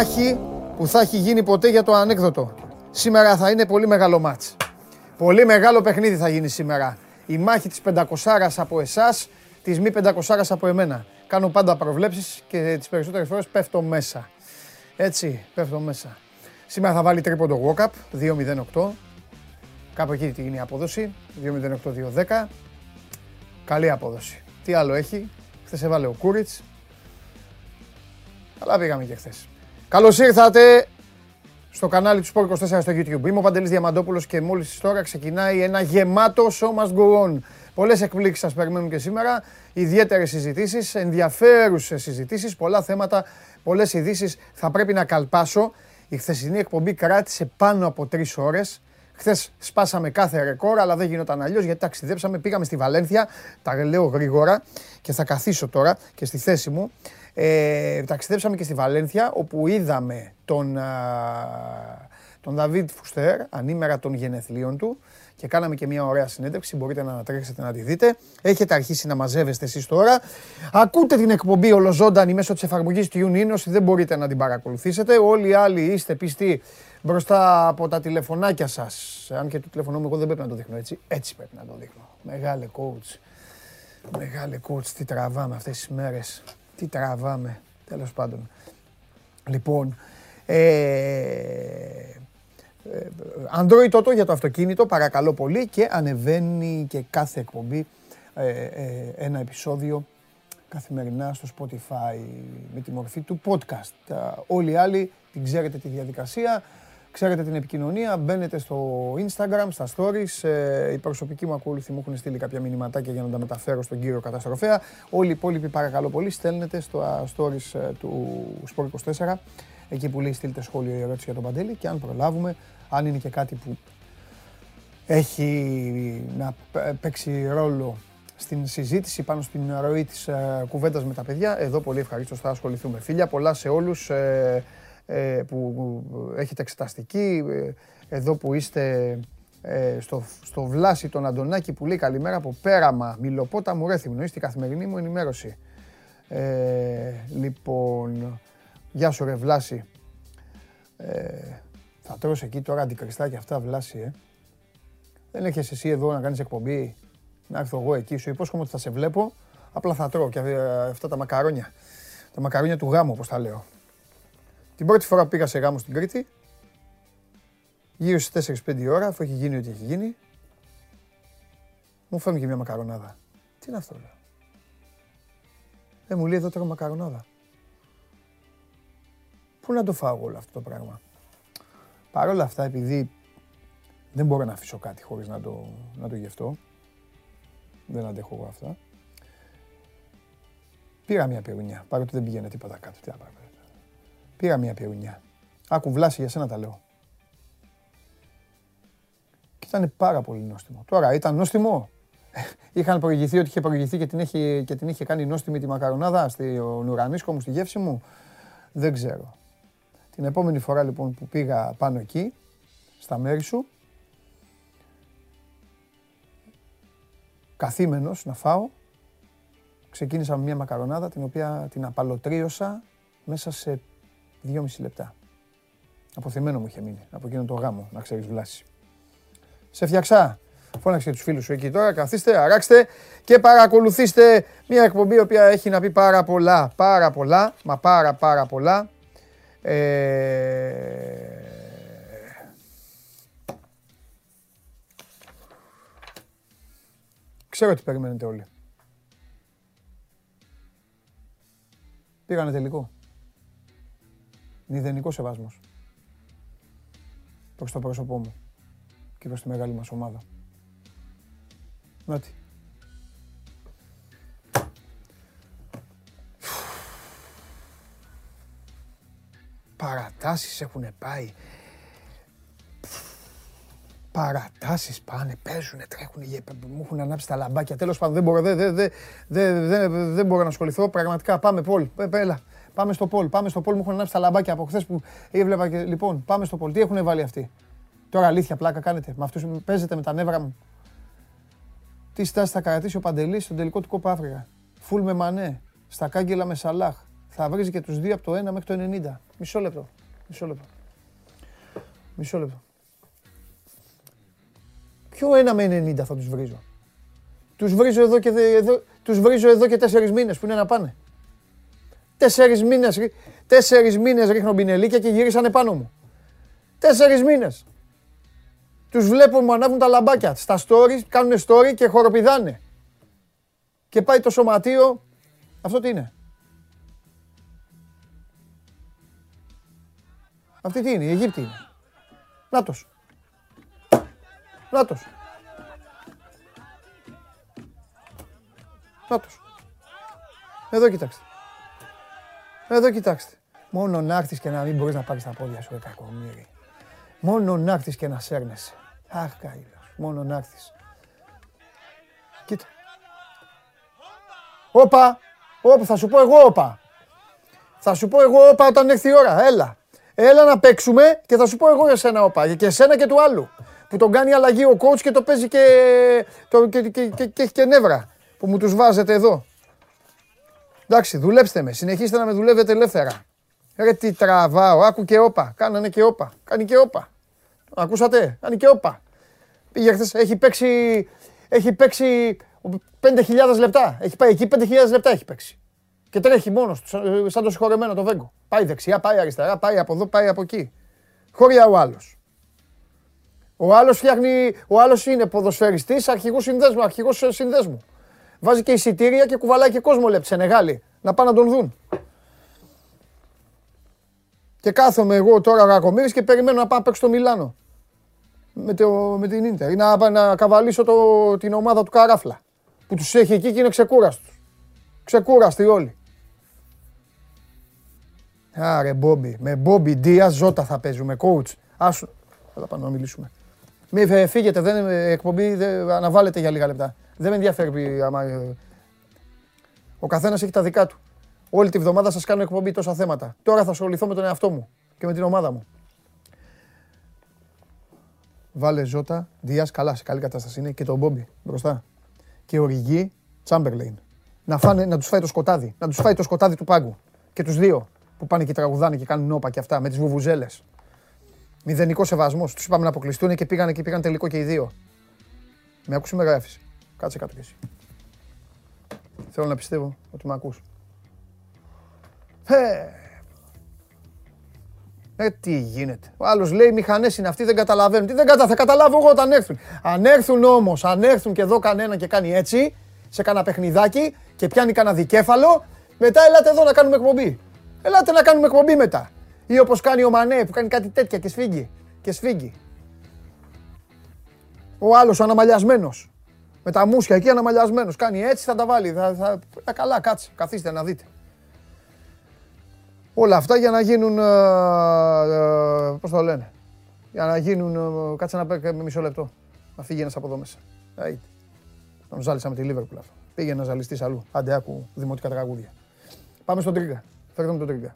μεγαλύτερη μάχη που θα έχει γίνει ποτέ για το ανέκδοτο. Σήμερα θα είναι πολύ μεγάλο μάτς. Πολύ μεγάλο παιχνίδι θα γίνει σήμερα. Η μάχη της 500 από εσάς, της μη 500 από εμένα. Κάνω πάντα προβλέψεις και τις περισσότερες φορές πέφτω μέσα. Έτσι, πέφτω μέσα. Σήμερα θα βάλει τρίποντο walk-up, 2-0-8. Κάπου εκεί τι είναι η απόδοση, 2-0-8-2-10. Καλή απόδοση. Τι άλλο έχει, χθες έβαλε ο Κούριτς. Αλλά πήγαμε και χθες. Καλώς ήρθατε στο κανάλι του Sport 24 στο YouTube. Είμαι ο Παντελής Διαμαντόπουλος και μόλις τώρα ξεκινάει ένα γεμάτο show must go on. Πολλές εκπλήξεις σας περιμένουν και σήμερα, ιδιαίτερες συζητήσεις, ενδιαφέρουσες συζητήσεις, πολλά θέματα, πολλές ειδήσεις θα πρέπει να καλπάσω. Η χθεσινή εκπομπή κράτησε πάνω από τρεις ώρες. Χθες σπάσαμε κάθε ρεκόρ, αλλά δεν γινόταν αλλιώς γιατί ταξιδέψαμε. Πήγαμε στη Βαλένθια, τα λέω γρήγορα και θα καθίσω τώρα και στη θέση μου. Ε, ταξιδέψαμε και στη Βαλένθια όπου είδαμε τον, τον Δαβίδ Φουστέρ ανήμερα των γενεθλίων του και κάναμε και μια ωραία συνέντευξη. Μπορείτε να ανατρέξετε να τη δείτε. Έχετε αρχίσει να μαζεύεστε εσείς τώρα. Ακούτε την εκπομπή ολοζώντανη μέσω της εφαρμογής του TuneIn όσοι δεν μπορείτε να την παρακολουθήσετε. Όλοι οι άλλοι είστε πιστοί μπροστά από τα τηλεφωνάκια σας. Αν και το τηλεφωνό μου εγώ δεν πρέπει να το δείχνω έτσι. Έτσι πρέπει να το δείχνω. Μεγάλε coach. Μεγάλε coach, τι τραβάμε αυτές τις μέρες. Τι τραβάμε. Τέλος πάντων. Λοιπόν, ε, ε, Android Auto για το αυτοκίνητο, παρακαλώ πολύ και ανεβαίνει και κάθε εκπομπή ε, ε, ένα επεισόδιο καθημερινά στο Spotify με τη μορφή του podcast. Όλοι οι άλλοι την ξέρετε τη διαδικασία, ξέρετε την επικοινωνία, μπαίνετε στο Instagram, στα stories, οι προσωπικοί μου ακόλουθοι μου έχουν στείλει κάποια μηνυματάκια για να τα μεταφέρω στον κύριο καταστροφέα. Όλοι οι υπόλοιποι παρακαλώ πολύ στέλνετε στο stories του Sport 24 εκεί που λέει στείλτε σχόλιο ή ερώτηση για τον Παντέλη και αν προλάβουμε, αν είναι και κάτι που έχει να παίξει ρόλο στην συζήτηση πάνω στην ροή της ε, κουβέντας με τα παιδιά, εδώ πολύ ευχαριστώ θα ασχοληθούμε. Φίλια, πολλά σε όλους ε, ε, που έχετε εξεταστική, εδώ που είστε στο, στο Βλάση τον Αντωνάκη που λέει καλημέρα από Πέραμα, Μιλοπόταμου Ρέθυμνο, είστε η καθημερινή μου ενημέρωση. λοιπόν, Γεια σου ρε Βλάση. Ε, θα τρως εκεί τώρα αντικριστά αυτά Βλάση, ε. Δεν έχεις εσύ εδώ να κάνεις εκπομπή, να έρθω εγώ εκεί, σου υπόσχομαι ότι θα σε βλέπω, απλά θα τρώω και αυτά τα μακαρόνια. Τα μακαρόνια του γάμου, όπως τα λέω. Την πρώτη φορά που πήγα σε γάμο στην Κρήτη, γύρω στις 4-5 ώρα, αφού έχει γίνει ό,τι έχει γίνει, μου φέρνει και μια μακαρονάδα. Τι είναι αυτό, λέω. Ε, μου λέει εδώ τώρα μακαρονάδα. Πού να το φάω όλο αυτό το πράγμα; Παρ' όλα αυτά, επειδή δεν μπορώ να αφήσω κάτι χωρίς να το, να το γευτώ, δεν αντέχω εγώ αυτά, πήρα μια πυρουνιά, παρότι δεν πήγαινε τίποτα κάτω. Τι Πήρα μια πυρουνιά. Άκου βλάση για σένα τα λέω. Και ήταν πάρα πολύ νόστιμο. Τώρα ήταν νόστιμο; Είχαν προηγηθεί ότι είχε προηγηθεί και την είχε, και την είχε κάνει νόστιμη τη μακαρονάδα στον ουρανίσκο μου, στη γεύση μου; Δεν ξέρω. Την επόμενη φορά λοιπόν που πήγα πάνω εκεί, στα μέρη σου, καθήμενος να φάω, ξεκίνησα με μια μακαρονάδα την οποία την απαλωτρίωσα μέσα σε δυόμιση λεπτά. Αποθυμένο μου είχε μείνει από εκείνο το γάμο, να ξέρεις βλάση. Σε φτιαξά. Φώναξε τους φίλους σου εκεί τώρα, καθίστε, αράξτε και παρακολουθήστε μια εκπομπή η οποία έχει να πει πάρα πολλά, πάρα πολλά, μα πάρα πάρα πολλά ε... Ξέρω τι περιμένετε όλοι. Πήγανε τελικό. Μηδενικός σεβασμός. Προς το πρόσωπό μου και προς τη μεγάλη μας ομάδα. Νότι. Παρατάσεις έχουν πάει. Παρατάσεις πάνε, παίζουν, τρέχουν, μου έχουν ανάψει τα λαμπάκια. Τέλος πάντων δεν μπορώ, δεν, δεν, δεν, δεν, δεν μπορώ να ασχοληθώ. Πραγματικά πάμε Πολ, έλα. Πάμε στο Πολ, πάμε στο Πολ, μου έχουν ανάψει τα λαμπάκια από χθες που έβλεπα και λοιπόν, πάμε στο Πολ. Τι έχουν βάλει αυτοί; Τώρα αλήθεια πλάκα κάνετε, με αυτούς παίζετε με τα νεύρα μου. Τι στάση θα κρατήσει ο Παντελής στον τελικό του Κόπα Αφρικα. Φουλ με Μανέ, στα κάγκελα με Σαλάχ. θα βρίζει και τους δύο από το 1 μέχρι το 90. Μισό λεπτό. Μισό λεπτό. Μισό λεπτό. Ποιο 1 με 90 θα τους βρίζω; Τους βρίζω εδώ και, εδώ, τους βρίζω εδώ και τέσσερις μήνες που είναι να πάνε. Τέσσερις μήνες, τέσσερις μήνες ρίχνω μπινελίκια και γυρίσανε πάνω μου. Τέσσερις μήνες. Τους βλέπω μου ανάβουν τα λαμπάκια. Στα stories, κάνουν story και χοροπηδάνε. Και πάει το σωματείο. Αυτό τι είναι; Αυτή τι είναι, η Αιγύπτη είναι. Νάτος. Νάτος. Νάτος. Εδώ κοιτάξτε. Εδώ κοιτάξτε. Μόνο να έρθεις και να μην μπορείς να πάρεις τα πόδια σου, κακομύρι. Μόνο να έρθεις και να σέρνεσαι. Αχ, καήλος. Μόνο να έρθεις. Κοίτα. Όπα. Όπα, θα σου πω εγώ όπα. Θα σου πω εγώ όπα όταν έρθει η ώρα. Έλα. Έλα να παίξουμε και θα σου πω εγώ για σένα όπα. Και εσένα και του άλλου. Που τον κάνει αλλαγή ο coach και το παίζει και, το, και, και, και, και έχει και νεύρα. Που μου τους βάζετε εδώ. Εντάξει, δουλέψτε με. Συνεχίστε να με δουλεύετε ελεύθερα. Ρε τι τραβάω, άκου και όπα. Κάνανε και όπα. Κάνει και όπα. Ακούσατε, κάνει και όπα. Πήγε χθες, έχει παίξει, έχει παίξει 5.000 λεπτά. Έχει πάει εκεί 5.000 λεπτά έχει παίξει. Και τρέχει μόνος του, σαν το συγχωρεμένο το βέγκο. Πάει δεξιά, πάει αριστερά, πάει από εδώ, πάει από εκεί. Χωριά ο άλλος. Ο άλλος φτιάχνει, ο άλλος είναι ποδοσφαιριστής, αρχηγός συνδέσμου, αρχηγός συνδέσμου. Βάζει και εισιτήρια και κουβαλάει και κόσμο λέει Σενεγάλη. Να πάνε να τον δουν. Και κάθομαι εγώ τώρα Ρακομύρης και περιμένω να πάω να παίξω στο Μιλάνο. Με, το, με την Ίντερ. Ή να, να καβαλήσω το, την ομάδα του Καράφλα. Που τους έχει εκεί και είναι ξεκούραστος. Ξεκούραστοι όλοι. Άρε Μπόμπι. Με Μπόμπι Ντία Ζώτα θα παίζουμε. Coach. Άσου. Θα πάμε να μιλήσουμε. Μη φύγετε. Δεν, εκπομπή δεν, αναβάλλετε για λίγα λεπτά. Δεν με ενδιαφέρει άμα... Ε, ο καθένας έχει τα δικά του. Όλη τη βδομάδα σας κάνω εκπομπή τόσα θέματα. Τώρα θα ασχοληθώ με τον εαυτό μου και με την ομάδα μου. Βάλε Ζώτα, Δίας, καλά, σε καλή κατάσταση είναι και τον Μπόμπι μπροστά. Και ο Ριγί, Τσάμπερλεϊν. Να, φάνε, να τους φάει το σκοτάδι, να τους φάει το σκοτάδι του πάγκου. Και τους δύο που πάνε και τραγουδάνε και κάνουν νόπα και αυτά με τις βουβουζέλες. Μηδενικός σεβασμός. Τους είπαμε να αποκλειστούν και πήγαν και πήγαν τελικό και οι δύο. Με άκουσες με γράφεις; Κάτσε κάτω κι εσύ. Θέλω να πιστεύω ότι με ακούς. Ε, ε, τι γίνεται. Ο άλλος λέει: Μηχανέ είναι αυτοί, δεν καταλαβαίνουν. Τι δεν κατα... θα καταλάβω εγώ όταν έρθουν. Αν έρθουν όμως, αν έρθουν και εδώ κανένα και κάνει έτσι, σε κάνα παιχνιδάκι και πιάνει κανένα δικέφαλο, μετά ελάτε εδώ να κάνουμε εκπομπή. Ελάτε να κάνουμε εκπομπή μετά. Ή όπως κάνει ο Μανέ που κάνει κάτι τέτοια και σφίγγει. Και σφίγγει. Ο άλλος αναμαλιασμένος. Με τα μουσια εκεί αναμαλιασμένος. Κάνει έτσι, θα τα βάλει. Θα, θα... Ε, καλά, κάτσε. Καθίστε να δείτε. Όλα αυτά για να γίνουν, ε, ε, πώς το λένε, για να γίνουν, ε, κάτσε να παίξει με μισό λεπτό, να φύγει ένας από εδώ μέσα. Να τον ζάλισα με τη Λίβερπουλ αυτό. Πήγε να ζαλιστείς αλλού. Άντε άκου δημοτικά τραγούδια. Πάμε στον Τρίγκα. Φέρτε με τον Τρίγκα.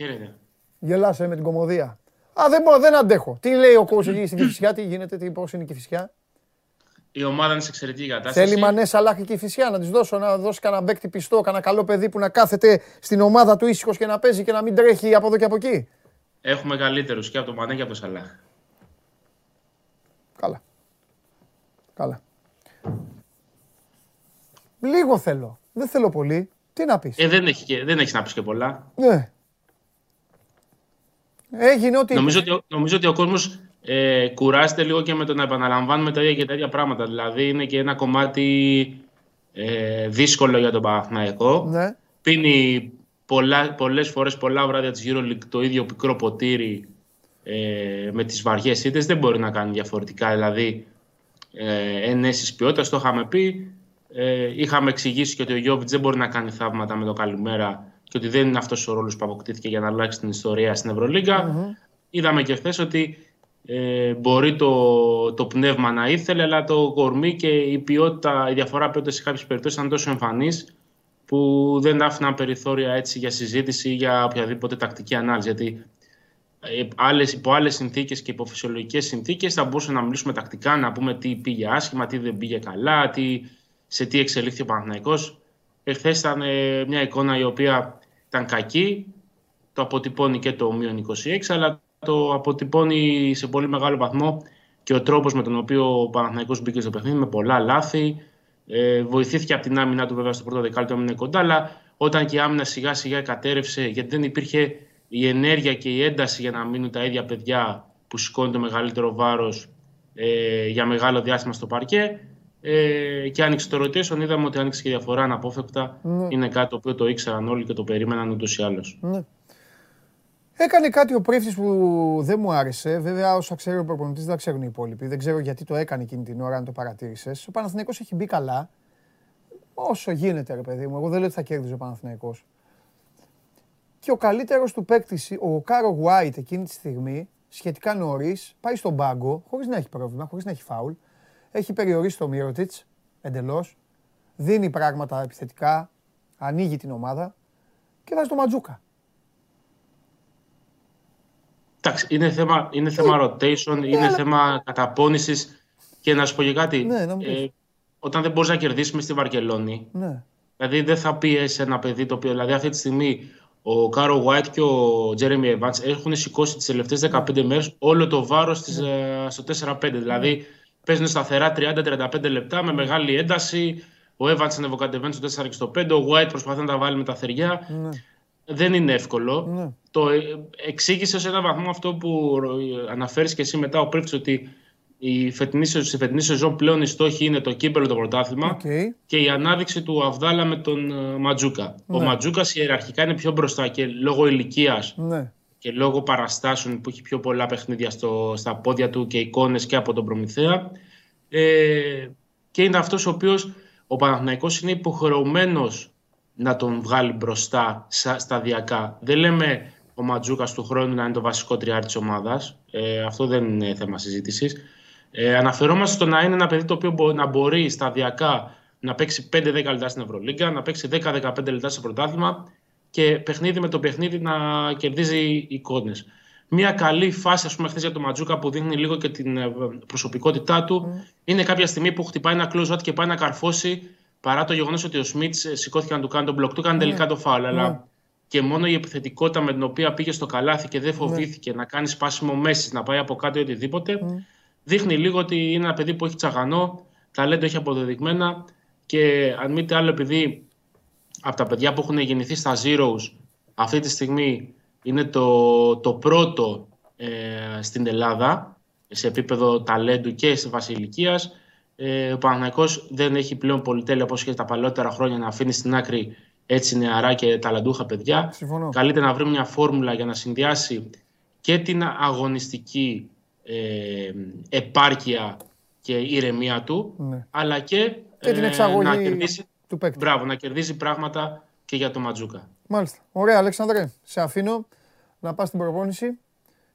Χαίρετε. Γελάσε με την κομμωδία. Α, δεν μπορώ, δεν αντέχω. Τι λέει ο κόσμος εκεί στην Κηφισιά, τι γίνεται, τι, πώς είναι η Κηφισιά. Η ομάδα είναι σε εξαιρετική κατάσταση. Θέλει Μανές Σαλάχ και η Φυσιά να της δώσω, να δώσει κανένα μπέκτη πιστό, κανένα καλό παιδί που να κάθεται στην ομάδα του ήσυχος και να παίζει και να μην τρέχει από εδώ και από εκεί. Έχουμε καλύτερους και από τον Μανέ και από τον Σαλάχ. Καλά. Καλά. Λίγο θέλω. Δεν θέλω πολύ. Τι να πεις; Ε, δεν έχει, δεν έχεις να πεις και πολλά. Ναι. Έγινε ό,τι... Νομίζω ότι, νομίζω ότι ο κόσμος ε, κουράζεται λίγο και με το να επαναλαμβάνουμε τα ίδια και τα ίδια πράγματα. Δηλαδή είναι και ένα κομμάτι ε, δύσκολο για τον Παναθηναϊκό. Ναι. Πίνει πολλά, πολλές φορές πολλά βράδια της EuroLeague το ίδιο πικρό ποτήρι ε, με τις βαριές ήττες. Δεν μπορεί να κάνει διαφορετικά. Δηλαδή ε, ενέσεις ποιότητας, το είχαμε πει. Ε, είχαμε εξηγήσει και ότι ο Γιώβιτς δεν μπορεί να κάνει θαύματα με το καλημέρα και ότι δεν είναι αυτός ο ρόλος που αποκτήθηκε για να αλλάξει την ιστορία στην ευρωλιγκα Είδαμε και χθες ότι ε, μπορεί το, το πνεύμα να ήθελε, αλλά το κορμί και η ποιότητα, η διαφορά ποιότητας σε κάποιες περιπτώσεις ήταν τόσο εμφανής που δεν άφηναν περιθώρια έτσι για συζήτηση ή για οποιαδήποτε τακτική ανάλυση. Γιατί ε, άλλες, υπό άλλες συνθήκες και υπό φυσιολογικές συνθήκες θα μπορούσαμε να μιλήσουμε τακτικά, να πούμε τι πήγε άσχημα, τι δεν πήγε καλά, τι, σε τι εξελίχθηκε ο Παναθηναϊκός. Εχθές ήταν ε, μια εικόνα η οποία ήταν κακή. Το αποτυπώνει και το μείον 26, αλλά το αποτυπώνει σε πολύ μεγάλο βαθμό και ο τρόπος με τον οποίο ο Παναθηναϊκός μπήκε στο παιχνίδι με πολλά λάθη. Ε, βοηθήθηκε από την άμυνα του βέβαια στο πρώτο δεκάλεπτο έμεινε κοντά, αλλά όταν και η άμυνα σιγά σιγά κατέρευσε, γιατί δεν υπήρχε η ενέργεια και η ένταση για να μείνουν τα ίδια παιδιά που σηκώνει το μεγαλύτερο βάρος ε, για μεγάλο διάστημα στο παρκέ. Ε, και άνοιξε το rotation, είδαμε ότι άνοιξε και διαφορά αναπόφευκτα. Ναι. Είναι κάτι το οποίο το ήξεραν όλοι και το περίμεναν ούτως ή άλλως. Ναι. Έκανε κάτι ο πρίφτη που δεν μου άρεσε. Βέβαια, όσα ξέρει ο προπονητής δεν ξέρουν οι υπόλοιποι. Δεν ξέρω γιατί το έκανε εκείνη την ώρα, αν το παρατήρησες. Ο Παναθηναϊκός έχει μπει καλά. Όσο γίνεται, ρε παιδί μου. Εγώ δεν λέω ότι θα κέρδιζε ο Παναθηναϊκός. Και ο καλύτερος του παίκτη, ο Κάρο Γουάιτ, εκείνη τη στιγμή, σχετικά νωρίς, πάει στον πάγκο, χωρίς να έχει πρόβλημα, χωρίς να έχει φάουλ. Έχει περιορίσει το Μύρωτιτ εντελώς. Δίνει πράγματα επιθετικά, ανοίγει την ομάδα και βάζει το Ματζούκα. Εντάξει, είναι θέμα, είναι θέμα ε, rotation, είναι αλλά... θέμα καταπώνησης. Και να σου πω και κάτι. Ναι, ε, όταν δεν μπορείς να κερδίσεις με στη Βαρκελόνη, ναι. δηλαδή δεν θα πιέσεις ένα παιδί το οποίο. Δηλαδή αυτή τη στιγμή ο Κάρο Γουάιτ και ο Τζέρεμι Εβάντς έχουν σηκώσει τις τελευταίες 15 μέρες όλο το βάρος ναι. ε, στο 4-5. Δηλαδή παίζουν σταθερά 30-35 λεπτά με μεγάλη ένταση. Ο Εβάντ ανεβοκατεβαίνει στο 4 και στο 5. Ο Γουάιτ προσπαθεί να τα βάλει με τα θεριά. Ναι δεν είναι εύκολο. Ναι. Το ε, εξήγησε σε έναν βαθμό αυτό που αναφέρεις και εσύ μετά ο Πρίφτης ότι η φετινή, στη φετινή σεζόν πλέον η στόχη είναι το κύπελο το πρωτάθλημα και η ανάδειξη του Αβδάλα με τον ε, Ματζούκα. Ο ναι. Ματζούκας ιεραρχικά είναι πιο μπροστά και λόγω ηλικίας ναι. Και λόγω παραστάσεων που έχει πιο πολλά παιχνίδια στο, στα πόδια του και εικόνες και από τον Προμηθέα. Ε, και είναι αυτός ο οποίος ο Παναθηναϊκός είναι υποχρεωμένος να τον βγάλει μπροστά σταδιακά. Δεν λέμε ο Ματζούκας του χρόνου να είναι το βασικό τριάρι της ομάδας. Ε, αυτό δεν είναι θέμα συζήτησης. Ε, αναφερόμαστε στο να είναι ένα παιδί το οποίο να μπορεί σταδιακά να παίξει 5-10 λεπτά στην Ευρωλίγκα, να παίξει 10-15 λεπτά στο πρωτάθλημα και παιχνίδι με το παιχνίδι να κερδίζει εικόνε. Μια καλή φάση, ας πούμε, χθες για τον Ματζούκα που δείχνει λίγο και την ε, προσωπικότητά του mm. είναι κάποια στιγμή που χτυπάει ένα close και πάει να καρφώσει παρά το γεγονός ότι ο Σμιτς ε, σηκώθηκε να του κάνει τον μπλοκ, του έκανε ναι. τελικά το φάουλ. Αλλά ναι. και μόνο η επιθετικότητα με την οποία πήγε στο καλάθι και δεν ναι. φοβήθηκε να κάνει σπάσιμο μέσης, να πάει από κάτω ή οτιδήποτε, δείχνει λίγο ότι είναι ένα παιδί που έχει τσαγανό, ταλέντο έχει αποδεδειγμένα και αν μη τι άλλο, επειδή από τα παιδιά που έχουν γεννηθεί στα Zeros αυτή τη στιγμή είναι το, το πρώτο ε, στην Ελλάδα σε επίπεδο ταλέντου και σε βάση ηλικίας, ε, ο Παναγιακό δεν έχει πλέον πολυτέλεια όπως είχε τα παλαιότερα χρόνια να αφήνει στην άκρη έτσι νεαρά και ταλαντούχα παιδιά. Συμφωνώ. Καλείται να βρει μια φόρμουλα για να συνδυάσει και την αγωνιστική ε, επάρκεια και ηρεμία του, ναι. αλλά και, και την ε, εξαγωγή να κερδίσει, του παίκτη. Μπράβο, να κερδίζει πράγματα και για το Ματζούκα. Μάλιστα. Ωραία, Αλέξανδρε. Σε αφήνω να πας στην προπόνηση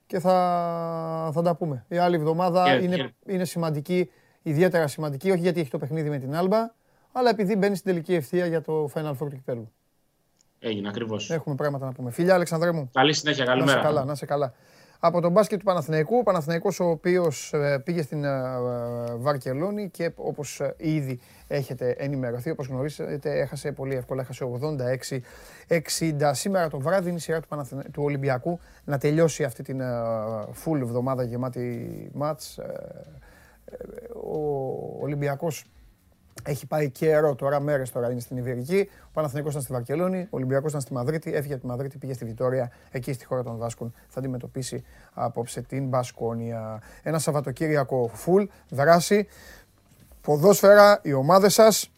και θα, θα τα πούμε. Η άλλη εβδομάδα είναι, είναι σημαντική ιδιαίτερα σημαντική, όχι γιατί έχει το παιχνίδι με την Άλμπα, αλλά επειδή μπαίνει στην τελική ευθεία για το Final Four του κυπέλου. Έγινε ακριβώς. Έχουμε πράγματα να πούμε. Φιλιά, Αλεξανδρέ μου. Καλή συνέχεια, καλημέρα. Να σε καλά, να σε καλά. Από τον μπάσκετ του Παναθηναϊκού, ο Παναθηναϊκός ο οποίος ε, πήγε στην ε, Βαρκελόνη και όπως ε, ήδη έχετε ενημερωθεί, όπως γνωρίζετε, έχασε πολύ εύκολα, έχασε 86-60. Σήμερα το βράδυ είναι η σειρά του, του Ολυμπιακού να τελειώσει αυτή την full εβδομάδα γεμάτη μάτς ο Ολυμπιακός έχει πάει καιρό τώρα, μέρες τώρα είναι στην Ιβηρική. Ο Παναθηναϊκός ήταν στη Βαρκελόνη, ο Ολυμπιακός ήταν στη Μαδρίτη, έφυγε από τη Μαδρίτη, πήγε στη Βιτόρια, εκεί στη χώρα των Βάσκων. Θα αντιμετωπίσει απόψε την Μπασκόνια. Ένα Σαββατοκύριακο φουλ, δράση, ποδόσφαιρα, οι ομάδες σας,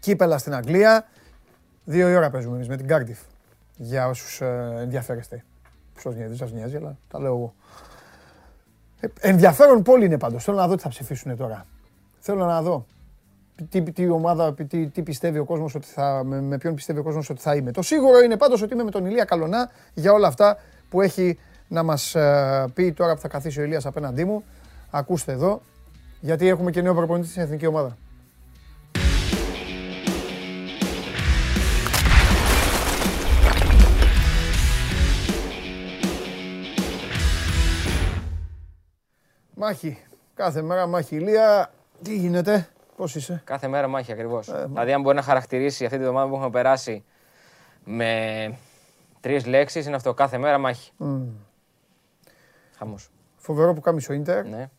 κύπελα στην Αγγλία. Δύο η ώρα παίζουμε εμείς με την Κάρντιφ. Για όσους ε, ενδιαφέρεστε. Ποιο νοιάζει, δεν σας νοιάζει, αλλά τα λέω εγώ. Ε, ενδιαφέρον πόλη είναι πάντως. Θέλω να δω τι θα ψηφίσουν τώρα. Θέλω να δω τι, τι ομάδα, τι, τι πιστεύει ο κόσμος ότι θα, με, με ποιον πιστεύει ο κόσμος ότι θα είμαι. Το σίγουρο είναι πάντως ότι είμαι με τον Ηλία Καλονά για όλα αυτά που έχει να μας ε, πει τώρα που θα καθίσει ο Ηλίας απέναντί μου. Ακούστε εδώ, γιατί έχουμε και νέο προπονητή στην εθνική ομάδα. Μάχη. Κάθε μέρα μάχη ηλία. Τι γίνεται, Πώς είσαι; Κάθε μέρα μάχη ακριβώς. δηλαδή, αν μπορεί να χαρακτηρίσει αυτή την εβδομάδα που έχουμε περάσει με τρεις λέξεις, είναι αυτό. Κάθε μέρα μάχη. Mm. Χαμός. Φοβερό που κάνει ο Ιντερ. Ναι.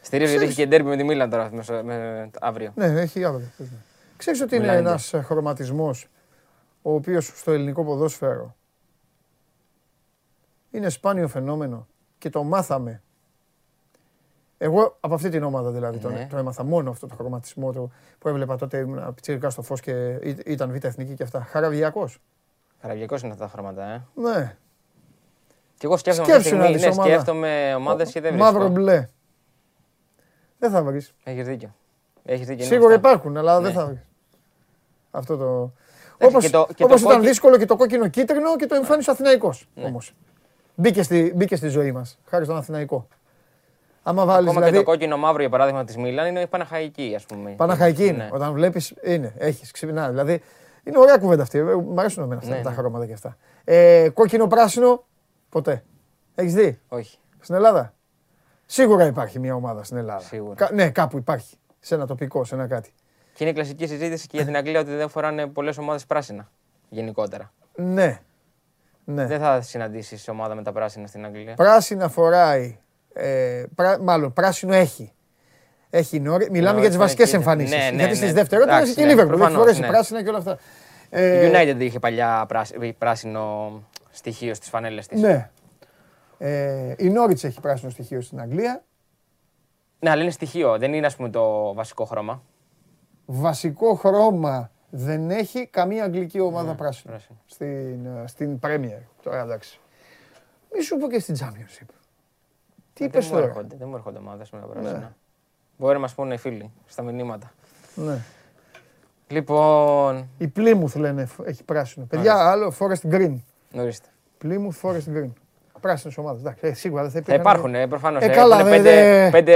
Στηρίζει γιατί έχει και ντέρμπι με τη Μίλαν τώρα με, με, αύριο. Ναι, έχει αύριο. Ξέρεις ότι είναι ένας χρωματισμός ο οποίος στο ελληνικό ποδόσφαιρο είναι σπάνιο φαινόμενο και το μάθαμε. Εγώ από αυτή την ομάδα δηλαδή ναι. το, έμαθα μόνο αυτό το χρωματισμό του που έβλεπα τότε ήμουν πιτσίρικα στο φως και ήταν β' εθνική και αυτά. Χαραβιακός. Χαραβιακός είναι αυτά τα χρώματα, ε. Ναι. Και εγώ σκέφτομαι αυτή τη στιγμή, ναι, σκέφτομαι ομάδες και δεν βρίσκω. Μαύρο μπλε. Δεν θα βρεις. Έχεις δίκιο. Έχεις δίκιο. Σίγουρα υπάρχουν, αλλά δεν ναι. θα βρεις. Αυτό το... Όπως, το, όπως ήταν δύσκολο και το κόκκινο κίτρινο και το εμφάνισε ο Αθηναϊκός ναι. όμως. Μπήκε στη, μπήκε στη ζωή μας, χάρη στον Αθηναϊκό. Άμα βάλεις, Ακόμα δηλαδή... και το κόκκινο μαύρο για παράδειγμα της Μίλαν είναι παναχαϊκή ας πούμε. Παναχαϊκή είναι. Ναι. Όταν βλέπεις είναι, έχεις, ξυπνά. Δηλαδή είναι ωραία κουβέντα αυτή. Μ' αρέσουν εμένα αυτά ναι, τα ναι. χρώματα και αυτά. Ε, κόκκινο πράσινο ποτέ. Έχεις δει; Όχι. Στην Ελλάδα; Σίγουρα υπάρχει μια ομάδα στην Ελλάδα. Σίγουρα. Κα, ναι, κάπου υπάρχει. Σε ένα τοπικό, σε ένα κάτι. Και είναι κλασική συζήτηση και για την Αγγλία ότι δεν φοράνε πολλές ομάδες πράσινα γενικότερα. Ναι. ναι. Δεν θα συναντήσεις ομάδα με τα πράσινα στην Αγγλία. Πράσινα φοράει. Ε, πρά, μάλλον πράσινο έχει. Έχει νόρι. Μιλάμε ναι, για τις βασικές εμφανίσεις. Ναι, ναι, Γιατί στις ναι. δευτερότητες έχει και η Λίβερπουλ. Έχει φορέσει πράσινα και όλα αυτά. Η ε, United είχε παλιά πράσινο στοιχείο στις φανέλες της. Ναι. Ε, η Νόριτ έχει πράσινο στοιχείο στην Αγγλία. Ναι, αλλά είναι στοιχείο. Δεν είναι, ας πούμε, το βασικό χρώμα βασικό χρώμα δεν έχει καμία αγγλική ομάδα ναι, πράσινο. Στην, ε, στην Premier. Τώρα εντάξει. Μη σου πω και στην Championship. Τι είπες τώρα. δεν μου έρχονται ομάδες με τα πράσινα. Ναι. Μπορεί να μας πούνε οι φίλοι στα μηνύματα. Ναι. Λοιπόν. Η Plymouth λένε έχει πράσινο. Παιδιά, άλλο Forest Green. Ορίστε. Plymouth Forest Green πράσινες ομάδες. Ε, σίγουρα δεν θα υπήρχαν. Θα υπάρχουν, ε, προφανώς. Ε, καλά, πέντε, πέντε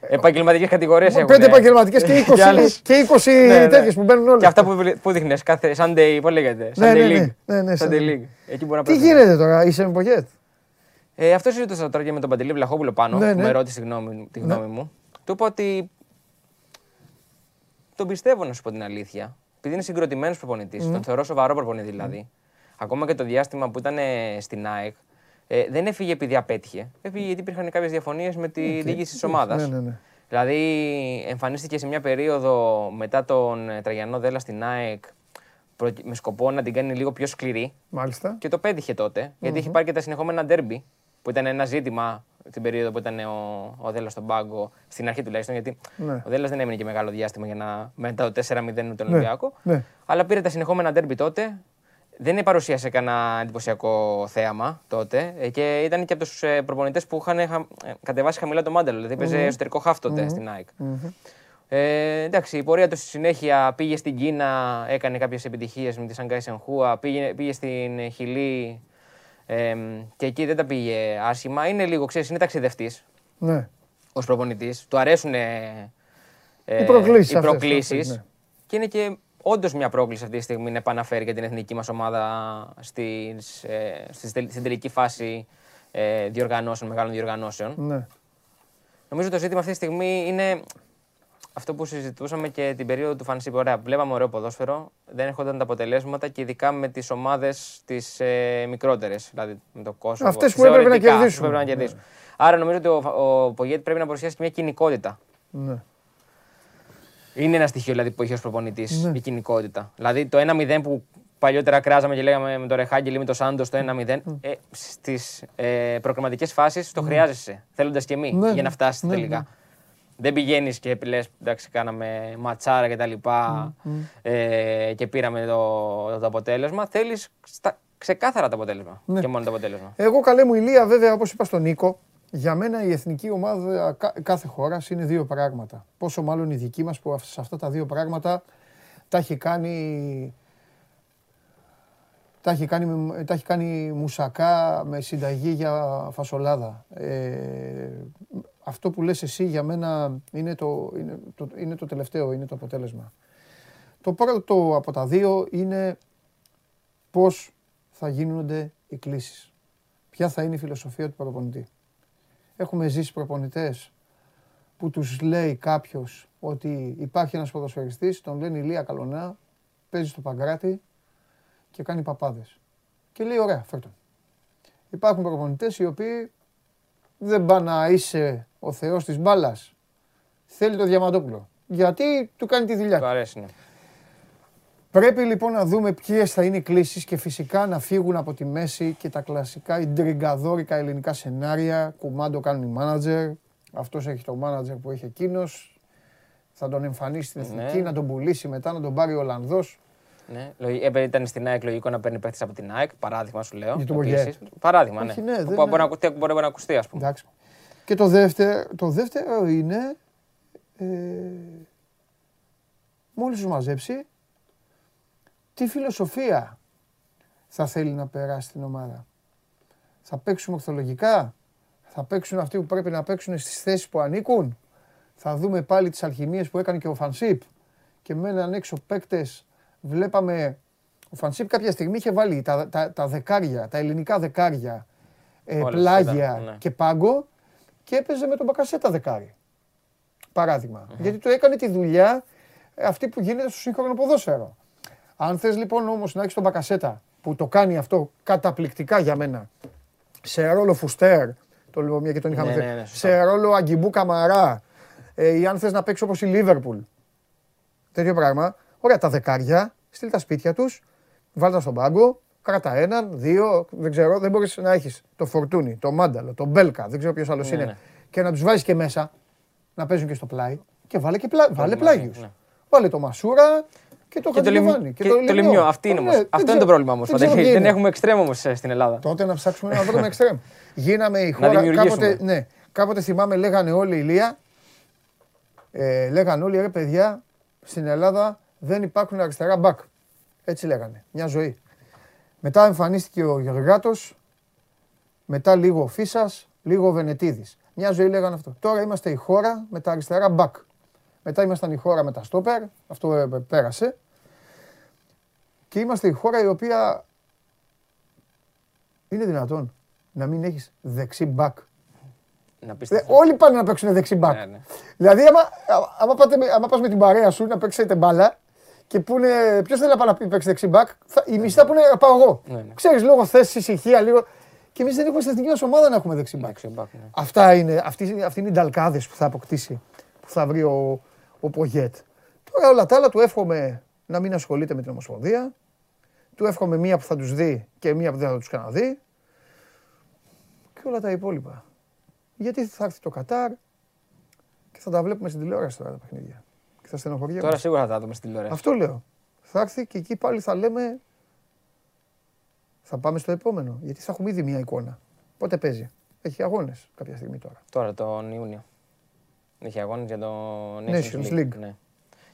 επαγγελματικές κατηγορίες έχουν. Πέντε επαγγελματικές και 20, και 20 ναι, ναι. τέτοιες που μπαίνουν όλε. Και αυτά που, που δείχνεις κάθε Sunday, πώς λέγεται. Ναι, Sunday ναι, League. Ναι, ναι, Sunday League. Εκεί μπορεί να Τι γίνεται τώρα, είσαι με Πογέτ. Ε, αυτός συζήτησα τώρα και με τον Παντελή Βλαχόπουλο πάνω, ναι, ναι. με ρώτησε τη γνώμη, τη γνώμη μου. Του είπα ότι τον πιστεύω να σου πω την αλήθεια. Επειδή είναι συγκροτημένος προπονητής, τον θεωρώ σοβαρό προπονητή δηλαδή. Ακόμα και το διάστημα που ήταν στην ΑΕΚ, ε, δεν έφυγε επειδή απέτυχε. Έφυγε γιατί υπήρχαν κάποιες διαφωνίες με τη okay. διοίκηση της ομάδας. Ναι, ναι, ναι. Δηλαδή, εμφανίστηκε σε μια περίοδο μετά τον ε, Τραγιανό Δέλα στην ΑΕΚ με σκοπό να την κάνει λίγο πιο σκληρή. Μάλιστα. Και το πέτυχε τότε, mm-hmm. γιατί είχε πάρει και τα συνεχόμενα ντέρμπι, που ήταν ένα ζήτημα την περίοδο που ήταν ο, ο Δέλλα στον πάγκο, στην αρχή τουλάχιστον, γιατί ναι. ο Δέλλα δεν έμεινε και μεγάλο διάστημα για να μετά το 4-0 με τον ναι. Ολυμπιακό. Ναι. Αλλά πήρε τα συνεχόμενα ντέρμπι τότε, δεν παρουσίασε κανένα εντυπωσιακό θέαμα τότε ε, και ήταν και από τους ε, προπονητές που είχαν ε, κατεβάσει χαμηλά το μάντελο. Δηλαδή παίζει εσωτερικό χάφ τότε στην ΑΕΚ. Ε, εντάξει, η πορεία του στη συνέχεια πήγε στην Κίνα, έκανε κάποιες επιτυχίες με τη Σανγκάη Σενχούα, πήγε, πήγε στην Χιλή ε, και εκεί δεν τα πήγε άσχημα. Είναι λίγο, ξέρεις, είναι ταξιδευτής ναι. ως προπονητής. Του αρέσουν ε, οι προκλήσεις. Ναι. Και είναι και όντως μια πρόκληση αυτή τη στιγμή να επαναφέρει και την εθνική μας ομάδα στις, ε, στην τελική φάση ε, διοργανώσεων, μεγάλων διοργανώσεων. Ναι. Νομίζω το ζήτημα αυτή τη στιγμή είναι αυτό που συζητούσαμε και την περίοδο του Φανσίπ. Ωραία, βλέπαμε ωραίο ποδόσφαιρο, δεν έρχονταν τα αποτελέσματα και ειδικά με τις ομάδες τις ε, μικρότερες. Δηλαδή με το κόσμο. Αυτές που έπρεπε να κερδίσουν. να κερδίσουν. Ναι. Άρα νομίζω ότι ο, ο Πογέτη πρέπει να παρουσιάσει και μια κοινικότητα. Ναι. Είναι ένα στοιχείο δηλαδή, που έχει ως προπονητής ναι. η κοινικότητα. Δηλαδή το 1-0 που παλιότερα κράζαμε και λέγαμε με τον Ρεχάγκελ ή με τον Σάντος το 1-0, ε, στις ε, προκριματικές φάσεις το χρειάζεσαι. Θέλοντας και εμείς ναι, για να φτάσεις ναι, τελικά. Δεν πηγαίνεις και λες, εντάξει, κάναμε ματσάρα και τα λοιπά ε, και πήραμε το, το, αποτέλεσμα. Θέλεις ξεκάθαρα το αποτέλεσμα και μόνο το αποτέλεσμα. Εγώ καλέ μου ηλία, βέβαια, όπως είπα στον Νίκο, για μένα η εθνική ομάδα κάθε χώρας είναι δύο πράγματα. Πόσο μάλλον η δική μας που σε αυτά τα δύο πράγματα τα έχει κάνει, τα έχει κάνει, τα έχει κάνει μουσακά με συνταγή για φασολάδα. Ε, αυτό που λες εσύ για μένα είναι το, είναι, το, είναι το τελευταίο, είναι το αποτέλεσμα. Το πρώτο από τα δύο είναι πώς θα γίνονται οι κλήσεις. Ποια θα είναι η φιλοσοφία του προπονητή. Έχουμε ζήσει προπονητές που τους λέει κάποιος ότι υπάρχει ένας ποδοσφαιριστής, τον λένε Ηλία Καλονά, παίζει στο Παγκράτη και κάνει παπάδες. Και λέει ωραία, φέρτον. Υπάρχουν προπονητές οι οποίοι δεν πάνε να είσαι ο θεός της μπάλας. Θέλει το Διαμαντόπουλο. Γιατί του κάνει τη δουλειά. Του αρέσει, ναι. Πρέπει λοιπόν να δούμε ποιες θα είναι οι κλήσεις και φυσικά να φύγουν από τη μέση και τα κλασικά ιντριγκαδόρικα ελληνικά σενάρια. Κουμάντο κάνουν οι μάνατζερ. Αυτός έχει το μάνατζερ που έχει εκείνος. Θα τον εμφανίσει στην εθνική, Ναι. να τον πουλήσει μετά, να τον πάρει ο Ολλανδός. Ναι. λογι- Επειδή ήταν στην ΑΕΚ, λογικό να παίρνει παίχτες από την ΑΕΚ. Παράδειγμα σου λέω. Για τον Μπογκέ. επίσης. Παράδειγμα, ναι. Όχι, ναι, Που δεν μπορεί, είναι. να ακουστεί, μπορεί να ακουστεί, ας πούμε. Εντάξει. Και το δεύτερο, το δεύτερο είναι. Ε, μόλις τους μαζέψει, τι φιλοσοφία θα θέλει να περάσει στην ομάδα. Θα παίξουμε ορθολογικά, θα παίξουν αυτοί που πρέπει να παίξουν στις θέσεις που ανήκουν; Θα δούμε πάλι τις αλχημίες που έκανε και ο Φανσίπ και μέναν έξω παίκτες. Βλέπαμε, ο Φανσίπ κάποια στιγμή είχε βάλει τα, τα, τα δεκάρια, τα ελληνικά δεκάρια, ε, Όλες, πλάγια ήταν, ναι. και πάγκο και έπαιζε με τον Μπακασέτα δεκάρι. Παράδειγμα. Γιατί του έκανε τη δουλειά ε, αυτή που γίνεται στο σύγχρονο ποδόσφαιρο. Αν θες λοιπόν όμως να έχεις τον Μπακασέτα που το κάνει αυτό καταπληκτικά για μένα σε ρόλο Φουστέρ, το λέω μια και τον είχαμε Ναι, δει, ναι, ναι, σωστά. σε ρόλο Αγκιμπού Καμαρά ε, ή αν θες να παίξει όπως η Λίβερπουλ, τέτοιο πράγμα, ωραία τα δεκάρια, στείλ τα σπίτια τους, βάλ τα στον πάγκο, κράτα έναν, δύο, δεν ξέρω, δεν μπορείς να έχεις το Φορτούνι, το Μάνταλο, το Μπέλκα, δεν ξέρω ποιος άλλος Ναι, είναι, ναι. και να τους βάζεις και μέσα, να παίζουν και στο πλάι και βάλε και πλά, βάλε μαζί, πλάγιους. ναι. Βάλε το Μασούρα και το Και το, λιμ... Χατζηδεβάνη. και το λιμιό. Αυτή είναι Ναι, όμως. δεν Αυτό είναι ξέρω- το πρόβλημα όμως. δεν ξέρω Δεν, τι είναι. έχουμε εξτρέμ όμως στην Ελλάδα. Τότε να ψάξουμε να βρούμε εξτρέμ. Γίναμε η χώρα. δημιουργήσουμε. Κάποτε, ναι, κάποτε θυμάμαι λέγανε όλοι η Λία. Ε, λέγανε όλοι ρε παιδιά στην Ελλάδα δεν υπάρχουν αριστερά μπακ. Έτσι λέγανε. Μια ζωή. Μετά εμφανίστηκε ο Γεωργάτος, μετά λίγο ο Φίσας, λίγο ο Βενετίδης. Μια ζωή λέγανε αυτό. Τώρα είμαστε η χώρα με τα αριστερά μπακ. Μετά ήμασταν η χώρα με τα στόπερ, αυτό ε, πέρασε. Και είμαστε η χώρα η οποία είναι δυνατόν να μην έχεις δεξί μπακ. Να πεις Δε- Όλοι πάνε να παίξουν δεξί μπακ. Ναι, ναι. Δηλαδή, άμα, άμα, πάτε, με- άμα πας με την παρέα σου να παίξετε μπάλα και πούνε ποιος θέλει να πάει να πει- παίξει δεξί μπακ, θα, η μισή θα πούνε να πάω εγώ. Ναι, ναι. Ξέρεις, λόγω θέσης, ησυχία, λίγο. Και εμείς δεν έχουμε στην εθνική μας ομάδα να έχουμε δεξί μπακ. Εντάξει, μπακ, ναι. Αυτά είναι, αυτοί, είναι- αυτοί είναι οι νταλκάδες που θα αποκτήσει, που θα βρει ο, ο Πογέτ. Τώρα όλα τα άλλα του εύχομαι να μην ασχολείται με την Ομοσπονδία. Του εύχομαι μία που θα τους δει και μία που δεν θα τους ξαναδεί. Και όλα τα υπόλοιπα. Γιατί θα έρθει το Κατάρ και θα τα βλέπουμε στην τηλεόραση τώρα τα παιχνίδια. Και θα στενοχωριέμαι. Τώρα σίγουρα θα τα δούμε στην τηλεόραση. Αυτό λέω. Θα έρθει και εκεί πάλι θα λέμε θα πάμε στο επόμενο. Γιατί θα έχουμε ήδη μία εικόνα. Πότε παίζει. Έχει αγώνες κάποια στιγμή τώρα. Τώρα τον Ιούνιο. Είχε αγώνες για το Nations Nations League. League. Ναι.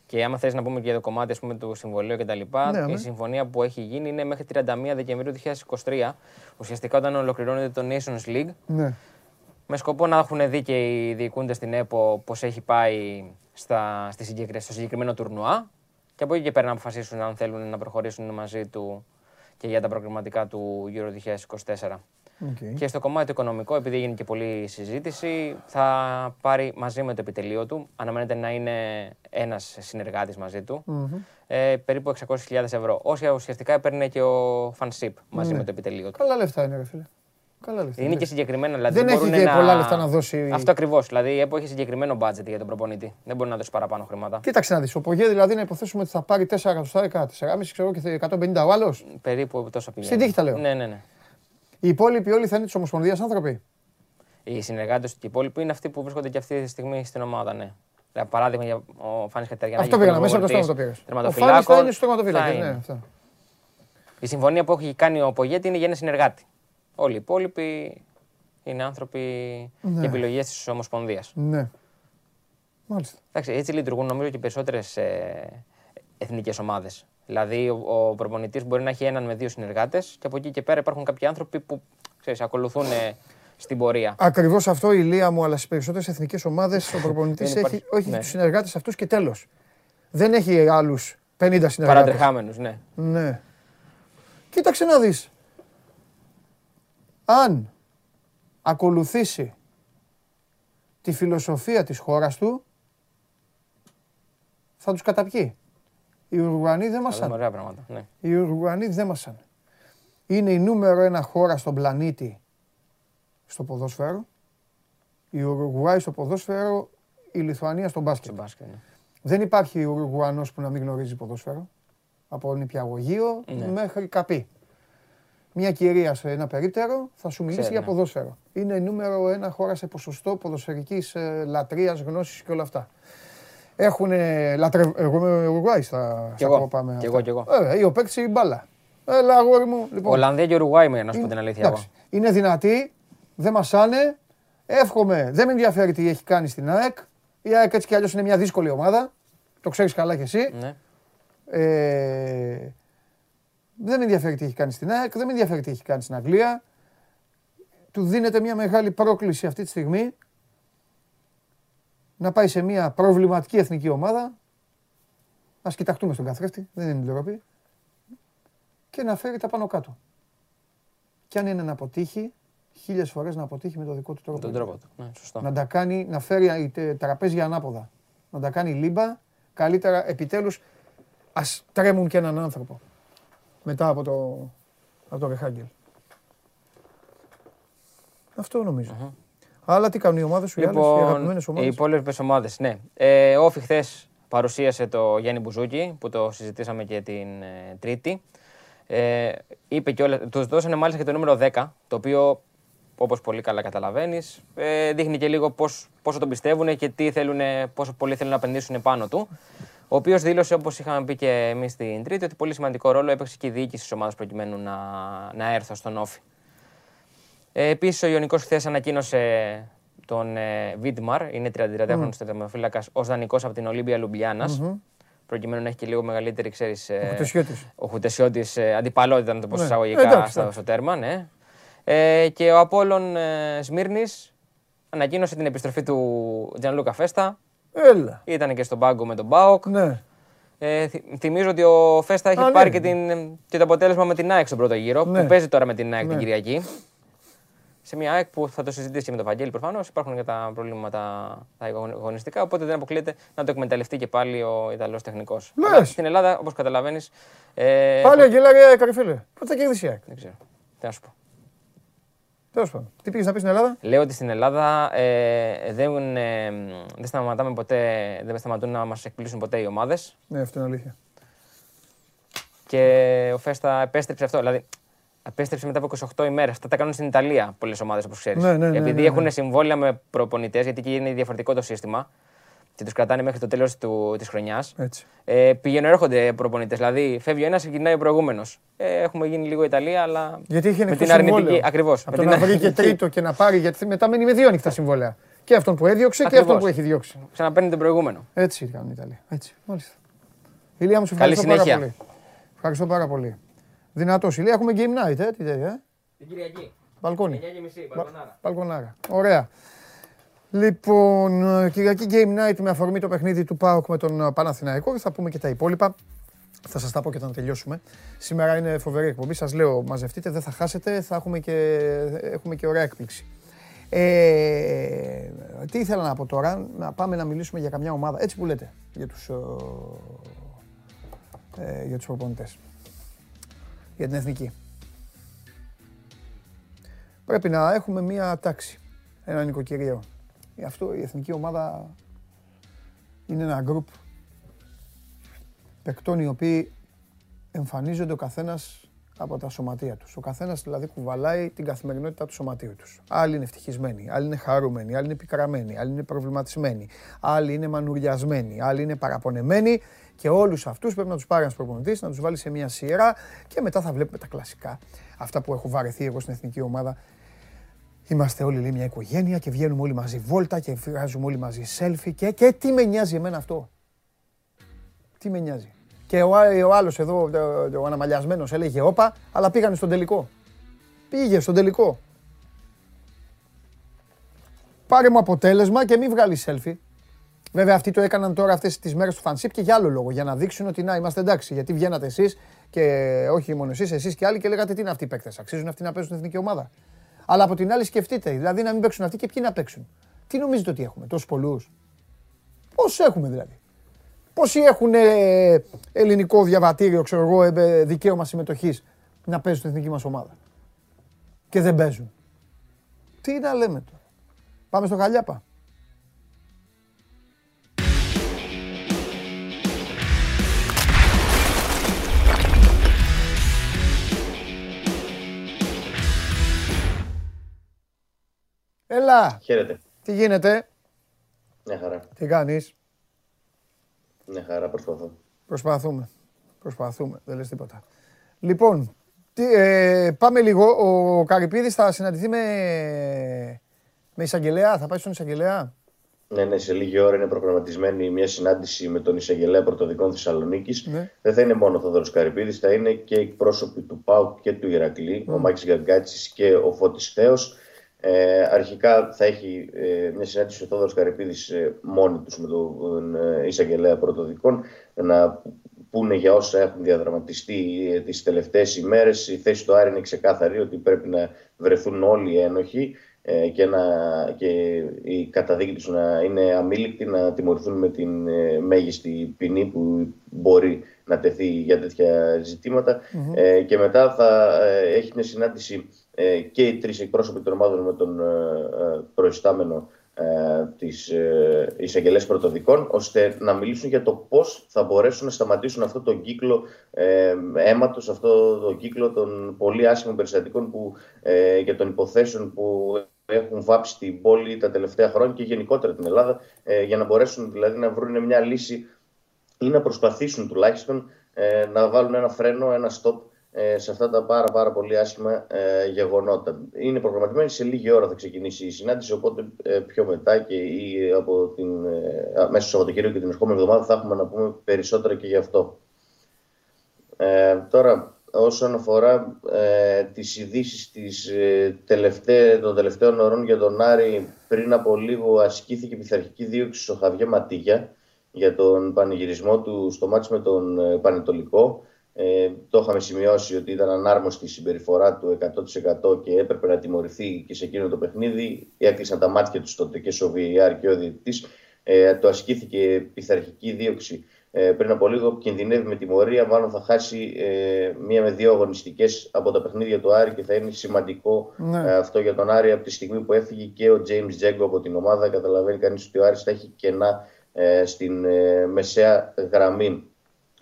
Και άμα θες να πούμε και για το κομμάτι ας πούμε, του συμβολίου κτλ. Ναι, ναι. η συμφωνία που έχει γίνει είναι μέχρι 31 Δεκεμβρίου 2023. Ουσιαστικά όταν ολοκληρώνεται το Nations League, Ναι. Με σκοπό να έχουν δει και οι διοικούντες στην ΕΠΟ πώς έχει πάει στα, στη συγκεκρι- στο συγκεκριμένο τουρνουά. Και από εκεί και πέρα να αποφασίσουν αν θέλουν να προχωρήσουν μαζί του και για τα προγραμματικά του Euro 2024. Οκ. Και στο κομμάτι το οικονομικό, επειδή έγινε και πολλή συζήτηση, θα πάρει μαζί με το επιτελείο του, αναμένεται να είναι ένας συνεργάτης μαζί του, ε, περίπου 600.000 ευρώ. Όσα ουσιαστικά έπαιρνε και ο Φαν'τ Σιπ μαζί Ναι. με το επιτελείο του. Καλά λεφτά είναι, ρε φίλε. Καλά λεφτά. Είναι ναι. και συγκεκριμένα. Δηλαδή, Δεν έχει μπορούν και να... πολλά λεφτά να δώσει. Αυτό ακριβώς. Δηλαδή η ΕΠΟ έχει συγκεκριμένο budget για τον προπονητή. Δεν μπορεί να δώσει παραπάνω χρήματα. Κοίταξε να δεις, ο Πογέ δηλαδή να υποθέσουμε ότι θα πάρει 4 εκατοστάρικα, 4,5 ξέρω και 150 ο άλλος. Περίπου τόσο πηγαίνει. Στην τύχη τα λέω. Ναι, ναι, ναι. Οι υπόλοιποι όλοι θα είναι της Ομοσπονδίας άνθρωποι. Οι συνεργάτες του και οι υπόλοιποι είναι αυτοί που βρίσκονται και αυτή τη στιγμή στην ομάδα. Ναι. Δηλαδή, παράδειγμα, για ο Φάνης Κατεριανάκη. Αυτό πήγα μέσα από το στόμα το πήγες. Ο Φάνης θα είναι στο τερματοφύλακι. Ναι, αυτό. Η συμφωνία που έχει κάνει ο Πογέτη είναι για ένα συνεργάτη. Όλοι οι υπόλοιποι είναι άνθρωποι Ναι. και επιλογές της Ομοσπονδίας. Ναι. Μάλιστα. Εντάξει, έτσι λειτουργούν νομίζω και οι περισσότερε εθνικές ομάδες. Δηλαδή, ο, ο προπονητής μπορεί να έχει έναν με δύο συνεργάτες και από εκεί και πέρα υπάρχουν κάποιοι άνθρωποι που ξέρεις, ακολουθούν ε, στην πορεία. Ακριβώς αυτό η Λία μου, αλλά στις περισσότερες εθνικές ομάδες ο προπονητής Δεν έχει, υπάρχει. όχι Ναι. τους συνεργάτες αυτούς και τέλος. Δεν έχει άλλους 50 συνεργάτες. Παρατρεχάμενου, ναι. Ναι. Κοίταξε να δεις. Αν ακολουθήσει τη φιλοσοφία της χώρας του, θα τους καταπιεί. Οι Ουρουγουανοί δεν μασάνε. Ωραία πράγματα. Ναι. Οι Ουρουγουανοί δεν μασάνε. Είναι η νούμερο ένα χώρα στον πλανήτη στο ποδόσφαιρο. Η Ουρουγουάη στο ποδόσφαιρο, η Λιθουανία στο μπάσκετ. Στο μπάσκετ, ναι. Δεν υπάρχει Ουρουγουανός που να μην γνωρίζει ποδόσφαιρο. Από νηπιαγωγείο Ναι. μέχρι καπί. Μια κυρία σε ένα περίπτερο θα σου μιλήσει Ξέρει, για ναι. ποδόσφαιρο. Είναι η νούμερο ένα χώρα σε ποσοστό ποδοσφαιρικής ε, λατρείας, γνώσης και όλα αυτά. Έχουν λατρε... Εγώ είμαι Ουρουγουάης στα, Κι στα εγώ. κόπα με Κι αυτά. εγώ, κι εγώ. Ε, ή ο παίκτη η μπάλα. Έλα, αγόρι μου. Λοιπόν, Ολλανδία και Ουρουγουάη με να σου πω είναι- την αλήθεια. Εγώ. εντάξει, Είναι δυνατή, δεν μασάνε. Εύχομαι, δεν με ενδιαφέρει τι έχει κάνει στην ΑΕΚ. Η ΑΕΚ έτσι κι αλλιώς είναι μια δύσκολη ομάδα. Το ξέρεις καλά κι εσύ. Ναι. Ε, δεν με ενδιαφέρει τι έχει κάνει στην ΑΕΚ, δεν με ενδιαφέρει τι έχει κάνει στην Αγγλία. Του δίνεται μια μεγάλη πρόκληση αυτή τη στιγμή να πάει σε μια προβληματική εθνική ομάδα. Ας κοιταχτούμε στον καθρέφτη, δεν είναι ντροπή. Και να φέρει τα πάνω κάτω. Και αν είναι να αποτύχει, χίλιες φορές να αποτύχει με το δικό του τρόπο. Με τον τρόπο του. Ναι, σωστό. Να τα κάνει, να φέρει ε, τραπέζια ανάποδα. Να τα κάνει λίμπα. Καλύτερα επιτέλους ας τρέμουν και έναν άνθρωπο. Μετά από το, από το Ρεχάγκελ. Αυτό νομίζω. Αλλά τι κάνουν οι ομάδες σου, οι άλλες, οι Λοιπόν, αγαπημένες οι ομάδες; υπόλοιπες ομάδες, ναι. Ε, ο Όφη χθες παρουσίασε το Γιάννη Μπουζούκη, που το συζητήσαμε και την ε, Τρίτη. Ε, είπε και όλα, τους δώσανε μάλιστα και το νούμερο 10, το οποίο όπως πολύ καλά καταλαβαίνεις, ε, δείχνει και λίγο πώς, πόσο τον πιστεύουν και τι θέλουν, πόσο πολύ θέλουν να επενδύσουν πάνω του. Ο οποίος δήλωσε, όπως είχαμε πει και εμείς την Τρίτη, ότι πολύ σημαντικό ρόλο έπαιξε και η διοίκηση της ομάδας προκειμένου να, να έρθω στον Όφη. Ε, Επίσης, ο Ιωνικός χθες ανακοίνωσε τον ε, Βίτμαρ, είναι 33χρονο τερματοφύλακας, ως δανεικός από την Ολύμπια Λουμπλιάνας, Προκειμένου να έχει και λίγο μεγαλύτερη, ξέρεις, ε, Ο Χτεσιώτης. ο Χουτεσιώτης ε, αντιπαλότητα, να το πω Ναι. εισαγωγικά, Εντάξει, στο, εντάξει. στο τέρμα. Ναι. Ε, και ο Απόλλων ε, Σμύρνης ανακοίνωσε την επιστροφή του Τζανλούκα Φέστα. Έλα. Ήταν και στον πάγκο με τον Μπάουκ. Ναι. Ε, θυ- θυμίζω ότι ο Φέστα έχει Α, ναι. πάρει και, την, και το αποτέλεσμα με την ΑΕΚ στον πρώτο γύρο, Ναι. που παίζει τώρα με την ΑΕΚ Ναι. την Κυριακή. Σε μια ΑΕΚ που θα το συζητήσει και με τον Βαγγέλη προφανώς. Υπάρχουν και τα προβλήματα τα αγωνιστικά, οπότε δεν αποκλείεται να το εκμεταλλευτεί και πάλι ο Ιταλός τεχνικός. Λες. Στην Ελλάδα, όπως καταλαβαίνεις. Ε, Πάλι Αγγελάρια Καρυφίλε. Πότε θα κερδίσει η ΑΕΚ; Δεν ξέρω. Τι να σου πω. Τέλος πάντων. Τι πήγες να πεις στην Ελλάδα; Λέω ότι στην Ελλάδα ε, δεν, ε, δεν σταματάμε ποτέ, δεν σταματούν να μας εκπλήσουν ποτέ οι ομάδες Ναι, αυτό είναι αλήθεια. και ο Φέστα επέστρεψε αυτό. Δηλαδή, επέστρεψε μετά από 28 ημέρες. Αυτά τα κάνουν στην Ιταλία πολλές ομάδες, όπως ξέρεις. Ναι, ναι, ναι, Επειδή ναι, ναι. έχουν συμβόλαια με προπονητές, γιατί εκεί είναι διαφορετικό το σύστημα και τους κρατάνε μέχρι το τέλος της χρονιάς. Έτσι. Ε, πηγαίνουν, έρχονται προπονητές. Δηλαδή, φεύγει ο ένας, ξεκινάει ο προηγούμενος. Ε, έχουμε γίνει λίγο Ιταλία, αλλά. Γιατί είχε με ανοιχτό την αρνητική. συμβόλαιο. Ακριβώς. Από το να βρει και τρίτο και να πάρει, γιατί μετά μένει με δύο ανοιχτά συμβόλαια. Και αυτόν που έδιωξε και Ακριβώς. αυτόν που έχει διώξει. Ξαναπαίρνει τον προηγούμενο. Έτσι κάνουν οι Ιταλοί. Έτσι. Μάλιστα. Ηλία μου, σου Καλή ευχαριστώ πάρα συνέχεια. πολύ. Ευχαριστώ πάρα πολύ. Δυνατός. Ηλία, έχουμε game night, ε. Τι τέτοια, ε; Την Κυριακή. Μπαλκόνι. 9.30 Μπα- Μπαλκονάρα. Ωραία. Λοιπόν, ε, Κυριακή Game Night με αφορμή το παιχνίδι του ΠΑΟΚ με τον ε, Παναθηναϊκό. Θα πούμε και τα υπόλοιπα. Θα σας τα πω και όταν τελειώσουμε. Σήμερα είναι φοβερή εκπομπή. Σας λέω, μαζευτείτε, δεν θα χάσετε. Θα έχουμε και, έχουμε και ωραία έκπληξη. Ε, τι ήθελα να πω τώρα, να πάμε να μιλήσουμε για καμιά ομάδα. Έτσι που λέτε, για τους, ε, ε, για τους προπονητές. Για την εθνική. Πρέπει να έχουμε μία τάξη, ένα νοικοκυριό. Γι' αυτό η εθνική ομάδα είναι ένα γκρουπ παικτών οι οποίοι εμφανίζονται ο καθένας από τα σωματεία τους. Ο καθένας δηλαδή κουβαλάει την καθημερινότητα του σωματείου τους. Άλλοι είναι ευτυχισμένοι, άλλοι είναι χαρούμενοι, άλλοι είναι πικραμένοι, άλλοι είναι προβληματισμένοι, άλλοι είναι μανουριασμένοι, άλλοι είναι παραπονεμένοι και όλους αυτούς πρέπει να τους πάρει ένας προπονητής, να τους βάλει σε μια σειρά και μετά θα βλέπουμε τα κλασικά. Αυτά που έχω βαρεθεί εγώ στην εθνική ομάδα Είμαστε όλοι λέει, μια οικογένεια και βγαίνουμε όλοι μαζί βόλτα και βγάζουμε όλοι μαζί selfie και, και τι με νοιάζει εμένα αυτό; Τι με νοιάζει; Και ο, α- ο άλλος εδώ, ο, ο αναμαλιασμένος έλεγε όπα, αλλά πήγανε στον τελικό. Πήγε στον τελικό. Πάρε μου αποτέλεσμα και μην βγάλεις selfie. Βέβαια, αυτοί το έκαναν τώρα αυτές τις μέρες του φανσίπ και για άλλο λόγο. Για να δείξουν ότι να είμαστε εντάξει. Γιατί βγαίνατε εσείς και όχι μόνο εσείς, εσείς και άλλοι και λέγατε τι είναι αυτοί οι παίκτες. Αξίζουν αυτοί να παίζουν στην εθνική ομάδα. Αλλά από την άλλη σκεφτείτε, δηλαδή να μην παίξουν αυτοί και ποιοι να παίξουν. Τι νομίζετε ότι έχουμε, τόσους πολλούς; Πόσους έχουμε δηλαδή; Πόσοι έχουν ε, ελληνικό διαβατήριο, ξέρω εγώ, ε, δικαίωμα συμμετοχής να παίζουν στην εθνική μας ομάδα; Και δεν παίζουν. Τι να λέμε τώρα; Πάμε στο Γαλιάπα. Έλα. Χαίρετε. Τι γίνεται; Μια χαρά. Τι κάνεις; Μια χαρά προσπαθώ. Προσπαθούμε. Προσπαθούμε. Δεν λες τίποτα. Λοιπόν, τι, ε, πάμε λίγο. Ο Καρυπίδης θα συναντηθεί με, με εισαγγελέα; Θα πάει στον εισαγγελέα; Ναι, ναι, σε λίγη ώρα είναι προγραμματισμένη μια συνάντηση με τον εισαγγελέα πρωτοδικών Θεσσαλονίκης. Ναι. Δεν θα είναι μόνο ο Θόδωρος Καρυπίδης, θα είναι και εκπρόσωποι του ΠΑΟΚ και του Ηρακλή, ο Μάκης Γκαγκάτσης και ο Φώτης Θέος. Ε, αρχικά θα έχει ε, μια συνάντηση ο Θόδωρος Καρυπίδης ε, μόνοι τους με τον ε, εισαγγελέα πρωτοδικών να πούνε για όσα έχουν διαδραματιστεί ε, τις τελευταίες ημέρες. Η θέση του Άρη είναι ξεκάθαρη ότι πρέπει να βρεθούν όλοι οι ένοχοι ε, και, να, και η καταδίκη τους να είναι αμήλικτη, να τιμωρηθούν με την μέγιστη ποινή που μπορεί να τεθεί για τέτοια και μετά θα έχει μια συνάντηση ε, και οι τρεις εκπρόσωποι των ομάδων με τον ε, ε, προϊστάμενο της εισαγγελές πρωτοδικών ώστε να μιλήσουν για το πώς θα μπορέσουν να σταματήσουν αυτό το κύκλο αίματος, αυτό το κύκλο των πολύ άσχημων περιστατικών που, και των υποθέσεων που έχουν βάψει την πόλη τα τελευταία χρόνια και γενικότερα την Ελλάδα για να μπορέσουν δηλαδή να βρουν μια λύση ή να προσπαθήσουν τουλάχιστον να βάλουν ένα φρένο, ένα stop ε, σε αυτά τα πάρα, πάρα πολύ άσχημα ε, γεγονότα. Είναι προγραμματισμένη, σε λίγη ώρα θα ξεκινήσει η συνάντηση, οπότε ε, πιο μετά και ή από την, ε, μέσα στο Σαββατοκύριακο και την ερχόμενη εβδομάδα θα έχουμε να πούμε περισσότερα και γι' αυτό. Ε, τώρα, όσον αφορά ε, τις ειδήσεις της, τελευταί, των τελευταίων ωρών για τον Άρη, πριν από λίγο ασκήθηκε πειθαρχική δίωξη στο Χαβιέ Ματίγια για τον πανηγυρισμό του στο μάτι με τον Πανετολικό. Ε, το είχαμε σημειώσει ότι ήταν ανάρμοστη η συμπεριφορά του 100% και έπρεπε να τιμωρηθεί και σε εκείνο το παιχνίδι. Έκλεισαν τα μάτια τους τότε και ο VAR και ο διαιτητής. Ε, το ασκήθηκε πειθαρχική δίωξη ε, πριν από λίγο. Κινδυνεύει με τιμωρία. Μάλλον θα χάσει ε, μία με δύο αγωνιστικές από τα παιχνίδια του Άρη και θα είναι σημαντικό ναι. ε, αυτό για τον Άρη από τη στιγμή που έφυγε και ο James Τζέγκο από την ομάδα. Καταλαβαίνει κανείς ότι ο Άρης θα έχει κενά ε, στην ε, μεσαία γραμμή.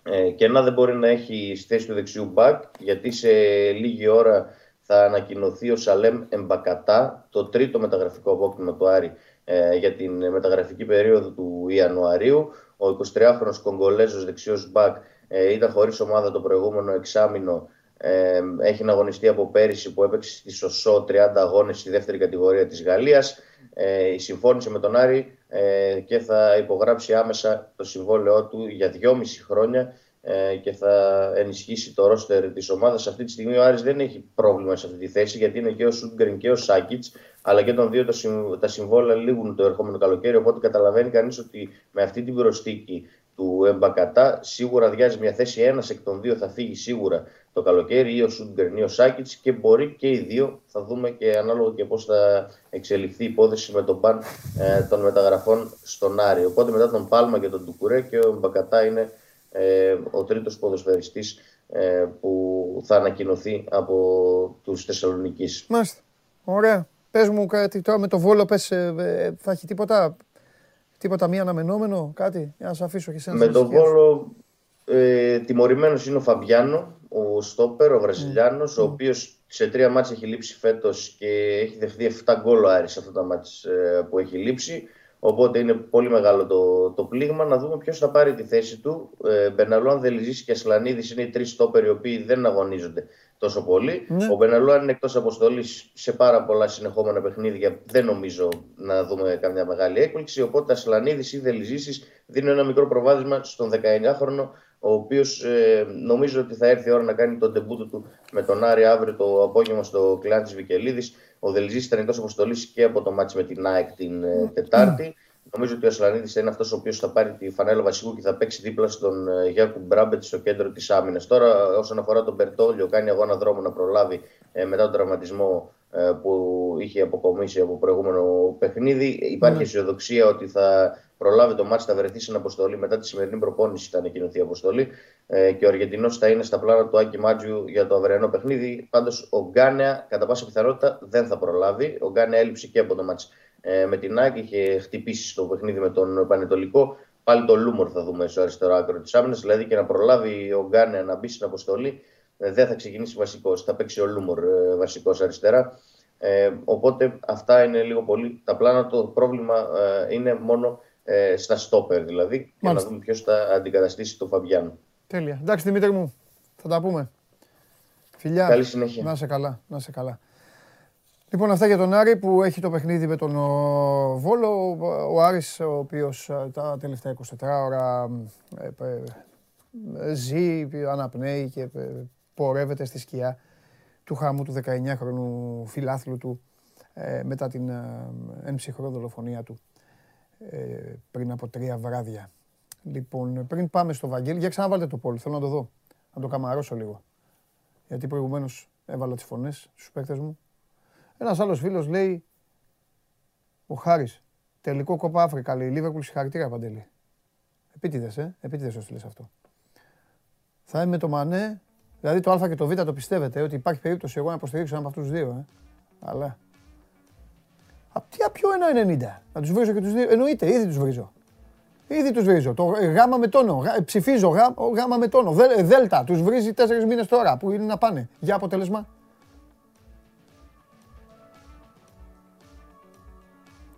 Ε, και να δεν μπορεί να έχει στη θέση του δεξιού μπακ, γιατί σε λίγη ώρα θα ανακοινωθεί ο Σαλέμ Εμπακατά, το τρίτο μεταγραφικό απόκτημα του Άρη ε, για την μεταγραφική περίοδο του Ιανουαρίου. Ο 23χρονος Κογκολέζος δεξιός μπακ ε, ήταν χωρίς ομάδα το προηγούμενο εξάμηνο. Ε, έχει αγωνιστεί από πέρυσι που έπαιξε στη Σωσό 30 αγώνες στη δεύτερη κατηγορία της Γαλλίας. Ε, συμφώνησε με τον Άρη ε, και θα υπογράψει άμεσα το συμβόλαιό του για δυόμιση χρόνια ε, και θα ενισχύσει το ρόστερ της ομάδας. Αυτή τη στιγμή ο Άρης δεν έχει πρόβλημα σε αυτή τη θέση γιατί είναι και ο Σούγκριν και ο Σάκητς, αλλά και των δύο τα συμβόλαια λήγουν το ερχόμενο καλοκαίρι. Οπότε καταλαβαίνει κανείς ότι με αυτή την προστίκη του Εμπακατά σίγουρα αδειάζει μια θέση. Ένας εκ των δύο θα φύγει σίγουρα το καλοκαίρι, ή ο Σούγκριν ή ο Σάκητς, και μπορεί και οι δύο. Θα δούμε και ανάλογα και πώς θα εξελιχθεί η υπόθεση με τον παν ε, των μεταγραφών στον Άρη. Οπότε μετά τον Πάλμα και τον Τουκουρέ και ο Εμπακατά είναι ε, ο τρίτος ποδοσφαιριστής ε, που θα ανακοινωθεί από τους Θεσσαλονικείς. Μάλιστα. Ωραία. Πες μου κάτι τώρα με το Βόλο, πες, ε, θα έχει τίποτα, τίποτα μη αναμενόμενο, κάτι, για να σε αφήσω και εσένα. Με το Βόλο ε, τιμωρημένος είναι ο Φαβιάνο, ο Στόπερ, ο Βραζιλιάνος, ο οποίος σε τρία μάτς έχει λείψει φέτος και έχει δεχθεί 7 γκολ ο Άρης σε αυτά τα μάτς που έχει λείψει. Οπότε είναι πολύ μεγάλο το, το πλήγμα. Να δούμε ποιος θα πάρει τη θέση του. Ε, Μπεναλουάν, Δελιζή και Ασλανίδης είναι οι τρεις στόπερ οι οποίοι δεν αγωνίζονται τόσο πολύ. Ναι. Ο Μπεναλουάν είναι εκτός αποστολής σε πάρα πολλά συνεχόμενα παιχνίδια. Δεν νομίζω να δούμε καμιά μεγάλη έκπληξη. Οπότε Ασλανίδης ή Δελιζή δίνουν ένα μικρό προβάδισμα στον 19χρονο, ο οποίος ε, νομίζω ότι θα έρθει η ώρα να κάνει τον τεμπούτο του με τον Άρη αύριο το απόγευμα στο κλάν τη Βικελίδης. Ο Δελιζή ήταν εκτός αποστολής και από το μάτι με την ΑΕΚ την ε, Τετάρτη. Νομίζω ότι ο Ασλανίδης θα είναι αυτός ο οποίος θα πάρει τη φανέλα βασικού και θα παίξει δίπλα στον ε, Γιάκου Μπράμπετ στο κέντρο της άμυνας. Τώρα, όσον αφορά τον Μπερτόλιο, κάνει αγώνα δρόμο να προλάβει ε, μετά τον τραυματισμό ε, που είχε αποκομίσει από προηγούμενο παιχνίδι. Υπάρχει ναι. αισιοδοξία ότι θα προλάβει το μάτι, θα βρεθεί στην αποστολή. Μετά τη σημερινή προπόνηση θα ανακοινωθεί η αποστολή ε, και ο Αργεντινός θα είναι στα πλάνα του Άκη Μάτζιου για το αυριανό παιχνίδι. Πάντως ο Γκάνεα κατά πάσα πιθανότητα δεν θα προλάβει. Ο Γκάνεα έλειψε και από το μάτι ε, με την Άκη, είχε χτυπήσει στο παιχνίδι με τον Πανετολικό. Πάλι το Λούμορ θα δούμε στο αριστερό άκρο της άμυνας. Δηλαδή και να προλάβει ο Γκάνεα να μπει στην αποστολή ε, δεν θα ξεκινήσει βασικός. Θα παίξει ο Λούμορ ε, βασικός αριστερά. Ε, οπότε αυτά είναι λίγο πολύ τα πλάνα. Το πρόβλημα ε, είναι μόνο ε, στα στόπερ δηλαδή. Για να δούμε ποιος θα αντικαταστήσει τον Φαμπιάνο. Τέλεια. Εντάξει Δημήτρη μου, θα τα πούμε. Φιλιά. Καλή συνέχεια. Να σε καλά. Να σε καλά. Λοιπόν, αυτά για τον Άρη που έχει το παιχνίδι με τον Βόλο. Ο Άρης, ο οποίος τα τελευταία 24 ώρα ζει, αναπνέει και πορεύεται στη σκιά του χαμού του 19χρονου φιλάθλου του ε, μετά την ε, έμψυχρό δολοφονία του ε, πριν από τρία βράδια. Λοιπόν, πριν πάμε στο Βαγγέλη, για ξαναβάλτε το πόλι, θέλω να το δω, να το καμαρώσω λίγο. Γιατί προηγουμένως έβαλα τις φωνές στους παίκτες μου. Ένας άλλος φίλος λέει, ο Χάρης, τελικό κόπα Αφρικα, λέει, Λίβερπουλ συγχαρητήρια Παντελή. Επίτηδες, ε, επίτηδες το στείλες αυτό. Θα είμαι το Μανέ Δηλαδή το Α και το Β το πιστεύετε ότι υπάρχει περίπτωση εγώ να υποστηρίξω ένα από αυτούς του δύο. Ε. Αλλά. Απ' τι απ' ποιο 1,90. Να τους βρίζω και τους δύο. Εννοείται, ήδη τους βρίζω. Ήδη τους βρίζω. Το γάμα με τόνο. Ψηφίζω γά, γάμα με τόνο. Δε, δέλτα. Τους βρίζει τέσσερις μήνες τώρα που είναι να πάνε; Για αποτέλεσμα.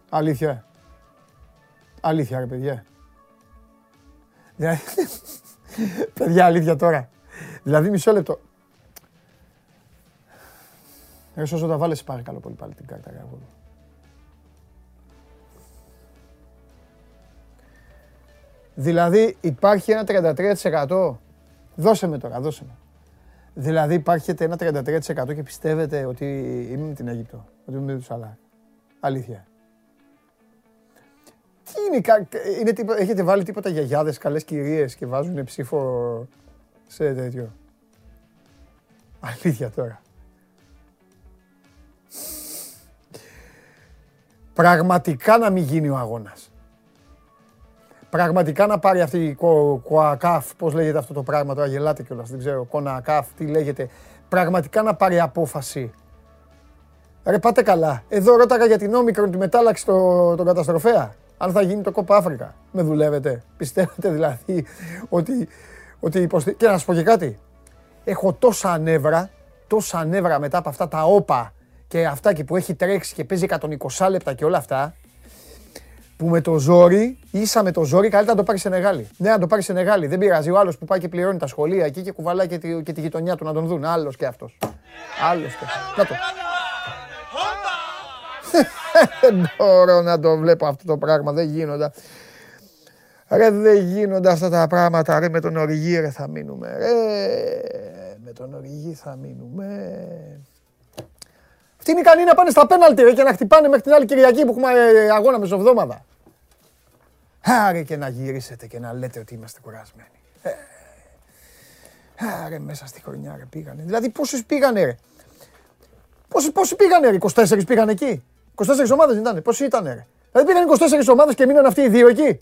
Αλήθεια. Αλήθεια, ρε παιδιά. Δηλαδή, παιδιά, αλήθεια τώρα. Δηλαδή μισό λεπτό. Ρε όσο τα βάλεις παρακαλώ πολύ πάλι την κάρτα γρήγορα. Δηλαδή υπάρχει ένα 33%. Δώσε με τώρα, δώσε με. Δηλαδή υπάρχει ένα 33% και πιστεύετε ότι είμαι με την Αίγυπτο. Ότι είμαι με τους άλλα. Αλήθεια. Τι είναι, είναι, έχετε βάλει τίποτα γιαγιάδες, καλές κυρίες και βάζουν ψήφο σε τέτοιο; Αλήθεια τώρα. Πραγματικά να μην γίνει ο αγώνας. Πραγματικά να πάρει αυτή η κοακάφ, πώς λέγεται αυτό το πράγμα, τώρα γελάτε κιόλας, δεν ξέρω, κονακάφ, τι λέγεται. Πραγματικά να πάρει απόφαση. Ρε πάτε καλά. Εδώ ρώταγα για την όμικρον τη μετάλλαξη το, τον καταστροφέα. Αν θα γίνει το κόπα Αφρικα. Με δουλεύετε. Πιστεύετε δηλαδή ότι ότι υποστη... Και να σου πω και κάτι. Έχω τόσα νεύρα, τόσα νεύρα μετά από αυτά τα όπα και αυτά και που έχει τρέξει και παίζει 120 λεπτά και όλα αυτά, που με το ζόρι, ίσα με το ζόρι, καλύτερα να το πάρει σε Νεγάλη. Ναι, να το πάρει σε Νεγάλη. Δεν πειράζει. Ο άλλος που πάει και πληρώνει τα σχολεία εκεί και κουβαλάει και τη, και τη γειτονιά του να τον δουν. Άλλος και αυτός. Άλλος και αυτός. Να το. Δεν μπορώ να το βλέπω αυτό το πράγμα. Δεν γίνοντα. Ρε δεν γίνονται αυτά τα πράγματα, ρε με τον Οριγή ρε θα μείνουμε, ρε με τον Οριγή θα μείνουμε. Αυτοί είναι ικανοί να πάνε στα πέναλτι ρε και να χτυπάνε μέχρι την άλλη Κυριακή που έχουμε ε, αγώνα μεσοβδόμαδα. Άρε και να γυρίσετε και να λέτε ότι είμαστε κουρασμένοι. Ε, άρε μέσα στη χρονιά ρε πήγανε. Δηλαδή πόσους πήγανε ρε; Πόσοι, πόσοι πήγανε ρε, 24 πήγανε εκεί; 24 ομάδες ήταν, πόσοι ήταν ρε; Δηλαδή πήγαν 24 ομάδες και μείναν αυτοί οι δύο εκεί.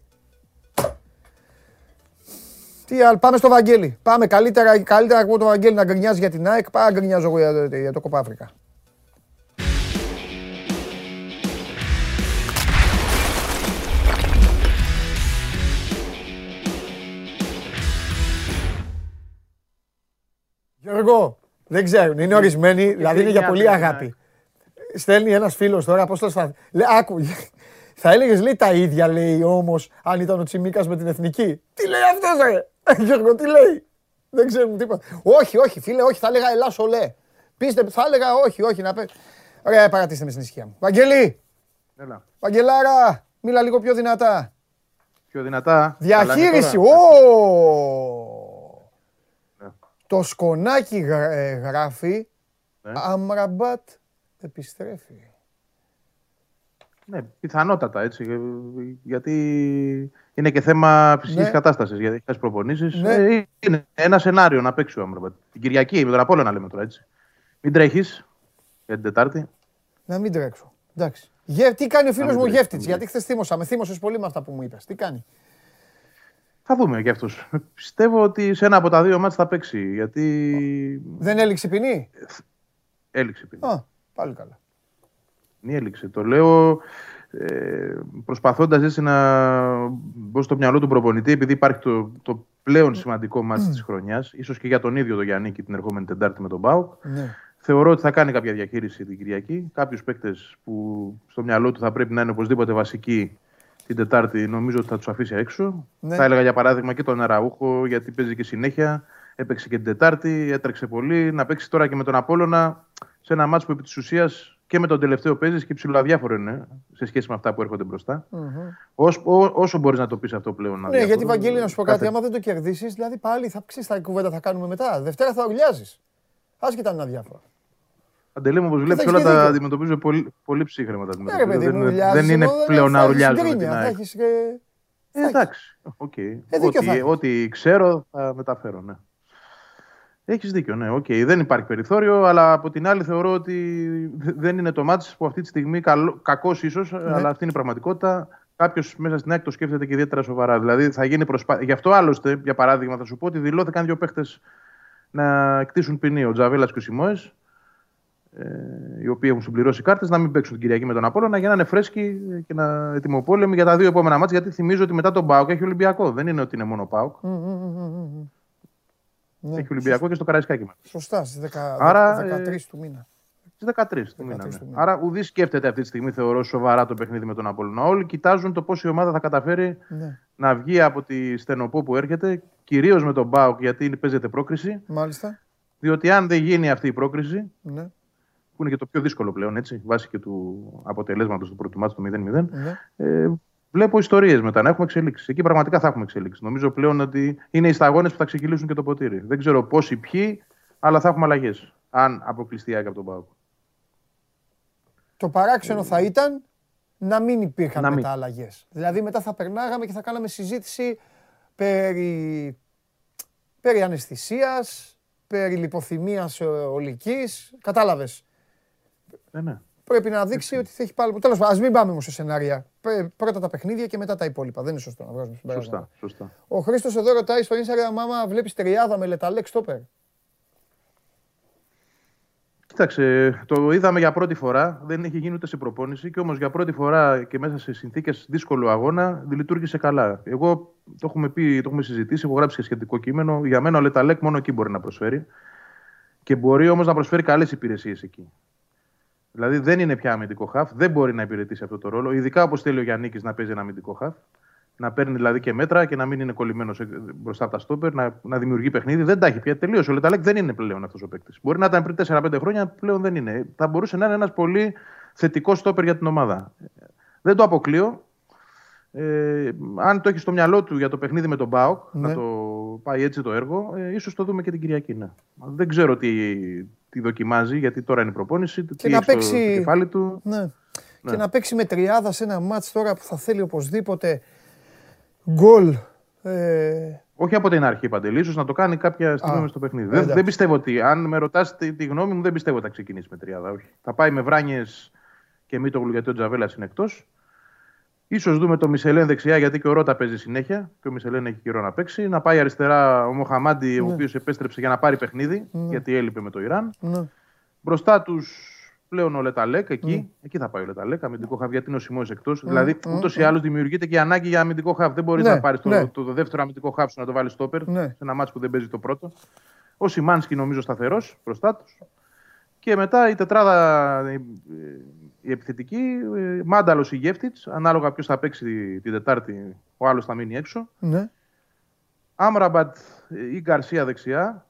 Τι άλλο, πάμε στο Βαγγέλη. Πάμε καλύτερα, καλύτερα από το Βαγγέλη να γκρινιάζει για την ΑΕΚ, πάρα γκρινιάζω εγώ για το, για το Κοπάφρικα. Γιώργο, δεν ξέρουν, είναι ορισμένοι, δηλαδή είναι για πολύ αγάπη. Στέλνει ένας φίλος τώρα, πώς το θα... Άκου, θα έλεγες λέει τα ίδια λέει όμως αν ήταν ο Τσιμίκας με την Εθνική. Τι λέει αυτός ρε; Γιώργο, τι λέει; Δεν ξέρω τίποτα. Όχι, όχι, φίλε, όχι, θα έλεγα Ελλά Ολέ. Πίστε, θα έλεγα όχι, όχι, να πει. Ωραία, παρατήστε με στην ησυχία μου. Βαγγελή! Έλα. Βαγγελάρα, μίλα λίγο πιο δυνατά. Πιο δυνατά. Διαχείριση. Ω! Ναι. Το σκονάκι ε, γράφει ναι. Αμραμπάτ επιστρέφει. Ναι, πιθανότατα έτσι. Γιατί είναι και θέμα φυσικής ναι. κατάστασης. Γιατί έχει προπονήσεις. Ναι. Ε, είναι ένα σενάριο να παίξει ο Άμραμπατ. Την Κυριακή, με τον Απόλαιο να λέμε τώρα έτσι. Μην τρέχεις για την Τετάρτη. Να μην τρέξω. Εντάξει. τι κάνει ο φίλος μου Γεύτιτ, γιατί χθες θύμωσα. Με θύμωσες πολύ με αυτά που μου είπες. Τι κάνει; Θα δούμε κι αυτό. Πιστεύω ότι σε ένα από τα δύο μάτια θα παίξει. Γιατί... Δεν έληξε ποινή; Έληξε ποινή. Α, πάλι καλά. Μη έληξε. Το λέω ε, προσπαθώντας έτσι να μπω στο μυαλό του προπονητή, επειδή υπάρχει το, το πλέον σημαντικό μάτι mm. της χρονιάς, ίσως και για τον ίδιο τον Γιάννη και την ερχόμενη Τεντάρτη με τον Μπάουκ, ναι. θεωρώ ότι θα κάνει κάποια διαχείριση την Κυριακή. Κάποιους παίκτες που στο μυαλό του θα πρέπει να είναι οπωσδήποτε βασικοί την Τετάρτη, νομίζω ότι θα τους αφήσει έξω. Ναι. Θα έλεγα για παράδειγμα και τον Αραούχο, γιατί παίζει και συνέχεια. Έπαιξε και την Τετάρτη, έτρεξε πολύ. Να παίξει τώρα και με τον Απόλωνα σε ένα μάτσο που επί της ουσίας και με τον τελευταίο παίζεις και ψηλοαδιάφορο είναι σε σχέση με αυτά που έρχονται μπροστά. Mm-hmm. Όσο, όσο μπορείς να το πεις αυτό πλέον. Ναι, γιατί Βαγγέλη, να σου πω κάτι, κάθε... άμα δεν το κερδίσεις, δηλαδή πάλι θα ξέρεις τα κουβέντα θα κάνουμε μετά. Δευτέρα θα ουρλιάζει. Άσχετα είναι αδιάφορα. Αντελή μου, όπως βλέπεις, όλα τα αντιμετωπίζω πολύ, πολύ ψύχρεμα. Τα ναι, παιδί, δεν, δεν είναι πλέον να ουρλιάζω με την ΑΕΚ. Ε, εντάξει, okay. ό,τι, ό,τι ξέρω θα μεταφέρω, ναι. Έχεις δίκιο, ναι. Okay. Δεν υπάρχει περιθώριο, αλλά από την άλλη θεωρώ ότι δεν είναι το μάτι που αυτή τη στιγμή, κακός ίσως, ναι. αλλά αυτή είναι η πραγματικότητα. Κάποιος μέσα στην άκρη το σκέφτεται και ιδιαίτερα σοβαρά. Δηλαδή θα γίνει προσπάθεια. Γι' αυτό άλλωστε, για παράδειγμα, θα σου πω ότι δηλώθηκαν δύο παίχτε να κτίσουν ποινή, ο Τζαβέλας και ο Σιμόε, ε, οι οποίοι έχουν συμπληρώσει κάρτες, να μην παίξουν την Κυριακή με τον Απόλαιο, για να είναι φρέσκοι και να ετοιμοπόλεμοι για τα δύο επόμενα μάτια. Γιατί θυμίζω ότι μετά τον Πάοκ έχει Ολυμπιακό. Δεν είναι ότι είναι μόνο Πάοκ. Ναι. Έχει Ολυμπιακό και στο Καραϊσκάκι Σωστά, στις 13 του μήνα. Στις 13 του μήνα. Ναι. Άρα ουδή σκέφτεται αυτή τη στιγμή, θεωρώ, σοβαρά το παιχνίδι με τον Απόλυνα. Όλοι κοιτάζουν το πώς η ομάδα θα καταφέρει ναι. να βγει από τη στενοπό που έρχεται, κυρίως με τον Μπάουκ, γιατί παίζεται πρόκριση. Μάλιστα. Διότι αν δεν γίνει αυτή η πρόκριση, ναι. Που είναι και το πιο δύσκολο πλέον, έτσι, βάσει και του αποτελέσματος του πρώτου του 0-0, ναι. ε, βλέπω ιστορίες μετά να έχουμε εξελίξεις. Εκεί πραγματικά θα έχουμε εξελίξεις. Νομίζω πλέον ότι είναι οι σταγόνες που θα ξεκυλήσουν και το ποτήρι. Δεν ξέρω πόσοι ποιοι, αλλά θα έχουμε αλλαγές. Αν αποκλειστεί η από τον Πάοκ. Το παράξενο θα ήταν να μην υπήρχαν να μετά αλλαγές. Δηλαδή μετά θα περνάγαμε και θα κάναμε συζήτηση περί, περί αναισθησίας, περί λιποθυμίας ολικής. Κατάλαβες. Ε, ναι πρέπει να δείξει ότι θα έχει πάλι. Τέλος πάντων, ας μην πάμε όμως σε σενάρια. Πρώτα τα παιχνίδια και μετά τα υπόλοιπα. Δεν είναι σωστό να βγάζουμε συμπέρασμα. Σωστά, σωστά. Ο Χρήστος εδώ ρωτάει στο Instagram, άμα βλέπεις τριάδα με λεταλέξ στόπερ. Κοίταξε, το είδαμε για πρώτη φορά. Δεν έχει γίνει ούτε σε προπόνηση και όμως για πρώτη φορά και μέσα σε συνθήκες δύσκολου αγώνα λειτουργήσε καλά. Εγώ το έχουμε πει, το έχουμε συζητήσει, έχω γράψει και σχετικό κείμενο. Για μένα ο Λεταλέκ μόνο εκεί μπορεί να προσφέρει. Και μπορεί όμως να προσφέρει καλές υπηρεσίες εκεί. Δηλαδή δεν είναι πια αμυντικό χαφ, δεν μπορεί να υπηρετήσει αυτό το ρόλο. Ειδικά όπως θέλει ο Γιάννη να παίζει ένα αμυντικό χαφ. Να παίρνει δηλαδή και μέτρα και να μην είναι κολλημένος μπροστά από τα στόπερ, να, να δημιουργεί παιχνίδι. Δεν τα έχει πια. Τελείωσε. Ο Λεταλέκ δεν είναι πλέον αυτός ο παίκτης. Μπορεί να ήταν πριν 4-5 χρόνια, πλέον δεν είναι. Θα μπορούσε να είναι ένας πολύ θετικός στόπερ για την ομάδα. Δεν το αποκλείω. Ε, αν το έχει στο μυαλό του για το παιχνίδι με τον Μπάουκ, ναι. να το πάει έτσι το έργο, ε, ίσως το δούμε και την Κυριακή. Ναι. Δεν ξέρω τι, τι δοκιμάζει, γιατί τώρα είναι η προπόνηση. Και τι να παίξει. Στο κεφάλι του. Ναι. ναι. Και να παίξει με τριάδα σε ένα μάτς τώρα που θα θέλει οπωσδήποτε γκολ. Ε... Όχι από την αρχή παντελή, ίσως να το κάνει κάποια στιγμή στο παιχνίδι. Δεν, δεν, πιστεύω ότι, αν με ρωτάς τη, τη, γνώμη μου, δεν πιστεύω ότι θα ξεκινήσει με τριάδα. Όχι. Θα πάει με βράνιες και μη το γιατί ο Τζαβέλας είναι εκτός. Σω δούμε το Μισελέν δεξιά, γιατί και ο Ρότα παίζει συνέχεια και ο Μισελέν έχει καιρό να παίξει. Να πάει αριστερά ο Μοχαμάντι, ναι. ο οποίος επέστρεψε για να πάρει παιχνίδι, ναι. γιατί έλειπε με το Ιράν. Ναι. Μπροστά τους πλέον ο Λεταλέκ, εκεί, ναι. εκεί θα πάει ο Λεταλέκ, αμυντικό χαβ, γιατί είναι ο Σιμό εκτός. Ναι. Δηλαδή, ούτως ή άλλως δημιουργείται και η ανάγκη για αμυντικό χαβ. Δεν μπορείς να πάρεις το, το, δεύτερο αμυντικό χαβ σου να το βάλεις στόπερ σε ένα μάτσο που δεν παίζει το πρώτο. Ο Σιμάνσκι νομίζω σταθερός μπροστά τους. Και μετά η τετράδα η επιθετική, ε, Μάνταλος ή Γεύτιτ, ανάλογα ποιος θα παίξει την Τετάρτη, ο άλλος θα μείνει έξω. Ναι. Άμραμπατ ή Γκαρσία δεξιά.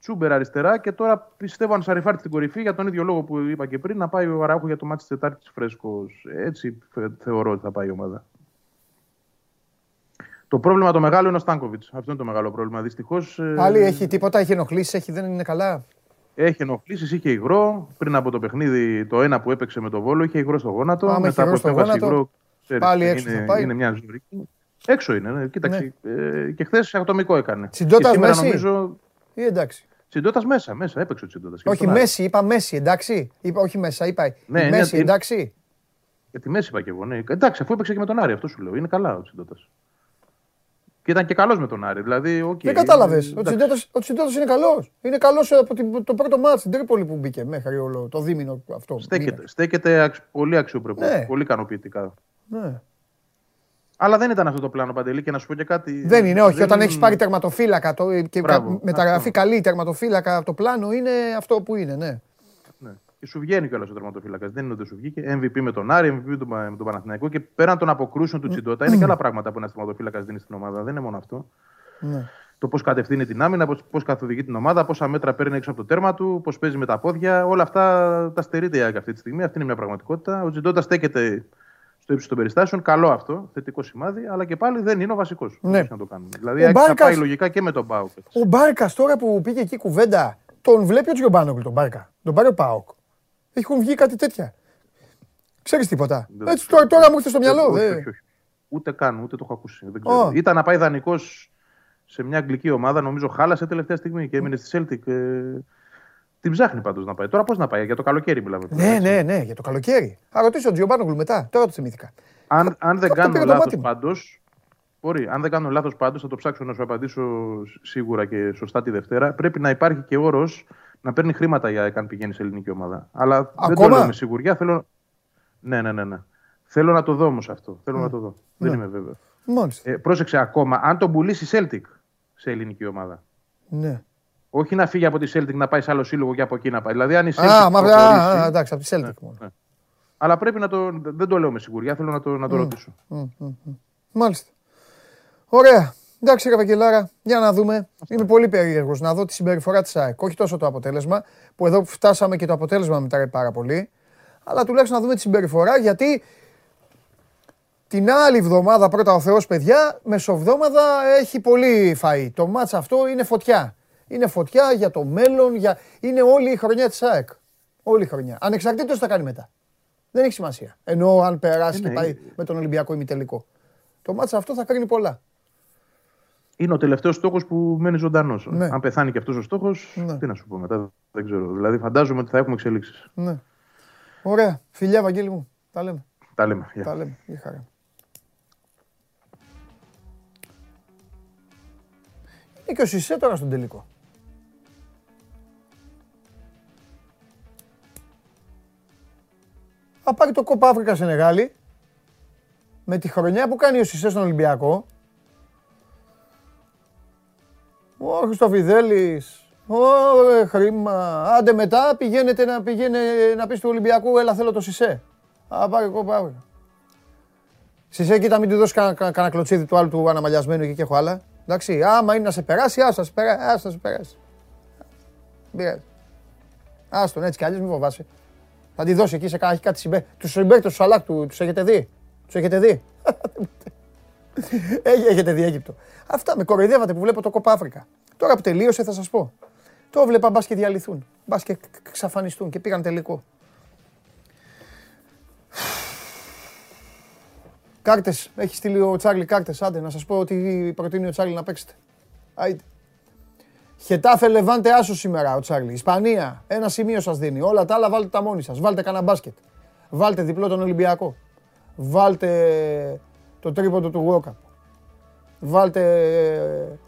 Τσούμπερ αριστερά και τώρα πιστεύω αν Σαριφάρτη στην κορυφή για τον ίδιο λόγο που είπα και πριν να πάει ο Αράουχο για το μάτι της Τετάρτης φρέσκος. Έτσι θεωρώ ότι θα πάει η ομάδα. Το πρόβλημα το μεγάλο είναι ο Στάνκοβιτς. Αυτό είναι το μεγάλο πρόβλημα. Δυστυχώς. Ε, Πάλι έχει τίποτα, έχει ενοχλήσεις, έχει, δεν είναι καλά. Έχει ενοχλήσει, είχε υγρό. Πριν από το παιχνίδι, το ένα που έπαιξε με το βόλο, είχε υγρό στο γόνατο. Άμα Μετά από στέβαση υγρό. Πάλι έξω είναι, θα πάει. είναι μια ζωή. Έξω είναι, ναι. κοίταξε. Ναι. Ε, και χθες ατομικό έκανε. Τσιντότα Μέση; Νομίζω... Ή εντάξει. Τσιντότα μέσα, μέσα, έπαιξε ο Τσιντότα. Όχι, Μέση, είπα Μέση, εντάξει. Είπα, όχι μέσα, είπα. Ναι, Μέση, ναι, εντάξει. Για τη μέση είπα και εγώ. Ναι. Εντάξει, αφού έπαιξε και με τον Άρη, αυτό σου λέω. Είναι καλά ο Τσιντότα. Και ήταν και καλός με τον Άρη. Δηλαδή, okay, Δεν κατάλαβες. Ο Τσιντότα είναι καλός. Είναι καλός από το πρώτο μάτι στην Τρίπολη που μπήκε μέχρι όλο το δίμηνο αυτό. Στέκεται, στέκεται πολύ αξιοπρεπώ. Ναι. Πολύ ικανοποιητικά. Ναι. Αλλά δεν ήταν αυτό το πλάνο Παντελή και να σου πω και κάτι. Δεν είναι, όχι. Δεν όταν έχεις πάρει τερματοφύλακα το, και Μπράβο, μεταγραφή καλή τερματοφύλακα από το πλάνο είναι αυτό που είναι, ναι. Ναι. Και σου βγαίνει κιόλας ο τερματοφύλακας. Δεν είναι ότι σου βγήκε. MVP με τον Άρη, MVP με τον Παναθηναϊκό και πέραν των αποκρούσεων του Τσιντότα είναι και άλλα πράγματα που ένας τερματοφύλακας δίνει στην ομάδα. Δεν είναι μόνο αυτό. Ναι. Το πώς κατευθύνει την άμυνα, πώς καθοδηγεί την ομάδα, πόσα μέτρα παίρνει έξω από το τέρμα του, πώς παίζει με τα πόδια. Όλα αυτά τα στερείται αυτή τη στιγμή. Αυτή είναι μια πραγματικότητα. Ο Τσιντότα στέκεται στο ύψος των περιστάσεων. Καλό αυτό, θετικό σημάδι, αλλά και πάλι δεν είναι ο βασικός. Ναι. Να το κάνουμε. Δηλαδή, ο θα πάει λογικά και με τον Πάοκ. Ο Μπάρκας τώρα που πήγε εκεί κουβέντα, τον βλέπει ο Τζιομπάνογκλ τον Μπάρκα. Τον πάρει ο Πάοκ. Έχουν βγει κάτι τέτοια. Ξέρεις τίποτα. Έτσι τώρα, τώρα μου ήρθε στο μυαλό. Όχι, όχι, όχι. Ούτε καν, ούτε το έχω ακούσει. Δεν ξέρω. Ήταν να πάει δανεικός σε μια αγγλική ομάδα, νομίζω χάλασε τελευταία στιγμή και έμεινε στη Celtic. Ε, την ψάχνει πάντως να πάει. Τώρα πώς να πάει, για το καλοκαίρι μιλάμε. Ναι, ναι, ναι, για το καλοκαίρι. Α ρωτήσω τον Τζιομπάνογλου μετά, τώρα το θυμήθηκα. Αν, αν δεν κάνω λάθος πάντως. Μπορεί, αν δεν κάνω λάθος πάντως, θα το ψάξω να σου απαντήσω σίγουρα και σωστά τη Δευτέρα. Πρέπει να υπάρχει και όρος να παίρνει χρήματα για αν πηγαίνει σε ελληνική ομάδα. Αλλά Ακόμα; δεν το λέω με σιγουριά. Θέλω... Ναι, ναι, ναι, ναι. Θέλω να το δω όμως αυτό. Θέλω να το δω. Δεν ναι. είμαι βέβαιος. Ε, πρόσεξε ακόμα, αν τον πουλήσει Celtic σε ελληνική ομάδα. Ναι. Όχι να φύγει από τη Celtic να πάει σε άλλο σύλλογο και από εκεί να πάει. Δηλαδή, αν η Celtic. Α, μα, α, εντάξει, από τη Celtic ναι, ναι. Αλλά πρέπει να το. Δεν το λέω με σιγουριά, θέλω να το, να το mm, ρωτήσω. Mm, mm, Μάλιστα. Ωραία. Εντάξει, Καβαγγελάρα, για να δούμε. Είμαι πολύ περίεργος να δω τη συμπεριφορά της ΑΕΚ. Όχι τόσο το αποτέλεσμα, που εδώ φτάσαμε και το αποτέλεσμα μετράει πάρα πολύ. Αλλά τουλάχιστον να δούμε τη συμπεριφορά γιατί την άλλη εβδομάδα πρώτα ο Θεός παιδιά, μεσοβδόμαδα έχει πολύ φαΐ. Το μάτς αυτό είναι φωτιά. Είναι φωτιά για το μέλλον, για... είναι όλη η χρονιά της ΑΕΚ. Όλη η χρονιά. Ανεξαρτήτως θα κάνει μετά. Δεν έχει σημασία. Ενώ αν περάσει και ναι, πάει με τον Ολυμπιακό ημιτελικό. Το μάτς αυτό θα κρίνει πολλά. Είναι ο τελευταίος στόχος που μένει ζωντανός. Ναι. Αν πεθάνει και αυτός ο στόχος, ναι. τι να σου πω μετά. Δεν ξέρω. Δηλαδή, φαντάζομαι ότι θα έχουμε εξελίξεις. Ναι. Ωραία. Φιλιά, Βαγγέλη μου. Τα λέμε. Τα λέμε. Τα λέμε. Για χαρά. Είναι και ο Σισε τώρα στον τελικό. Θα πάρει το κόπα Αφρικα Σενεγάλη με τη χρονιά που κάνει ο Σισε στον Ολυμπιακό. Ο Χριστοφιδέλης, Ωρε χρήμα. Άντε μετά πηγαίνετε να, πηγαίνε, να πεις του Ολυμπιακού, έλα θέλω το Σισε. Α, πάρει κόπα Αφρικα. Σισε, κοίτα μην του δώσεις κανένα κλωτσίδι του άλλου του αναμαλιασμένου εκεί και έχω άλλα. Εντάξει, άμα είναι να σε περάσει, άστα σε περάσει. Άστα σε περάσει. Πειράζει. Άστον έτσι κι αλλιώς μην φοβάσαι. Θα τη δώσει εκεί σε κάτι, κάτι συμπέ. Τους συμπέκτες του Σαλάκ του, τους έχετε δει; Τους έχετε δει; έχετε δει Αίγυπτο. Αυτά με κοροϊδεύατε που βλέπω το κόπα Αφρικα. Τώρα που τελείωσε θα σας πω. Το βλέπα μπας και διαλυθούν. Μπας και ξαφανιστούν και πήγαν τελικό. Κάρτες. Έχει στείλει ο Τσάρλι κάρτες. Άντε να σας πω ότι προτείνει ο Τσάρλι να παίξετε. Άιτε. Χετάφε Λεβάντε άσο σήμερα ο Τσάρλι. Ισπανία. Ένα σημείο σας δίνει. Όλα τα άλλα βάλτε τα μόνοι σας. Βάλτε κανένα μπάσκετ. Βάλτε διπλό τον Ολυμπιακό. Βάλτε το τρίποντο του Γουόκα. Βάλτε ε,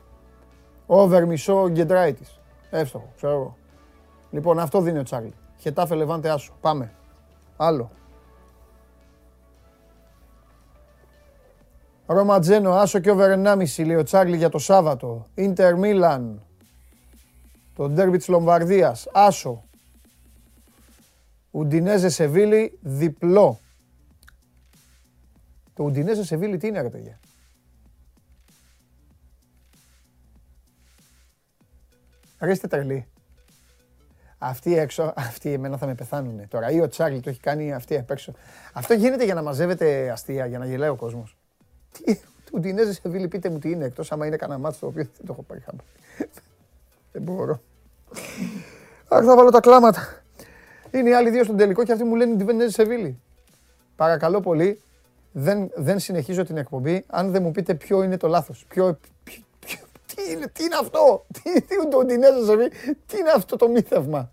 over μισό γκεντράιτη. Εύστοχο, ξέρω εγώ. Λοιπόν, αυτό δίνει ο Τσάρλι. Χετάφε Λεβάντε άσο. Πάμε. Άλλο. Ρωματζένο, άσο και over 1,5 λέει ο Τσάρλι για το Σάββατο. Ίντερ Μίλαν. Το ντέρμπι της Λομβαρδίας. Άσο. Ουντινέζε Σεβίλη διπλό. Το Ουντινέζε Σεβίλη τι είναι ρε παιδιά; Ρε είστε τρελοί. Αυτοί έξω, αυτοί εμένα θα με πεθάνουν τώρα. Ή ο Τσάρλι το έχει κάνει αυτοί απ' έξω. Αυτό γίνεται για να μαζεύετε αστεία, για να γελάει ο κόσμος. Τι, Ουντινέζε σε Βίλη, πείτε μου τι είναι, εκτός άμα είναι κανένα μάτσο το οποίο δεν το έχω πάρει χάμπα. Δεν μπορώ. Αχ, θα βάλω τα κλάματα. Είναι οι άλλοι δύο στον τελικό και αυτοί μου λένε Ουντινέζε σε Βίλη. Παρακαλώ πολύ, δεν, δεν συνεχίζω την εκπομπή αν δεν μου πείτε ποιο είναι το λάθος. Ποιο, ποιο, ποιο, Τι είναι, τι είναι αυτό, τι, τι, το σε τι είναι αυτό το μύθευμα;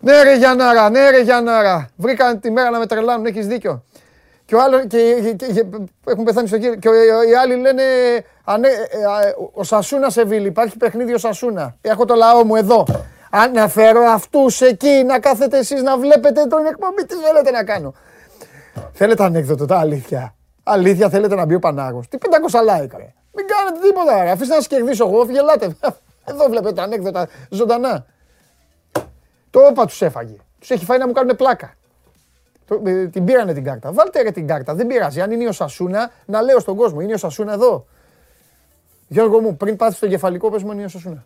Ναι ρε Γιάνναρα, ναι ρε Γιάνναρα. Βρήκαν τη μέρα να με τρελάνουν, έχεις δίκιο. Και, ο άλλος, και, και, και, έχουν πεθάνει στο κύριο. Και οι άλλοι λένε ανέ, ε, ε, ο Σασούνα σε βίλη, υπάρχει παιχνίδι ο Σασούνα. Έχω το λαό μου εδώ. Αν να φέρω αυτούς εκεί να κάθετε εσείς να βλέπετε τον εκπομπή, τι θέλετε να κάνω. Θέλετε ανέκδοτο, τα αλήθεια. Αλήθεια θέλετε να μπει ο Πανάγος. Τι 500 like, ρε. Μην κάνετε τίποτα, ρε. Αφήστε να σας κερδίσω εγώ, γελάτε. Εδώ βλέπετε τα ανέκδοτα ζωντανά. Το όπα τους έφαγε. Τους έχει φάει να μου κάνουν πλάκα. Ε, την πήρανε την κάρτα. Βάλτε ρε την κάρτα. Δεν πειράζει. Αν είναι ο Σασούνα, να λέω στον κόσμο. Είναι ο Σασούνα εδώ. Γιώργο μου, πριν πάθεις το κεφαλικό, πες μου είναι ο Σασούνα.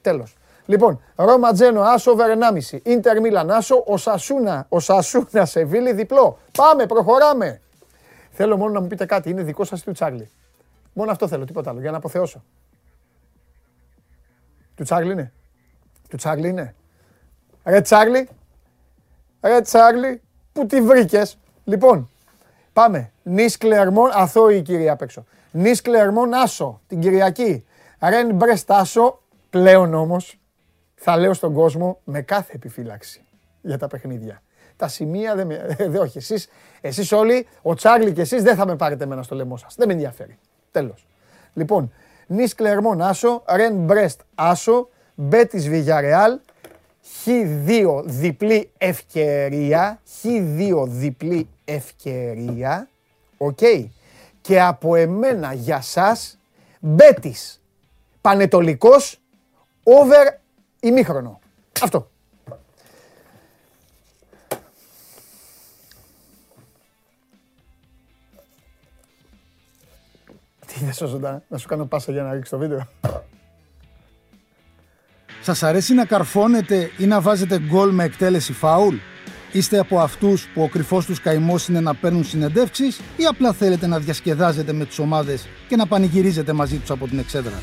Τέλος. Λοιπόν, Ρώμα Τζένο, Άσο over 1,5. Ιντερ Μίλαν, Άσο, ο Σασούνα, ο Σασούνα σε βίλη διπλό. Πάμε, προχωράμε. Θέλω μόνο να μου πείτε κάτι, είναι δικό σας του Τσάρλι; Μόνο αυτό θέλω, τίποτα άλλο, για να αποθεώσω. Του Τσάρλι είναι; Του Τσάρλι είναι; Ρε Τσάρλι. Ρε Τσάρλι. Πού τη βρήκες; Λοιπόν, πάμε. Νη Κλερμόν, αθώη η κυρία απ' έξω. Νη Κλερμόν, άσο την Κυριακή. Ρεν Μπρεστ, άσο. Πλέον όμως θα λέω στον κόσμο με κάθε επιφύλαξη για τα παιχνίδια. Τα σημεία δεν με. Ε, όχι, εσείς εσείς όλοι, ο Τσάρλι και εσείς δεν θα με πάρετε μένα στο λαιμό σας. Δεν με ενδιαφέρει. Τέλος. Λοιπόν, Νις Κλερμόν, άσο. Ρεν Μπρεστ, άσο. Μπέτις Βιγιαρεάλ. Χ2 διπλή ευκαιρία, Χ2 διπλή ευκαιρία, οκ. Και από εμένα για σας, Μπέτις, Πανετολικός, over ημίχρονο. Αυτό. Τι είναι ζωντανά, να σου κάνω πάσα για να ρίξεις το βίντεο. Σας αρέσει να καρφώνετε ή να βάζετε γκολ με εκτέλεση φάουλ; Είστε από αυτούς που ο κρυφός τους καημός είναι να παίρνουν συνεντεύξεις ή απλά θέλετε να διασκεδάζετε με τις ομάδες και να πανηγυρίζετε μαζί τους από την εξέδρα;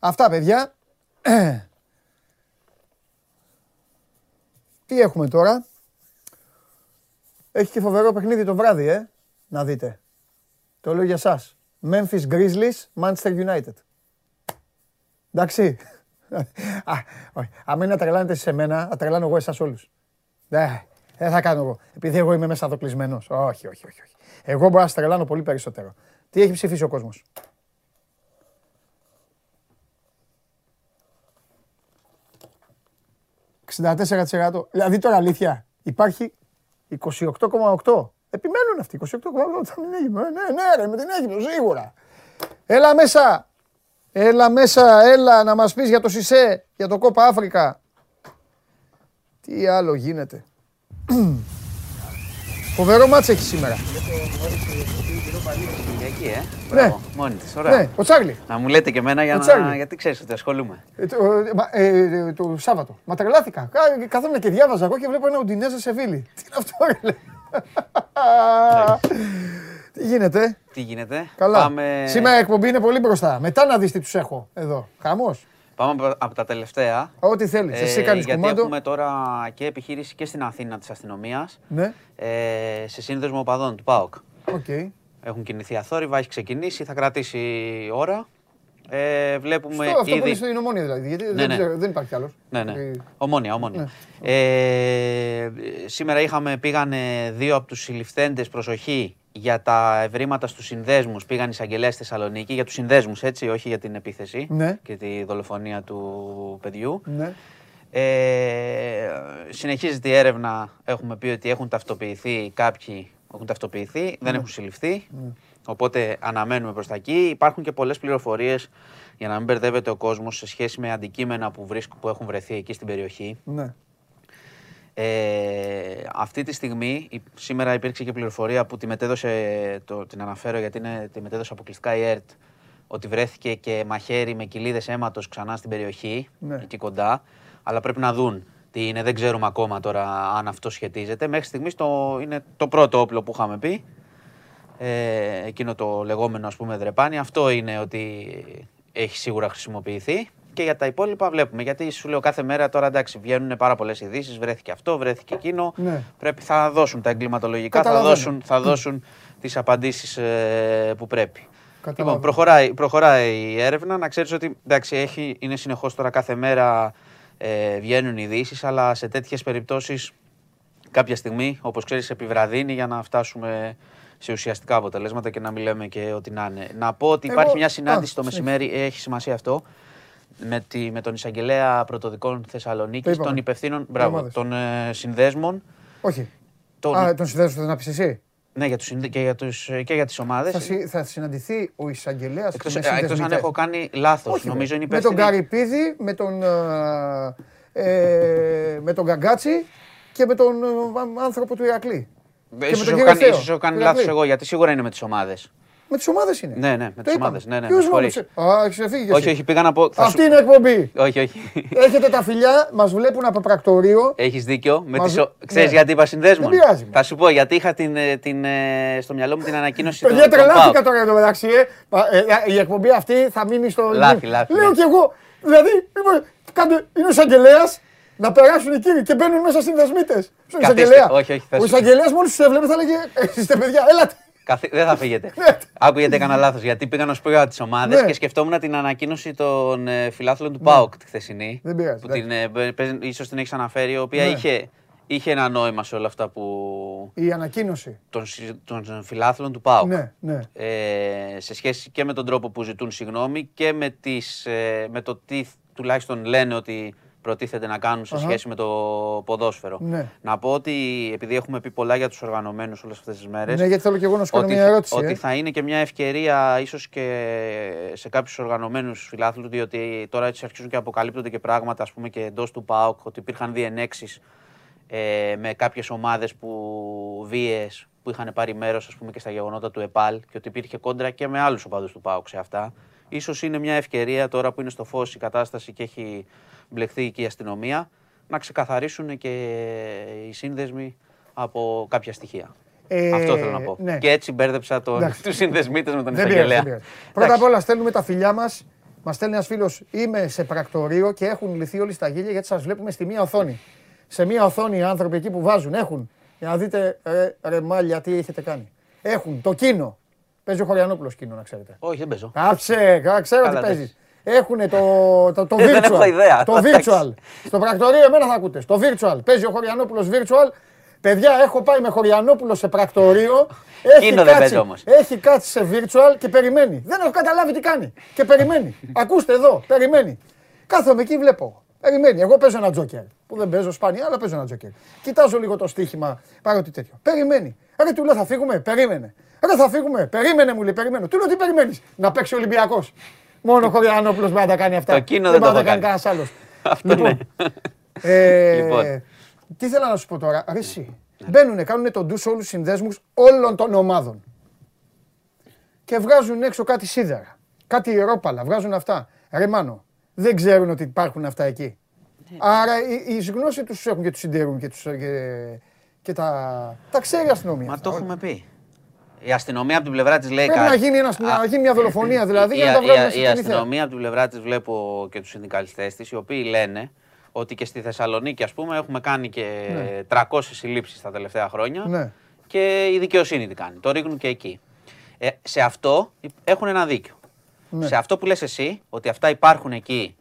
Αυτά παιδιά. Τι έχουμε τώρα; Έχει και φοβερό παιχνίδι το βράδυ, ε. Να δείτε. Το λέω για σας. Memphis Grizzlies, Manchester United. Εντάξει. Αν είναι να τρελάνετε σε μένα, θα τρελάνω εγώ εσάς όλους. Δεν θα κάνω εγώ. Επειδή εγώ είμαι μέσα εδώ κλεισμένο. Όχι, όχι, όχι. Εγώ μπορώ να σας τρελάνω πολύ περισσότερο. Τι έχει ψηφίσει ο κόσμος; ...64%. Δηλαδή τώρα αλήθεια, υπάρχει 28,8. Επιμένουν αυτοί, 28,8 θα μην έγινε. Ναι, ναι, ρε, με την έγινε, σίγουρα. Έλα μέσα, Έλα μέσα, έλα να μας πεις για το ΣΥΣΕ, για το Κόπα Αφρικα. Τι άλλο γίνεται. Φοβερό μάτς έχει σήμερα. Κυριακή, ε. Ναι. Μόνη της, ωραία. Ναι, ο Τσάρλι. Να μου λέτε και εμένα για να... γιατί ξέρεις ότι ασχολούμαι. Ε, το, ε, ε, το Σάββατο. Μα τρελάθηκα. Καθόμουν και διάβαζα εγώ και βλέπω ένα Ουντινέζα σε βίλη. Τι είναι αυτό, ρε. Τι γίνεται; Τι γίνεται; Καλά. Πάμε... Σήμερα η εκπομπή είναι πολύ μπροστά. Μετά να δεις τι τους έχω εδώ. Χαμός. Πάμε από τα τελευταία. Ό,τι θέλεις. Ε, Εσύ κάνεις Γιατί έχουμε τώρα και επιχείρηση και στην Αθήνα της αστυνομίας. Ναι. Ε, σε σύνδεσμο οπαδών του ΠΑΟΚ. Okay. Έχουν κινηθεί αθόρυβα, έχει ξεκινήσει, θα κρατήσει ώρα. Ε, βλέπουμε Στο, αυτό ήδη... που είναι ομόνια δηλαδή, γιατί ναι, δεν, ναι. δεν υπάρχει άλλος. Ναι, ναι. Ε... Ομόνια, ομόνια. Ναι. Ε, σήμερα είχαμε, πήγανε δύο από τους συλληφθέντες προσοχή για τα ευρήματα στους συνδέσμους. Πήγαν εισαγγελέα στη Θεσσαλονίκη για τους συνδέσμους, έτσι, όχι για την επίθεση ναι. και τη δολοφονία του παιδιού. Ναι. Ε, συνεχίζεται η έρευνα. Έχουμε πει ότι έχουν ταυτοποιηθεί κάποιοι, έχουν ταυτοποιηθεί, δεν ναι. έχουν συλληφθεί. Ναι. Οπότε αναμένουμε προς τα εκεί. Υπάρχουν και πολλές πληροφορίες για να μην μπερδεύεται ο κόσμος σε σχέση με αντικείμενα που, βρίσκουν, που έχουν βρεθεί εκεί στην περιοχή. Ναι. Ε, αυτή τη στιγμή, σήμερα υπήρξε και πληροφορία που τη μετέδωσε, το, την αναφέρω γιατί είναι, τη μετέδωσε αποκλειστικά η ΕΡΤ, ότι βρέθηκε και μαχαίρι με κοιλίδες αίματος ξανά στην περιοχή, Ναι. εκεί κοντά. Αλλά πρέπει να δουν τι είναι. Δεν ξέρουμε ακόμα τώρα αν αυτό σχετίζεται. Μέχρι στιγμής το, είναι το πρώτο όπλο που είχαμε πει. Ε, εκείνο το λεγόμενο ας πούμε δρεπάνι. Αυτό είναι ότι έχει σίγουρα χρησιμοποιηθεί. Και για τα υπόλοιπα βλέπουμε. Γιατί σου λέω κάθε μέρα τώρα εντάξει βγαίνουν πάρα πολλές ειδήσεις. Βρέθηκε αυτό, βρέθηκε εκείνο. Ναι. Πρέπει, θα δώσουν τα εγκληματολογικά, θα Καταλαβαίνω. δώσουν, θα δώσουν τις απαντήσεις ε, που πρέπει. Καταλαβαίνω. Λοιπόν, προχωράει, προχωράει η έρευνα. Να ξέρεις ότι εντάξει, έχει, είναι συνεχώς τώρα κάθε μέρα ε, βγαίνουν ειδήσεις, αλλά σε τέτοιες περιπτώσεις κάποια στιγμή, όπως ξέρεις, επιβραδύνει για να φτάσουμε σε ουσιαστικά αποτελέσματα και να μην λέμε και ό,τι να είναι. Να πω ότι Εγώ- υπάρχει μια Α, συνάντηση το συνέχισε. μεσημέρι, έχει σημασία αυτό, με, τη, με τον εισαγγελέα πρωτοδικών Το Θεσσαλονίκη, είπαμε. των υπευθύνων, μπράβο, ομάδες. των ε, συνδέσμων. Όχι. Των, Α, τον συνδέσμο θες να πεις εσύ; Ναι, για τους, συνδε- και για, τους, και για τις ομάδες. Θα, συ- θα συναντηθεί ο εισαγγελέας Εκτός, ε, εκτός αν έχω κάνει λάθος. Όχι, Νομίζω είναι με τον υπεύθυνη. Καρυπίδη, με τον, ε, ε, με τον Γκαγκάτσι και με τον ε, άνθρωπο του Ηρακλή. Και Ίσως με τον έχω κύριο κάνει, Θεό, ίσως έχω κάνει του λάθος Ηρακλή. εγώ, γιατί σίγουρα είναι με τις ομάδες. Με τις ομάδες είναι. Ναι, ναι, με Το τις είπαμε. ομάδες. Ναι, ναι, Ποιος με συγχωρείς. μόνο ξε- Α, έχεις φύγει και Όχι, εσύ. όχι, πήγα να πω... θα Αυτή σου- είναι η εκπομπή. Όχι, όχι. Έχετε τα φιλιά, μας βλέπουν από πρακτορείο. Έχεις δίκιο. Με Μαζί- τις... ο- Ξέρεις ναι. γιατί είπα συνδέσμων; Δεν πειράζει. Θα σου πω, γιατί είχα την, ε, την, ε, στο μυαλό μου την ανακοίνωση Παιδιά, των- των τρελάθηκα ΠΑΟΚ. τώρα εδώ μεταξύ. ε. Πα- ε, ε, Η εκπομπή αυτή θα μείνει στο. Λάθη, λάθη, Λέω ναι. κι εγώ. Δηλαδή, λοιπόν, κάντε, είναι ο εισαγγελέας να περάσουν οι κύριοι και μπαίνουν μέσα συνδεσμίτε. Στον Καθίστε. εισαγγελέα. Όχι, όχι, θα Ο σου- εισαγγελέας μόλις τους έβλεπε θα λέγε «Ε, Είστε παιδιά, έλατε. Καθί- Δεν θα φύγετε. Ναι. Άκου γιατί έκανα λάθος. Γιατί πήγα να σου πω για τις ομάδες Ναι. και σκεφτόμουν την ανακοίνωση των ε, φιλάθλων του ΠΑΟΚ τη χθεσινή. Δεν πειράζει, Που την, ε, παί- παίζει- ίσως την έχεις αναφέρει, η οποία Ναι. είχε, είχε ένα νόημα σε όλα αυτά που. Η ανακοίνωση. των, συ- των φιλάθλων του ΠΑΟΚ. Ναι, ναι. Ε, σε σχέση και με τον τρόπο που ζητούν συγγνώμη και με, τις, ε, με το τι τουλάχιστον λένε ότι προτίθεται να κάνουν σε Αχα. σχέση με το ποδόσφαιρο. Ναι. Να πω ότι επειδή έχουμε πει πολλά για τους οργανωμένους όλες αυτές τις μέρες, Ναι, γιατί θέλω και εγώ να σου κάνω ότι, μια ερώτηση. ότι ε. θα είναι και μια ευκαιρία ίσως και σε κάποιους οργανωμένους φιλάθλους, διότι τώρα έτσι αρχίζουν και αποκαλύπτονται και πράγματα ας πούμε και εντός του ΠΑΟΚ, ότι υπήρχαν διενέξεις ε, με κάποιες ομάδες που βίες που είχαν πάρει μέρος ας πούμε και στα γεγονότα του ΕΠΑΛ και ότι υπήρχε κόντρα και με άλλους οπαδούς του ΠΑΟΚ σε αυτά. Ίσως είναι μια ευκαιρία τώρα που είναι στο φως η κατάσταση και έχει μπλεχθεί και η αστυνομία να ξεκαθαρίσουν και οι σύνδεσμοι από κάποια στοιχεία. Ε, Αυτό θέλω να πω. ναι. Και έτσι μπέρδεψα τον, Εντάξει. τους συνδεσμίτες με τον Δεν πειράζει, εισαγγελέα. δεν πειράζει. Πρώτα απ' όλα στέλνουμε τα φιλιά μας. Μας στέλνει ένας φίλος, είμαι σε πρακτορείο και έχουν λυθεί όλοι στα γέλια γιατί σας βλέπουμε στη μία οθόνη. Σε μία οθόνη οι άνθρωποι εκεί που βάζουν έχουν. Για να δείτε, ρε, ρε μάλια, τι έχετε κάνει. Έχουν το κίνο. Παίζει ο Χωριανόπουλος κίνο, να ξέρετε. Όχι, δεν παίζω. Κάψε, κα- ξέρω Καλά, τι εντάξει. παίζεις. Έχουν το, το, το Ε, δεν virtual. έχω ιδέα. Το Εντάξει. virtual. Στο πρακτορείο εμένα θα ακούτε. Στο virtual. Παίζει ο Χωριανόπουλος virtual. Παιδιά, έχω πάει με Χωριανόπουλο σε πρακτορείο. Έχει Κίνο δεν κάτσει- παίζει όμως. Έχει κάτσει σε virtual και περιμένει. Δεν έχω καταλάβει τι κάνει. Και περιμένει. Ακούστε εδώ, περιμένει. Κάθομαι εκεί, βλέπω. Περιμένει. Εγώ παίζω ένα τζόκερ. Που δεν παίζω σπάνια, αλλά παίζω ένα τζόκερ. Κοιτάζω λίγο το στοίχημα, πάρω τι τέτοιο. Περιμένει. Ρε του λέω θα φύγουμε, περίμενε. Ρε θα φύγουμε, περίμενε μου λέει, περιμένω. Του λέω τι περιμένεις, να παίξει ο Ολυμπιακός. Μόνο ο Χωριανόπουλος μπορεί να τα κάνει αυτά. Το κίνο δεν μπορεί το να τα έχω κάνει κάνει. κανένα άλλος. Αυτό ναι. Ε, Λοιπόν. Τι ήθελα να σου πω τώρα. Ρε εσύ. Μπαίνουνε, κάνουν τον ντους όλους τους συνδέσμους όλων των ομάδων. Και βγάζουν έξω κάτι σίδερα. Κάτι ιερόπαλα. Βγάζουν αυτά. Ρε Μάνο, δεν ξέρουν ότι υπάρχουν αυτά εκεί. Άρα η, η γνώση τους έχουν και τους συντηρούν και, τους, και, και τα, τα ξέρει η αστυνομία. Μα αυτά. το έχουμε πει. Η αστυνομία από την πλευρά της λέει Πρέπει κάτι. να γίνει, ένας, να γίνει μια δολοφονία δηλαδή Η, για να τα η- βγάλουν η στην κοινή θέα. αστυνομία από την πλευρά της βλέπω και τους συνδικαλιστές της, οι οποίοι λένε ότι και στη Θεσσαλονίκη, ας πούμε, έχουμε κάνει και 300 συλλήψεις τα τελευταία χρόνια. Ναι. Και η δικαιοσύνη τι κάνει. Το ρίχνουν και εκεί. Ε, σε αυτό έχουν ένα δίκιο. Ναι. Σε αυτό που λες εσύ, ότι αυτά υπάρχουν εκεί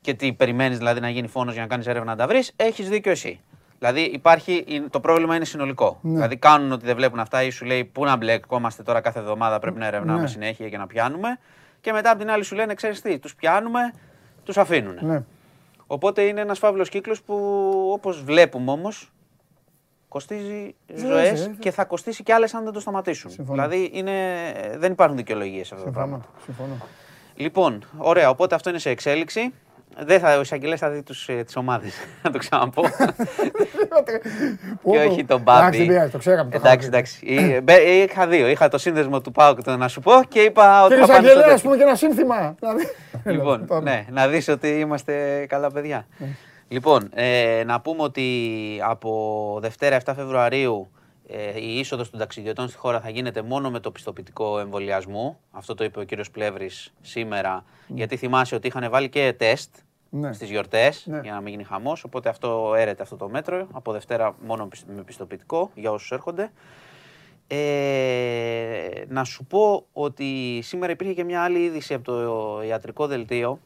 και τι περιμένεις δηλαδή να γίνει φόνος για να κάνεις έρευνα να τα βρεις, έχεις δίκιο εσύ. Δηλαδή υπάρχει, είναι- το πρόβλημα είναι συνολικό. Ναι. Δηλαδή κάνουν ότι δεν βλέπουν αυτά ή σου λέει πού να μπλεκόμαστε τώρα κάθε εβδομάδα πρέπει να ερευνάμε Ναι. συνέχεια και να πιάνουμε. Και μετά από την άλλη σου λένε, ξέρεις τι, τους πιάνουμε, τους αφήνουν. Ναι. Οπότε είναι ένας φαύλος κύκλος που όπως βλέπουμε όμως κοστίζει Ζωές, ζωές ε. και θα κοστίσει και άλλες αν δεν το σταματήσουν. Συμφωνώ. Δηλαδή είναι, δεν υπάρχουν δικαιολογίες σε αυτό το πράγμα. Συμφωνώ. Συμφωνώ. Λοιπόν, ωραία, οπότε αυτό είναι σε εξέλιξη. Δεν θα, ο Εισαγγελέας θα δει ε, τις ομάδες. Να το ξαναπώ. και όχι τον Μπάμπη. Εντάξει, το ξέραμε. Εντάξει, εντάξει. Είχα δύο. Είχα το σύνδεσμο του Πάουκ να σου πω και είπα ότι. Κύριε Εισαγγελέα, ας πούμε και ένα σύνθημα. Λοιπόν, ναι, να δεις ότι είμαστε καλά παιδιά. Ναι. Λοιπόν, ε, να πούμε ότι από Δευτέρα 7 Φεβρουαρίου ε, η είσοδος των ταξιδιωτών στη χώρα θα γίνεται μόνο με το πιστοποιητικό εμβολιασμού. Αυτό το είπε ο κύριος Πλεύρης σήμερα. Ναι. Γιατί θυμάσαι ότι είχαν βάλει και τεστ ναι. στις γιορτές ναι. για να μην γίνει χαμός. Οπότε αυτό έρεται αυτό το μέτρο. Από Δευτέρα μόνο με πιστοποιητικό για όσους έρχονται. Ε, να σου πω ότι σήμερα υπήρχε και μια άλλη είδηση από το ιατρικό δελτίο,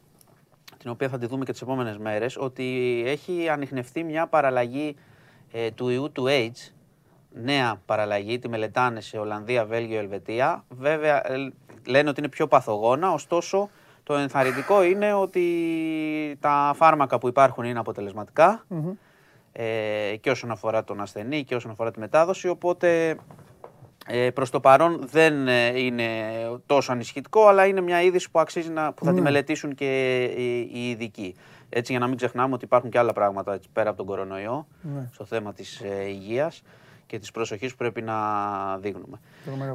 την οποία θα τη δούμε και τις επόμενες μέρες, ότι έχει ανοιχνευτεί μια παραλλαγή ε, του ιού του AIDS, νέα παραλλαγή, τη μελετάνε σε Ολλανδία, Βέλγιο, Ελβετία. Βέβαια ε, λένε ότι είναι πιο παθογόνα, ωστόσο το ενθαρρυντικό είναι ότι τα φάρμακα που υπάρχουν είναι ε, και όσον αφορά τον ασθενή και όσον αφορά τη μετάδοση, οπότε ε, προς το παρόν δεν ε, είναι τόσο ανισχυτικό, αλλά είναι μια είδηση που αξίζει να, που θα τη ναι. μελετήσουν και οι, οι ειδικοί. Έτσι για να μην ξεχνάμε ότι υπάρχουν και άλλα πράγματα έτσι, πέρα από τον κορονοϊό ναι. στο θέμα της ε, υγείας και της προσοχής που πρέπει να δείχνουμε.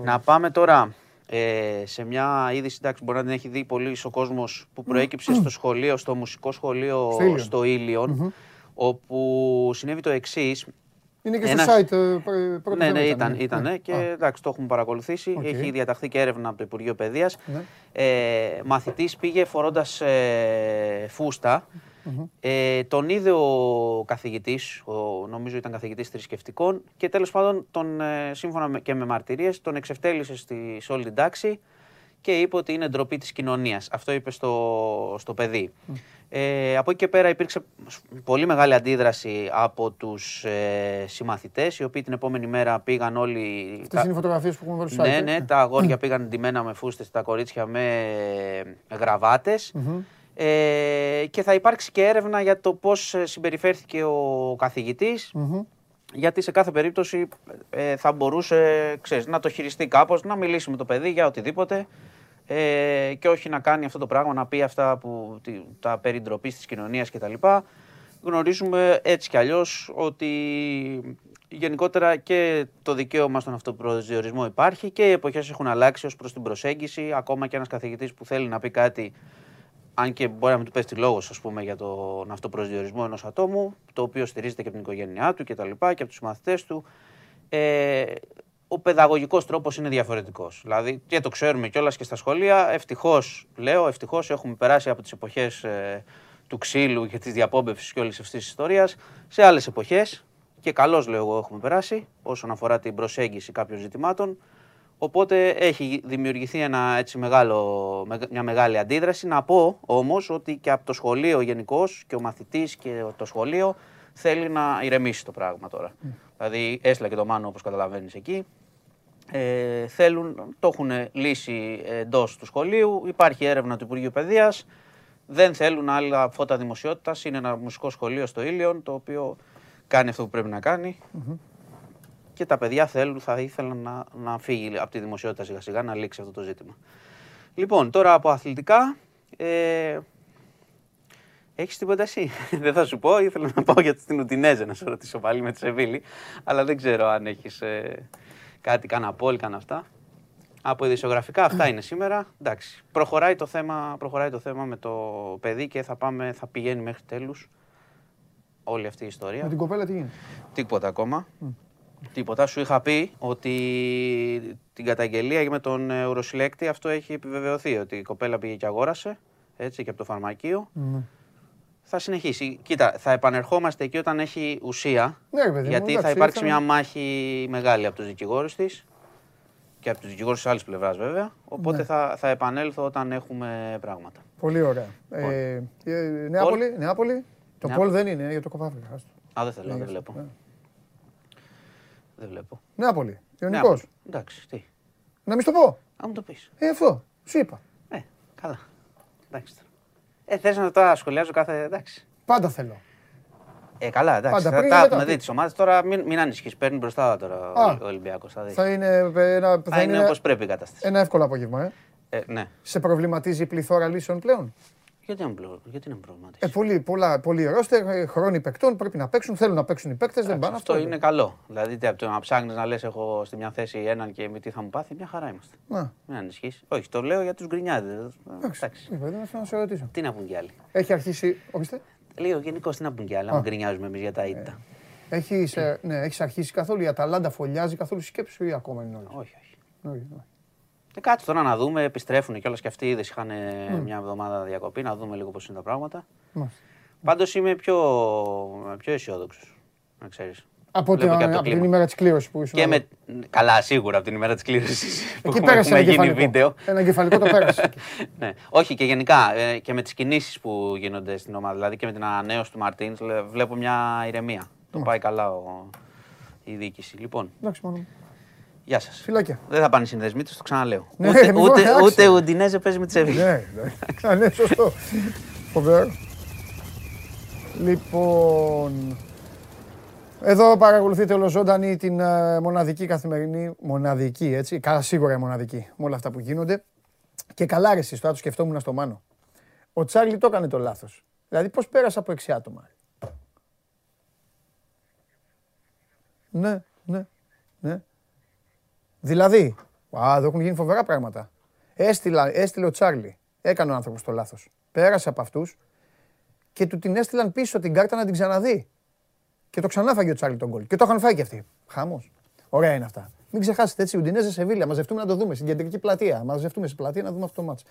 Να πάμε τώρα ε, σε μια είδηση, εντάξει, μπορεί να την έχει δει πολύς ο κόσμος που προέκυψε στο σχολείο, στο μουσικό σχολείο στο Ήλιον, όπου συνέβη το εξής. Είναι και στο site ε, πρώτα. Ναι, ναι, ήταν, ήταν ναι. και εντάξει, το έχουμε παρακολουθήσει. Έχει διαταχθεί και έρευνα από το Υπουργείο Παιδείας. Ναι. Ε, μαθητής πήγε φορώντας ε, φούστα. Ε, τον είδε ο καθηγητής, ο, νομίζω ήταν καθηγητής θρησκευτικών και τέλος πάντων τον, ε, σύμφωνα και με μαρτυρίες τον εξευτέλισε στη, σε όλη την τάξη και είπε ότι είναι ντροπή της κοινωνίας. Αυτό είπε στο, στο παιδί. Ε, από εκεί και πέρα υπήρξε πολύ μεγάλη αντίδραση από τους ε, συμμαθητές, οι οποίοι την επόμενη μέρα πήγαν όλοι... Αυτές είναι οι φωτογραφίες που έχουμε βάλει Ναι, ναι, τα αγόρια πήγαν ντυμένα με φούστες, τα κορίτσια με γραβάτες. Ε, και θα υπάρξει και έρευνα για το πώς συμπεριφέρθηκε ο καθηγητης Γιατί σε κάθε περίπτωση ε, θα μπορούσε ξέρεις, να το χειριστεί κάπως, να μιλήσει με το παιδί για οτιδήποτε ε, και όχι να κάνει αυτό το πράγμα, να πει αυτά που, τα περί ντροπής της κοινωνίας κτλ. Γνωρίζουμε έτσι κι αλλιώς ότι γενικότερα και το δικαίωμα στον αυτοπροσδιορισμό υπάρχει και οι εποχές έχουν αλλάξει ως προς την προσέγγιση. Ακόμα και ένας καθηγητής που θέλει να πει κάτι, αν και μπορεί να μην του πέσει λόγος ας πούμε, για τον αυτοπροσδιορισμό ενός ατόμου, το οποίο στηρίζεται και από την οικογένειά του και τα λοιπά και από τους μαθητές του, ε, ο παιδαγωγικός τρόπος είναι διαφορετικός. Δηλαδή, και το ξέρουμε κιόλας και στα σχολεία, ευτυχώς, λέω, ευτυχώς έχουμε περάσει από τις εποχές ε, του ξύλου και της διαπόμπευσης και όλης αυτής της ιστορίας σε άλλες εποχές και καλώς λέω εγώ έχουμε περάσει όσον αφορά την προσέγγιση κάποιων ζητημάτων. Οπότε έχει δημιουργηθεί ένα, έτσι, μεγάλο, μια μεγάλη αντίδραση. Να πω όμως ότι και από το σχολείο γενικώς και ο μαθητής και το σχολείο θέλει να ηρεμήσει το πράγμα τώρα. Mm. Δηλαδή έστειλα και το Μάνο όπως καταλαβαίνεις εκεί. Ε, θέλουν, το έχουν λύσει εντός του σχολείου. Υπάρχει έρευνα του Υπουργείου Παιδείας. Δεν θέλουν άλλα φώτα δημοσιότητας. Είναι ένα μουσικό σχολείο στο Ήλιον το οποίο κάνει αυτό που πρέπει να κάνει. Και τα παιδιά θέλουν, θα ήθελαν να, να φύγει από τη δημοσιότητα σιγά σιγά να λήξει αυτό το ζήτημα. Λοιπόν, τώρα από αθλητικά. Ε, έχεις τίποτα εσύ; δεν θα σου πω, ήθελα να πάω για την Ουτινέζε να σου ρωτήσω πάλι με τη Σεβίλη. Αλλά δεν ξέρω αν έχεις. Ε, κάτι, κάνα πόλη, κάνα αυτά. Από ειδησιογραφικά αυτά είναι σήμερα. Εντάξει, προχωράει το θέμα, προχωράει το θέμα με το παιδί και θα, πάμε, θα πηγαίνει μέχρι τέλους όλη αυτή η ιστορία. Με την κοπέλα τι γίνεται; Τίποτα ακόμα. Τίποτα. Σου είχα πει ότι την καταγγελία με τον ουροσυλλέκτη αυτό έχει επιβεβαιωθεί. Ότι η κοπέλα πήγε και αγόρασε έτσι, και από το φαρμακείο. Mm θα συνεχίσει. Κοίτα, θα επανερχόμαστε εκεί όταν έχει ουσία. Ναι, παιδί, γιατί θα υπάρξει μια μάχη μεγάλη από τους δικηγόρους της και από τους δικηγόρους της άλλης πλευράς βέβαια. Οπότε ναι. θα, θα επανέλθω όταν έχουμε πράγματα. Πολύ ωραία. Ε, ε, Νεάπολη, Νεάπολη. Το Πολ δεν είναι για το κοπάφι. Α, δεν θέλω, δεν βλέπω. Ναι. Δεν βλέπω. Νεάπολη. Ιωνικό. Εντάξει, τι. Να μην το πω. Α μου το πεις. Ε, αυτό. Σου είπα. Ε, καλά. Εντάξει. Ε, θες να τα σχολιάζω κάθε. Εντάξει. Πάντα θέλω. Ε, καλά, εντάξει. Πάντα, θα τα έχουμε δει τις ομάδες τώρα. Μην, μην ανησυχείς. Παίρνει μπροστά τώρα ο Ολυμπιακός. Θα, θα είναι, ένα, θα είναι, είναι όπως πρέπει η κατάσταση. Ένα εύκολο απόγευμα, ε. ε. ναι. Σε προβληματίζει η πληθώρα λύσεων πλέον; Γιατί να μην γιατί να προβληματίσει. Ε, πολύ, πολλά, πολύ ρόστερ, ε, χρόνοι παικτών πρέπει να παίξουν, θέλουν να παίξουν οι παίκτες, δεν πάνε. Αυτό είναι καλό. Δηλαδή, τι, από το να ψάχνεις να λες: Έχω στη μια θέση έναν και με τι θα μου πάθει, μια χαρά είμαστε. Να. Μην ανησυχείς. Όχι, το λέω για τους γκρινιάδες. Εντάξει. Εντάξει. να σε ρωτήσω. Τι να πούν κι άλλοι. Έχει αρχίσει. Ορίστε. Λέω γενικώς τι να πούν κι άλλοι, αν γκρινιάζουμε εμείς για τα ήττα. Έχεις, ε, ναι, έχεις αρχίσει καθόλου, η Αταλάντα φωλιάζει καθόλου σκέψη ή ακόμα είναι νωρίς. Όχι, όχι. Όχι, όχι. Ε, κάτι τώρα να δούμε, επιστρέφουν κιόλα και αυτοί. Είδες είχαν mm. μια εβδομάδα διακοπή, να δούμε λίγο πώς είναι τα πράγματα. Mm. Πάντως είμαι πιο, πιο αισιόδοξος, να ξέρεις. Από, την, από, από την ημέρα της κλήρωσης που ήσουν. Και με... Καλά, σίγουρα από την ημέρα της κλήρωσης. Εκεί πέρασε ένα γίνει βίντεο. Ένα κεφαλικό το πέρασε. ναι. Όχι, και γενικά ε, και με τις κινήσεις που γίνονται στην ομάδα. Δηλαδή και με την ανανέωση του Μαρτίνς βλέπω μια ηρεμία. Το πάει καλά ο... η διοίκηση. Λοιπόν. Εντάξει, μόνο. Γεια σας. Φιλάκια. Δεν θα πάνε οι συνδεσμοί τους, το ξαναλέω. Ναι, ούτε, ούτε, ούτε ο Ντινέζε παίζει με τη Σεβίλη. Ναι, ναι. ναι, σωστό. Φοβερό. Λοιπόν. Εδώ παρακολουθείτε ολοζώντανη την uh, μοναδική καθημερινή. Μοναδική, έτσι. Καλά, σίγουρα η μοναδική με όλα αυτά που γίνονται. Και καλά, ρε, τώρα το σκεφτόμουν στο μάνο. Ο Τσάρλι το έκανε το λάθος. Δηλαδή, πώς πέρασε από έξι άτομα. Ναι, ναι, ναι. Δηλαδή, α, εδώ έχουν γίνει φοβερά πράγματα. Έστειλα, έστειλε ο Τσάρλι. Έκανε ο άνθρωπος το λάθος. Πέρασε από αυτούς και του την έστειλαν πίσω την κάρτα να την ξαναδεί. Και το ξανάφαγε ο Τσάρλι τον κόλ. Και το είχαν φάει και αυτοί. Χάμο. Ωραία είναι αυτά. Μην ξεχάσετε έτσι, Ουντινέζε Σεβίλια. Μαζευτούμε να το δούμε στην κεντρική πλατεία. Μαζευτούμε στην πλατεία να δούμε αυτό το μάτσο.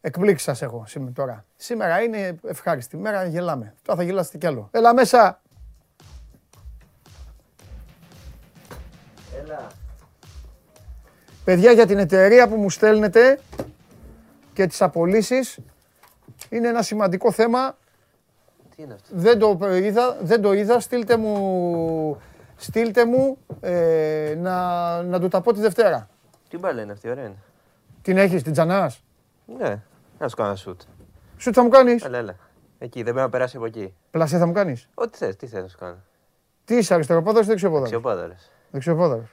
Εκπλήξεις σας έχω σήμερα τώρα. Σήμερα είναι ευχάριστη μέρα, γελάμε. Τώρα θα γελάσετε κι άλλο. Έλα μέσα! Παιδιά για την εταιρεία που μου στέλνετε και τις απολύσεις είναι ένα σημαντικό θέμα. Τι είναι αυτό; Δεν το είδα, δεν το είδα. Στείλτε μου, στείλτε μου ε, να, να του τα πω τη Δευτέρα. Τι μπάλα είναι αυτή, ωραία είναι. Την έχεις, την Τζανάς; Ναι, να σου κάνω σουτ. Σουτ θα μου κάνεις. Έλα, έλα. Εκεί, δεν πρέπει να περάσει από εκεί. Πλασέ θα μου κάνεις. Ό,τι θες, τι θες να σου κάνω. Τι είσαι, αριστεροπόδαρος ή δεξιοπόδαρος; Δεξιοπόδαρος. Δεξιοπόδαρος.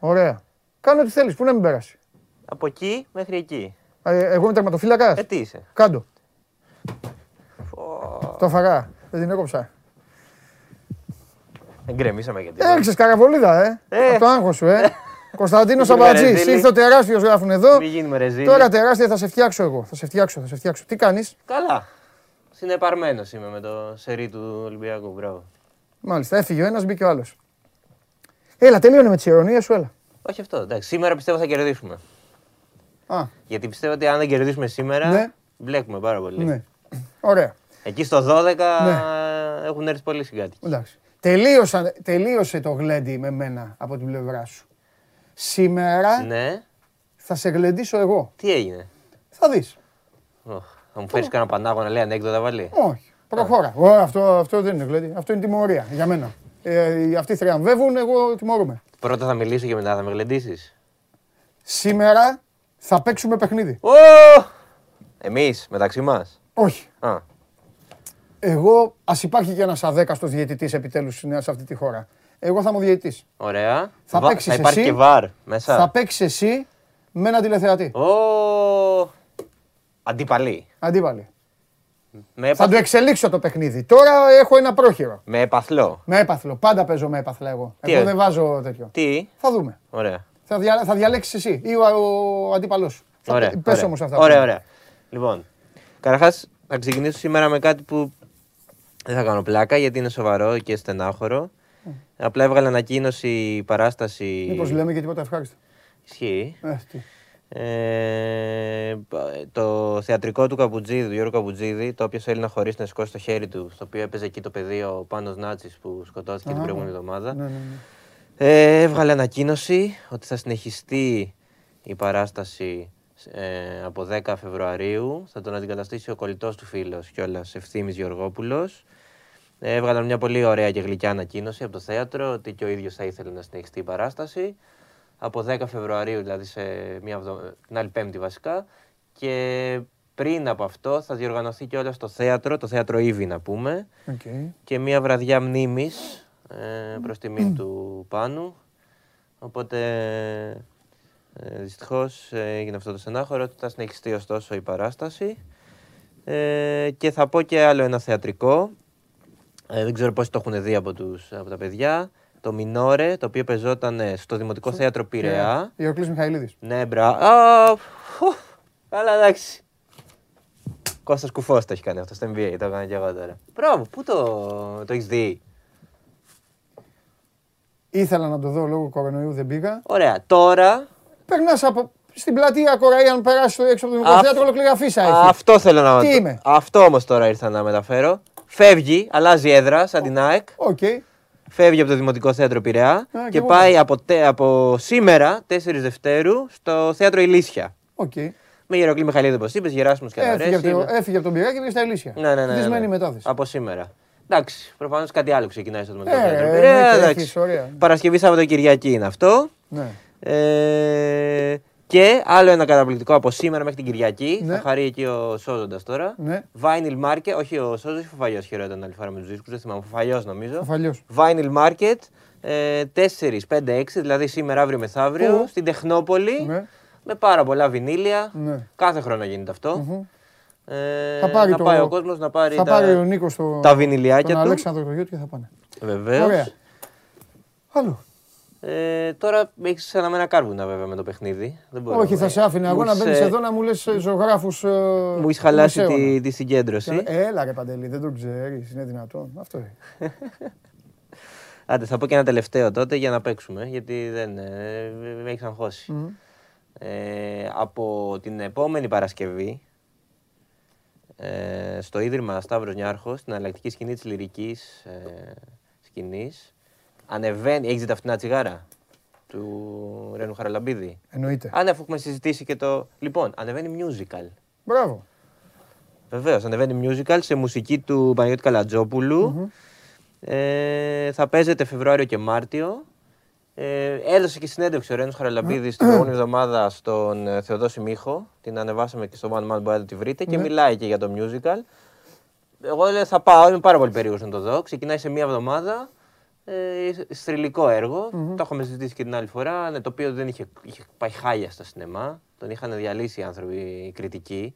Ωραία. Κάνω ό,τι θέλεις, πού να μην περάσει. Από εκεί μέχρι εκεί. Ε, εγώ είμαι τερματοφύλακας. Ε, τι είσαι. Κάντο. Το φαγά. Δεν την έκοψα. Εγκρεμίσαμε γιατί. Έξε καραβολίδα, ε. ε. το άγχος σου, ε. Κωνσταντίνος Αμπατζή, ήρθε ο τεράστιος γράφουν εδώ. Μην γίνουμε ρεζίλι. Τώρα τεράστια θα σε φτιάξω εγώ. Θα σε φτιάξω, θα σε φτιάξω. Τι κάνεις; Καλά. Συνεπαρμένος είμαι με το σερί του Ολυμπιακού. Μπράβο. Μάλιστα, έφυγε ο ένας, μπήκε ο άλλος. Έλα, τελείωνε με τις ηρωνίες σου, έλα. Όχι αυτό. Εντάξει, σήμερα πιστεύω θα κερδίσουμε. Α. Γιατί πιστεύω ότι αν δεν κερδίσουμε σήμερα, ναι. μπλέκουμε πάρα πολύ. Ναι. Ωραία. Εκεί στο 12 ναι. έχουν έρθει πολλοί συγκάτοικοι. Εντάξει. Τελείωσα, τελείωσε το γλέντι με μένα από την πλευρά σου. Σήμερα ναι. θα σε γλεντήσω εγώ. Τι έγινε; Θα δεις. Oh, θα μου φέρεις κανένα πανάγο να λέει ανέκδοτα βάλει. Όχι. Προχώρα. Oh, αυτό, αυτό δεν είναι γλέντι. Αυτό είναι τιμωρία για μένα. Ε, αυτοί θριαμβεύουν, εγώ τιμωρούμε. Πρώτα θα μιλήσω και μετά θα με γλεντήσεις. Σήμερα θα παίξουμε παιχνίδι. Oh! Εμείς, μεταξύ μας. Όχι. Α. Εγώ, ας υπάρχει και ένας αδέκαστος διαιτητής επιτέλους σε αυτή τη χώρα. Εγώ θα είμαι ο διαιτητής. Ωραία. Θα, Βα... θα υπάρχει και βαρ μέσα. Θα παίξεις εσύ με ένα τηλεθεατή. Oh. Αντίπαλοι. Αντίπαλοι. Με Θα το εξελίξω το παιχνίδι. Τώρα έχω ένα πρόχειρο. Με επαθλό. Με έπαθλο. Πάντα παίζω με έπαθλα εγώ. Τι εγώ δεν βάζω τέτοιο. Τι; Θα δούμε. Ωραία. Θα, δια... θα διαλέξεις εσύ ή ο, ο αντίπαλός σου. Ωραία. Πες όμως αυτά. Ωραία, ωραία. Λοιπόν, καταρχάς θα ξεκινήσω σήμερα με κάτι που δεν θα κάνω πλάκα γιατί είναι σοβαρό και στενάχωρο. Mm. Απλά έβγαλε ανακοίνωση η παράσταση. Μήπως λέμε και τίποτα ευχάριστο. Ισχύει. Ε, ε, το θεατρικό του Καπουτζίδη, του Γιώργου Καπουτζίδη, το οποίο θέλει να χωρίσει να σηκώσει το χέρι του, στο οποίο έπαιζε εκεί το παιδί ο Πάνος Νάτσης που σκοτώθηκε την προηγούμενη εβδομάδα. Ναι, ναι, ναι. Ε, έβγαλε ανακοίνωση ότι θα συνεχιστεί η παράσταση ε, από 10 Φεβρουαρίου. Θα τον αντικαταστήσει ο κολλητός του φίλος κιόλας Ευθύμης Γεωργόπουλος. Ε, έβγαλαν μια πολύ ωραία και γλυκιά ανακοίνωση από το θέατρο ότι και ο ίδιος θα ήθελε να συνεχιστεί η παράσταση από 10 Φεβρουαρίου, δηλαδή σε μια την άλλη Πέμπτη βασικά. Και πριν από αυτό θα διοργανωθεί και όλα στο θέατρο, το θέατρο Ήβη να πούμε. Okay. Και μια βραδιά μνήμης ε, προς τιμή του Πάνου. Οπότε Ε, Δυστυχώς έγινε αυτό το στενάχωρο. Θα συνεχιστεί ωστόσο η παράσταση. Ε, και θα πω και άλλο ένα θεατρικό. Ε, δεν ξέρω πώς το έχουν δει από, τους, από τα παιδιά. Το Μινόρε, το οποίο πεζόταν στο Δημοτικό Θέατρο Πειραιά. Ιωκλής Μιχαηλίδης. Ναι, μπρα. Καλά, εντάξει. Κώστας Κουφός το έχει κάνει αυτό στο NBA, το έκανα και εγώ τώρα. Μπράβο, πού το, το έχεις δει; Ήθελα να το δω λόγω κορονοϊού, δεν πήγα. Ωραία, τώρα... Περνάς από, στην πλατεία Κοραή, αν περάσεις το έξω από το Δημοτικό Θέατρο, ολοκληρή αφίσα έχει. Αυτό θέλω να Τι είμαι; Αυτό όμως τώρα ήρθα να μεταφέρω. Φεύγει, αλλάζει έδρα σαν την ΑΕΚ. Okay. Φεύγει από το Δημοτικό Θέατρο Πειραιά και, και πάει από, τε, από σήμερα, 4 Δευτέρου, στο Θέατρο Ηλίσια. Okay. Με Γεροκλή Μιχαλίδη, όπως είπες, Γεράσιμο και Έφυγε, από το, έφυγε από τον Πειραιά και πήγε στα Ηλίσια. Ναι, ναι, ναι, ναι, ναι. μετάθεση. Από σήμερα. Εντάξει, προφανώς κάτι άλλο ξεκινάει στο Δημοτικό ε, Θέατρο Πειραιά. Ναι, Παρασκευή Σαββατοκυριακή είναι αυτό. Ναι. Ε, και άλλο ένα καταπληκτικό από σήμερα μέχρι την Κυριακή. Ναι. Θα χαρεί εκεί ο Σόζοντας τώρα. Ναι. Vinyl Market, όχι ο Σόζοντα, ο Φοφαλιό χαιρόταν άλλη φορά με τους δίσκους. Δεν θυμάμαι, Φοφαλιό νομίζω. Φοφαλιός. Vinyl Market, ε, 4, 5, 6, δηλαδή σήμερα, αύριο μεθαύριο, στην Τεχνόπολη. Ναι. Με πάρα πολλά βινίλια. Ναι. Κάθε χρόνο γίνεται αυτό. Mm-hmm. Ε, θα πάρει να το... πάει ο κόσμος να πάρει θα τα, πάρει ο Νίκος το... τα βινιλιάκια τον του. Αλέξανδρο το γιο και θα πάνε. Βεβαίως. Άλλο. Ε, τώρα έχεις αναμένα κάρβουνα βέβαια με το παιχνίδι. Δεν μπορώ Όχι, θα σε άφηνε εγώ να μπαίνεις εδώ να μου λες ζωγράφους. Ε, μου έχεις χαλάσει τη, τη συγκέντρωση. Έλα ρε Παντελή, δεν το ξέρεις, είναι δυνατόν. Αυτό είναι. Άντε, θα πω και ένα τελευταίο τότε για να παίξουμε, γιατί δεν ε, με έχεις αγχώσει. Mm. Ε, από την επόμενη Παρασκευή, ε, στο Ίδρυμα Σταύρος Νιάρχος, στην αλλακτική σκηνή της λυρικής ε, σκηνής, ανεβαίνει. Έχεις δει τα φτηνά τσιγάρα του Ρένου Χαραλαμπίδη; Εννοείται. Αν αφού έχουμε συζητήσει και το. Λοιπόν, ανεβαίνει musical. Μπράβο. Βεβαίως, ανεβαίνει musical σε μουσική του Παναγιώτη Καλατζόπουλου. Ε, θα παίζεται Φεβρουάριο και Μάρτιο. Ε, έδωσε και συνέντευξη ο Ρένος Χαραλαμπίδης την προηγούμενη εβδομάδα στον ε, Θεοδόση Μίχο. Την ανεβάσαμε και στο One Man μπορείτε να τη βρείτε και ναι. μιλάει και για το musical. Εγώ λέω, θα πάω, είμαι πάρα πολύ περίεργος να το δω. Ξεκινάει σε μία εβδομάδα ε, στριλικό έργο. Mm-hmm. Το έχουμε συζητήσει και την άλλη φορά. Ναι, το οποίο δεν είχε, είχε πάει χάλια στα σινεμά. Τον είχαν διαλύσει οι άνθρωποι οι κριτικοί.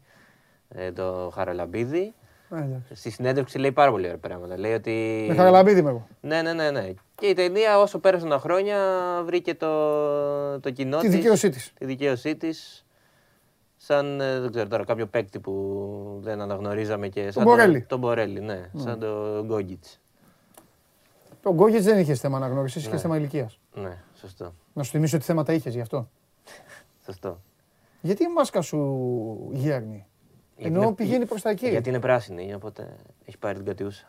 Ε, το Χαραλαμπίδη. Στη συνέντευξη λέει πάρα πολύ ωραία πράγματα. Λέει ότι... Με Χαραλαμπίδη είμαι εγώ. Ναι, ναι, ναι, ναι. Και η ταινία όσο πέρασαν τα χρόνια βρήκε το, το κοινό τη δικαίωσή της. Τη δικαίωσή της. Σαν, ε, δεν ξέρω τώρα, κάποιο παίκτη που δεν αναγνωρίζαμε και σαν τον Μπορέλη. Το, τον Μπορέλη, ναι. Mm. Σαν τον Γκόγκιτς. Το Γκόγετ δεν είχες θέμα αναγνώρισης, είχες ναι. θέμα ηλικίας. Ναι, σωστό. Να σου θυμίσω τι θέματα είχες γι' αυτό. σωστό. Γιατί η μάσκα σου γέρνει; Ενώ είναι... πηγαίνει προς τα εκεί. Γιατί είναι πράσινη, οπότε έχει πάρει την κατιούσα.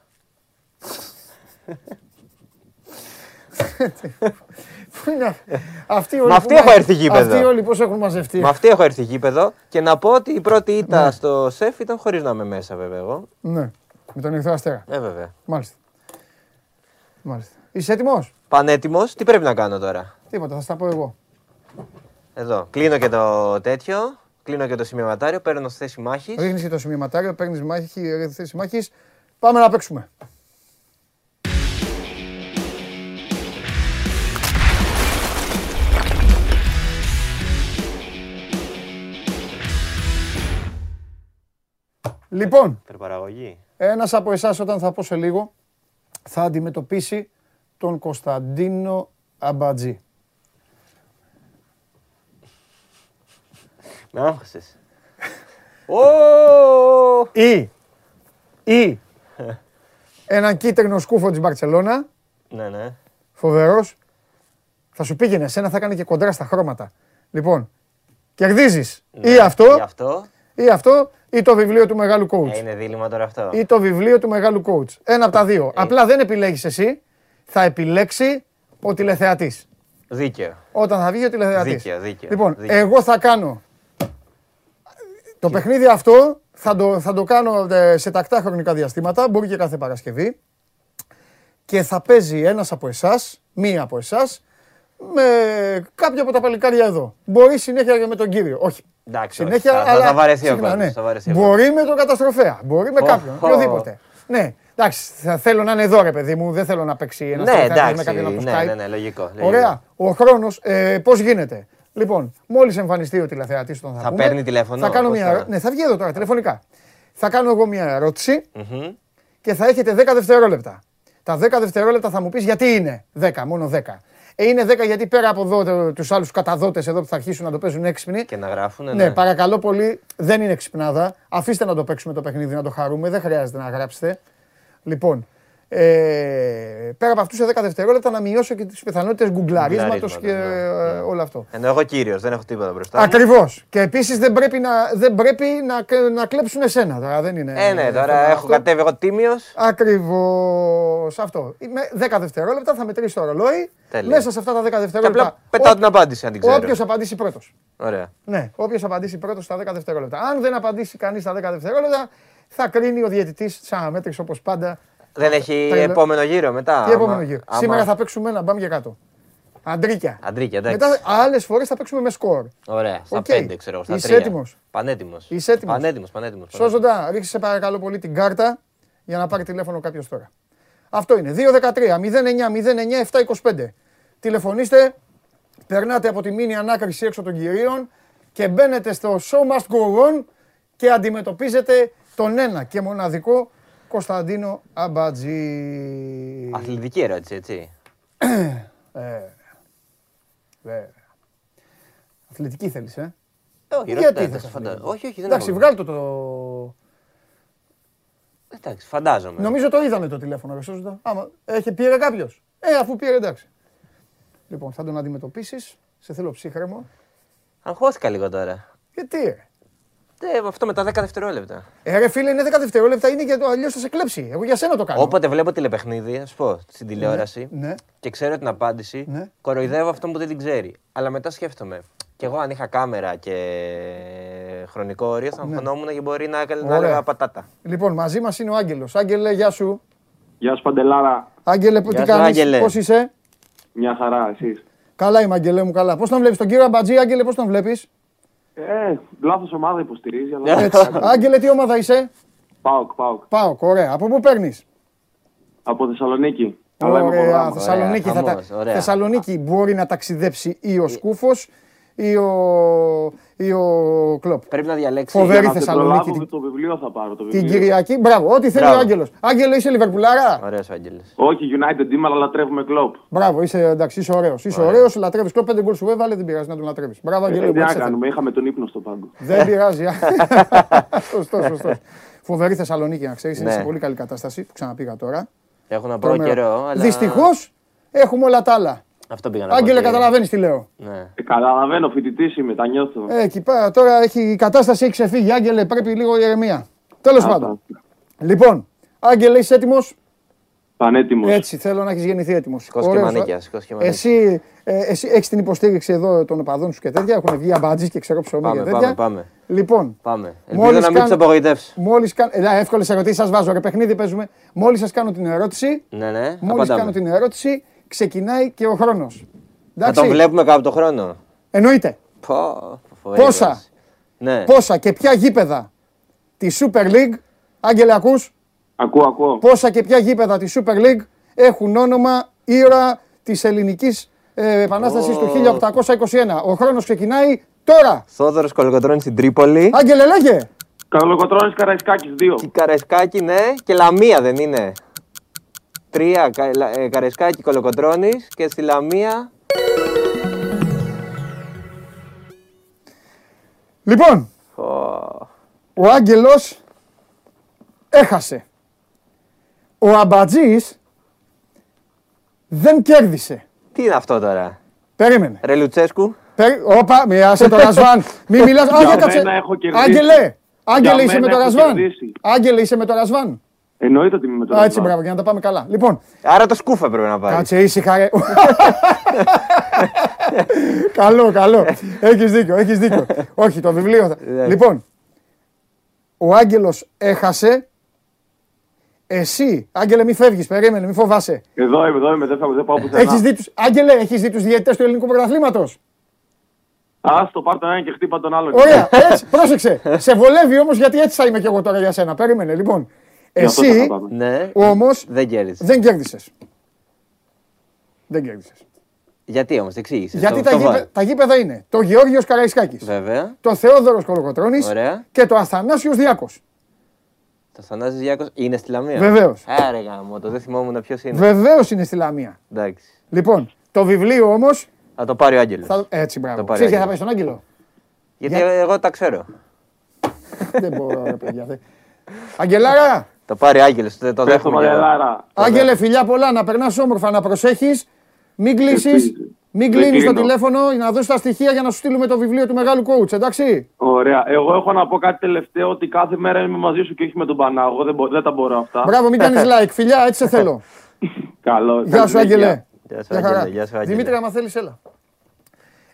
Αυτή; Με αυτή έχω έρθει γήπεδο. Αυτοί όλοι πώς έχουν μαζευτεί. Με αυτή έχω έρθει γήπεδο και να πω ότι η πρώτη ήττα ναι. στο σεφ ήταν χωρίς να είμαι μέσα, βέβαια εγώ. Ναι. Με τον Ερυθρό Αστέρα. Ε, βέβαια. Μάλιστα. Μάλιστα. Είσαι έτοιμος; Πανέτοιμος. Τι πρέπει να κάνω τώρα; Τίποτα, θα στα πω εγώ. Εδώ. Κλείνω και το τέτοιο. Κλείνω και το σημειωματάριο. Παίρνω θέση μάχης. Ρίχνεις και το σημειωματάριο. Παίρνεις μάχη, θέση μάχης. Πάμε να παίξουμε. Λοιπόν, ένας από εσάς όταν θα πω σε λίγο θα αντιμετωπίσει τον Κωνσταντίνο Αμπατζή. Με άγχωσες. Ή, ή έναν κίτρινο σκούφο της Μπαρτσελώνα. Ναι, ναι. Φοβερός. Θα σου πήγαινε, εσένα θα έκανε και κοντρά στα χρώματα. Λοιπόν, κερδίζεις ή ναι, αυτό, αυτό, ή αυτό, ή το βιβλίο του μεγάλου coach. Ε, είναι δίλημα τώρα αυτό. Ή το βιβλίο του μεγάλου coach. Ένα από τα δύο. Ε. Απλά δεν επιλέγεις εσύ, θα επιλέξει ο τηλεθεατής. Δίκαιο. Όταν θα βγει ο τηλεθεατής. Δίκαιο, δίκαιο. Λοιπόν, εγώ θα κάνω το παιχνίδι αυτό θα το, θα το κάνω ε, σε τακτά χρονικά διαστήματα, μπορεί και κάθε Παρασκευή. Και θα παίζει ένας από εσάς, μία από εσάς, με κάποια από τα παλικάρια εδώ. Μπορεί συνέχεια και με τον κύριο. Όχι. Εντάξει, συνέχεια, θα, αλλά, θα, βαρεθεί ο ναι. θα βαρεθεί Μπορεί με τον καταστροφέα, μπορεί με κάποιον, οποιοδήποτε. Ναι, εντάξει, θα θέλω να είναι εδώ ρε παιδί μου, δεν θέλω να παίξει ένα ναι, εντάξει, με κάποιον από το ναι, ναι, ναι, λογικό, Ωραία, ο χρόνος, ε, πώς γίνεται; Λοιπόν, μόλις εμφανιστεί ο τηλεθεατής τον θα, Θα πούμε, παίρνει τηλέφωνο, Θα κάνω πώς μια... θα- ερώ- Ναι, θα βγει εδώ τώρα τηλεφωνικά. Θα κάνω εγώ μια ερώτηση και θα έχετε 10 δευτερόλεπτα. Τα 10 δευτερόλεπτα θα μου πεις γιατί είναι 10, μόνο 10. Ε, είναι 10 γιατί πέρα από εδώ τους άλλους καταδότες εδώ που θα αρχίσουν να το παίζουν έξυπνοι. Και να γράφουν. Ναι, παρακαλώ πολύ, δεν είναι ξυπνάδα. Αφήστε να το παίξουμε το παιχνίδι, να το χαρούμε. Δεν χρειάζεται να γράψετε. Λοιπόν, ε, πέρα από αυτούς σε 10 δευτερόλεπτα να μειώσω και τις πιθανότητες γκουγκλαρίσματος και Γκουγκλαρίσματα, ναι, ε, όλο αυτό. Ενώ εγώ κύριος, δεν έχω τίποτα μπροστά. μου. Ακριβώς. Και επίσης δεν πρέπει, να, δεν πρέπει να, να κλέψουν εσένα τώρα. Δεν είναι. Ε, ναι, τώρα θέμα έχω αυτό. κατέβει εγώ τίμιος. Ακριβώς αυτό. Με 10 δευτερόλεπτα θα μετρήσει το ρολόι. Τέλεια. Μέσα σε αυτά τα 10 Και δευτερόλεπτα. απλά πετάω την απάντηση αν την ξέρω. Όποιος απαντήσει πρώτος. Ωραία. Ναι, όποιος απαντήσει πρώτος στα 10 δευτερόλεπτα. Αν δεν απαντήσει κανείς στα 10 δευτερόλεπτα, θα κρίνει ο διαιτητής τη αναμέτρηση όπως πάντα. Δεν έχει Τρελο- επόμενο γύρο μετά. Τι επόμενο άμα- γύρο. άμα- Σήμερα θα παίξουμε ένα μπαμ για κάτω. Αντρίκια. Αντρίκια, εντάξει. Μετά άλλες φορές θα παίξουμε με σκορ. Ωραία, στα Οκ. πέντε ξέρω εγώ. Στα Είσαι τρία. έτοιμος; Πανέτοιμος. Είσαι έτοιμος; Πανέτοιμος, πανέτοιμος. Σώζοντα, ρίξε σε παρακαλώ πολύ την κάρτα για να πάρει τηλέφωνο κάποιος τώρα. Αυτό είναι. 213 09 09 725. Τηλεφωνήστε, περνάτε από τη μήνυ ανάκριση έξω των κυρίων και μπαίνετε στο Show Must Go On και αντιμετωπίζετε τον ένα και μοναδικό Κωνσταντίνο Αμπατζή. Αθλητική ερώτηση, έτσι. Βέβαια. Αθλητική θέλεις, ε; Ε, όχι, Γιατί ρωτάτε, θες φαντα- αθλητική; Όχι, όχι, δεν Εντάξει, έχω- βγάλ' το το... Εντάξει, φαντάζομαι. Νομίζω το είδανε το τηλέφωνο, ρε Σώζοντα. Άμα έχει πήρε κάποιος; Ε, αφού πήρε, εντάξει. Λοιπόν, θα τον αντιμετωπίσεις. Σε θέλω ψύχρεμο. Αγχώθηκα λίγο τώρα. Γιατί, ρε; Ε, αυτό με τα 10 δευτερόλεπτα. Ε, ρε φίλε, είναι 10 δευτερόλεπτα, είναι για το αλλιώς θα σε κλέψει. Εγώ για σένα το κάνω. Όποτε βλέπω τηλεπαιχνίδι, ας πω, στην τηλεόραση Ναι. και ξέρω την απάντηση, Ναι. κοροϊδεύω αυτόν που δεν την ξέρει. Αλλά μετά σκέφτομαι. Κι εγώ αν είχα κάμερα και χρονικό όριο, θα αγχωνόμουν και μπορεί να, να Ναι. Ωραία. έλεγα πατάτα. Λοιπόν, μαζί μας είναι ο Άγγελος. Άγγελε, γεια σου. Γεια σου Παντελάρα. Άγγελε, τι Γεια σου, κάνεις, Άγγελε. πώς είσαι; Μια χαρά, εσείς. Καλά είμαι, Άγγελε μου, καλά. Πώς τον βλέπεις, τον κύριο Αμπατζή, Άγγελε, πώς τον βλέπεις; Ε, λάθος ομάδα υποστηρίζει, αλλά... Έτσι. Άγγελε, τι ομάδα είσαι; Πάοκ, πάοκ. Πάω, ωραία. Από πού παίρνεις; Από Θεσσαλονίκη. Αλλά είμαι από Ωραία, Γράμμα. Θεσσαλονίκη, θα τα... χαμός, ωραία. Θεσσαλονίκη μπορεί να ταξιδέψει ή ο Σκούφος ή ο, ή ο Κλοπ. Πρέπει να διαλέξει. Φοβερή Για να σε Θεσσαλονίκη προλάβω, την- το βιβλίο θα πάρω. Το Την βιβλίο. Κυριακή, μπράβο, ό,τι θέλει ο Μπράβο. Άγγελος. Άγγελε, είσαι Λιβερπουλάρα; Ωραίος Άγγελε. Όχι, United team, αλλά λατρεύουμε κλοπ. Μπράβο, είσαι εντάξει, είσαι ωραίος. Είσαι ωραίος, λατρεύεις Κλοπ, πέντε γκολ σου έβαλε, δεν πειράζει να τον λατρεύεις. Μπράβο, Άγγελε. Ε, μου, τι να έτσι θα- κάνουμε, είχαμε τον ύπνο στο πάγκο. Δεν πειράζει. σωστό, σωστό. Φοβερή Θεσσαλονίκη, να ξέρεις, είναι Ναι. σε πολύ καλή κατάσταση που ξαναπήγα τώρα. Έχω να πω καιρό, αλλά. Δυστυχώς έχουμε όλα τα άλλα. Αυτό πήγα να πω. Άγγελε, και- καταλαβαίνεις τι λέω. Ναι. Ε, καταλαβαίνω, φοιτητής είμαι, τα νιώθω. Ε, εκεί πέρα τώρα έχει, η κατάσταση έχει ξεφύγει. Άγγελε, πρέπει λίγο ηρεμία. Τέλος Άστα. πάντων. Λοιπόν, Άγγελε, είσαι έτοιμος; Πανέτοιμος. Έτσι, θέλω να έχεις γεννηθεί έτοιμος. Σηκώθηκε και μανίκια, σηκώθηκε και μανίκια. Εσύ, ε, εσύ έχεις την υποστήριξη εδώ των οπαδών σου και τέτοια. Έχουν βγει αμπάτζι και ξέρω ψωμί Πάμε, και τέτοια. πάμε, πάμε. Λοιπόν, Πάμε. Ελπίζω Μόλις να μην καν- του απογοητεύσει. μόλις κάνω. Ε, εύκολες ερωτήσεις σας βάζω. Ρε παιχνίδι παίζουμε. Μόλις σας κάνω την ερώτηση, Ναι, ναι. μόλις απαντάμε. κάνω την ερώτηση, ξεκινάει και ο χρόνος. Να τον βλέπουμε κάπου το χρόνο. Εννοείται. Πω, φοβερή Πόσα; ερώτηση. Ναι. Πόσα και ποια γήπεδα τη Super League, Άγγελε, ακούς, Ακούω, ακούω. πόσα και ποια γήπεδα τη Super League έχουν όνομα ήρωα της ελληνικής ε, επανάστασης του 1821. Ο χρόνος ξεκινάει τώρα. Θόδωρος Κολοκοτρώνης στην Τρίπολη. Άγγελε, λέγε. Καλοκοτρώνης Καραϊσκάκης 2. Και Καραϊσκάκη, ναι. Και Λαμία δεν είναι. Τρία. Κα, Λα- ε, Καραϊσκάκη Κολοκοτρώνης και στη Λαμία. Λοιπόν, Πω. ο Άγγελος έχασε. Ο Αμπατζής δεν κέρδισε. Τι είναι αυτό τώρα; Περίμενε. Ρε Λουτσέσκου. Περί... Όπα, μη άσε το Ρασβάν. Μη μιλάς. Για Άγγελε, κάτσε. μένα έχω κερδίσει. Άγγελε, Άγγελε είσαι μένα με το έχω Ρασβάν. κερδίσει. Άγγελε είσαι με το Ρασβάν. Εννοείται ότι είμαι με τον Α, έτσι, Ρασβάν. μπράβο, για να τα πάμε καλά. Λοιπόν, Άρα το σκούφα πρέπει να πάρεις. κάτσε ήσυχα, ρε. καλό, καλό. Έχεις δίκιο, έχεις δίκιο. Όχι, το βιβλίο. θα- Ναι. λοιπόν, ο Άγγελος έχασε. Εσύ, Άγγελε, μη φεύγεις, περίμενε, μη φοβάσαι. Εδώ είμαι, εδώ είμαι, δεν, θα, δεν πάω πουθενά. Έχεις δει τους, Άγγελε, έχεις δει τους διαιτητές του ελληνικού πρωταθλήματος; Ας το πάρ' τον έναν και χτύπα τον άλλον. Ωραία, έτσι, πρόσεξε. Σε βολεύει όμως γιατί έτσι θα είμαι και εγώ τώρα για σένα. Περίμενε, λοιπόν. Γι' αυτό θα Εσύ Ναι. όμως Δεν κέρδισε. δεν κέρδισες. Δεν κέρδισες. Γιατί όμως, εξήγησες. Γιατί το, τα, το γήπε- βάρ. τα γήπεδα είναι το Γεώργιος Καραϊσκάκης, Βέβαια. το Θεόδωρος Κολοκοτρόνη Ωραία. και το Αθανάσιος Διάκο. Το Θανάσης Διάκος είναι στη Λαμία. Βεβαίως. Άρε γάμο, το δεν θυμόμουν ποιος είναι. Βεβαίως είναι στη Λαμία. Εντάξει. Λοιπόν, το βιβλίο όμως. Θα το πάρει ο Άγγελος. Θα... Έτσι, μπράβο. Το πάρει Ξέρεις γιατί θα Άγγελος. πάει στον Άγγελο; Γιατί Για- εγώ τα ξέρω. Δεν μπορώ, ρε παιδιά. δεν- Αγγελάρα! Το πάρει ο Άγγελος, το, το Πες το δέχομαι. για- Μαγελάρα. Άγγελε, φιλιά πολλά, να περνάς όμορφα, να προσέχεις. Μην κλείσεις. Μην Δεν κλείνεις το κλείνω. τηλέφωνο να δώσεις τα στοιχεία για να σου στείλουμε το βιβλίο του μεγάλου coach, εντάξει. Ωραία. Εγώ έχω να πω κάτι τελευταίο ότι κάθε μέρα είμαι μαζί σου και όχι με τον Πανάγο. Εγώ δεν, μπο- δεν τα μπορώ αυτά. Μπράβο, μην κάνεις like, φιλιά, έτσι σε θέλω. Καλό. Γεια Καλή σου, συνέχεια. Άγγελε. Γεια σου, Γεια χαρά. Άγγελε, γεια σου, Άγγελε. Δημήτρη, άμα θέλεις, έλα.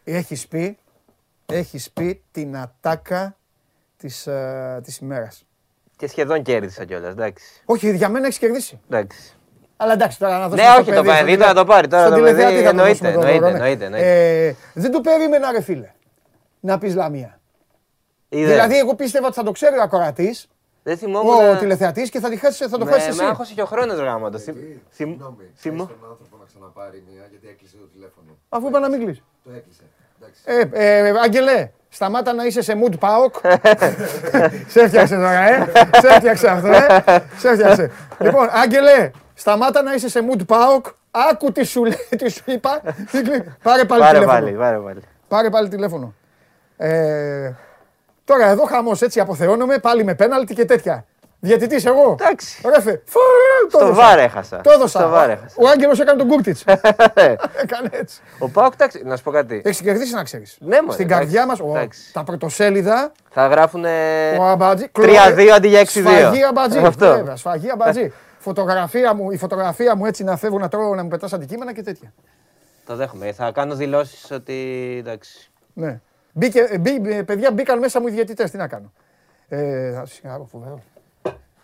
Έχεις πει, έχεις πει την ατάκα της, ε, της ημέρας. Και σχεδόν κέρδισα κιόλας, εντάξει. Όχι, για μένα έχεις κερδίσει. εντάξει. Αλλά εντάξει, τώρα να δώσουμε Ναι, στο όχι, το παιδί, παιδί στον τώρα τηλε- το πάρει, τώρα στον το παιδί τηλεθεατή θα το εννοείται, δώσουμε το εννοείται, δώρο, ναι. εννοείται, εννοείται. Ε, Δεν το περίμενα, ρε φίλε, να πεις Λαμία. Είδες. Δηλαδή, εγώ πίστευα ότι θα το ξέρει ο ακροατής, δεν θυμόμουν. ο τηλεθεατής και θα, τη χάσεις- θα το με, χάσεις με εσύ. άγχωσε και ο χρόνος γράμμα. Το θυμ- θυμ- Συγγνώμη, θυμώ. πες στον άνθρωπο να ξαναπάρει μία γιατί έκλεισε το τηλέφωνο. Αφού είπα να μην κλείσει. Το έκλεισε. Εντάξει. Ε, ε, Άγγελε, σταμάτα να είσαι σε mood paok. σε έφτιαξε τώρα, ε. σε έφτιαξε αυτό, ε. σε έφτιαξε. λοιπόν, Άγγελε, σταμάτα να είσαι σε mood paok. Άκου τι σου, λέει, τι σου είπα. Μην κλει- Πάρε πάλι Πάρε τηλέφωνο. πάλι, πάρε πάλι. Πάρε πάλι τηλέφωνο. Ε, τώρα εδώ χαμός έτσι αποθεώνομαι πάλι με πέναλτι και τέτοια. Διαιτητής εγώ. Εντάξει. Ρέφε. Φου, το Στο έδωσα. βάρ έχασα. Το έδωσα. Στο βάρ έχασα. Ο Άγγελος έκανε τον Κούρτιτς. έκανε έτσι. Ο Πάοκ, εντάξει, να σου πω κάτι. Έχεις κερδίσει να ξέρεις; Ναι, μωρέ, Στην εντάξει, καρδιά μας, εντάξει. τα πρωτοσέλιδα, Θα γράφουν. ο Αμπατζή. 3-2 αντί για 6-2. Σφαγή Αμπατζή. Αυτό. Βέβαια, σφαγή Αμπατζή. Φωτογραφία μου, η φωτογραφία μου έτσι να φεύγω να τρώω, να μου πετάς αντικείμενα και τέτοια. Το δέχομαι. Θα κάνω δηλώσεις ότι. εντάξει. Ναι. Μπήκε, ε, μπή, ε, παιδιά μπήκαν μέσα μου οι διαιτητές, τι να κάνω. Ε, θα συγχαρώ, φοβερό.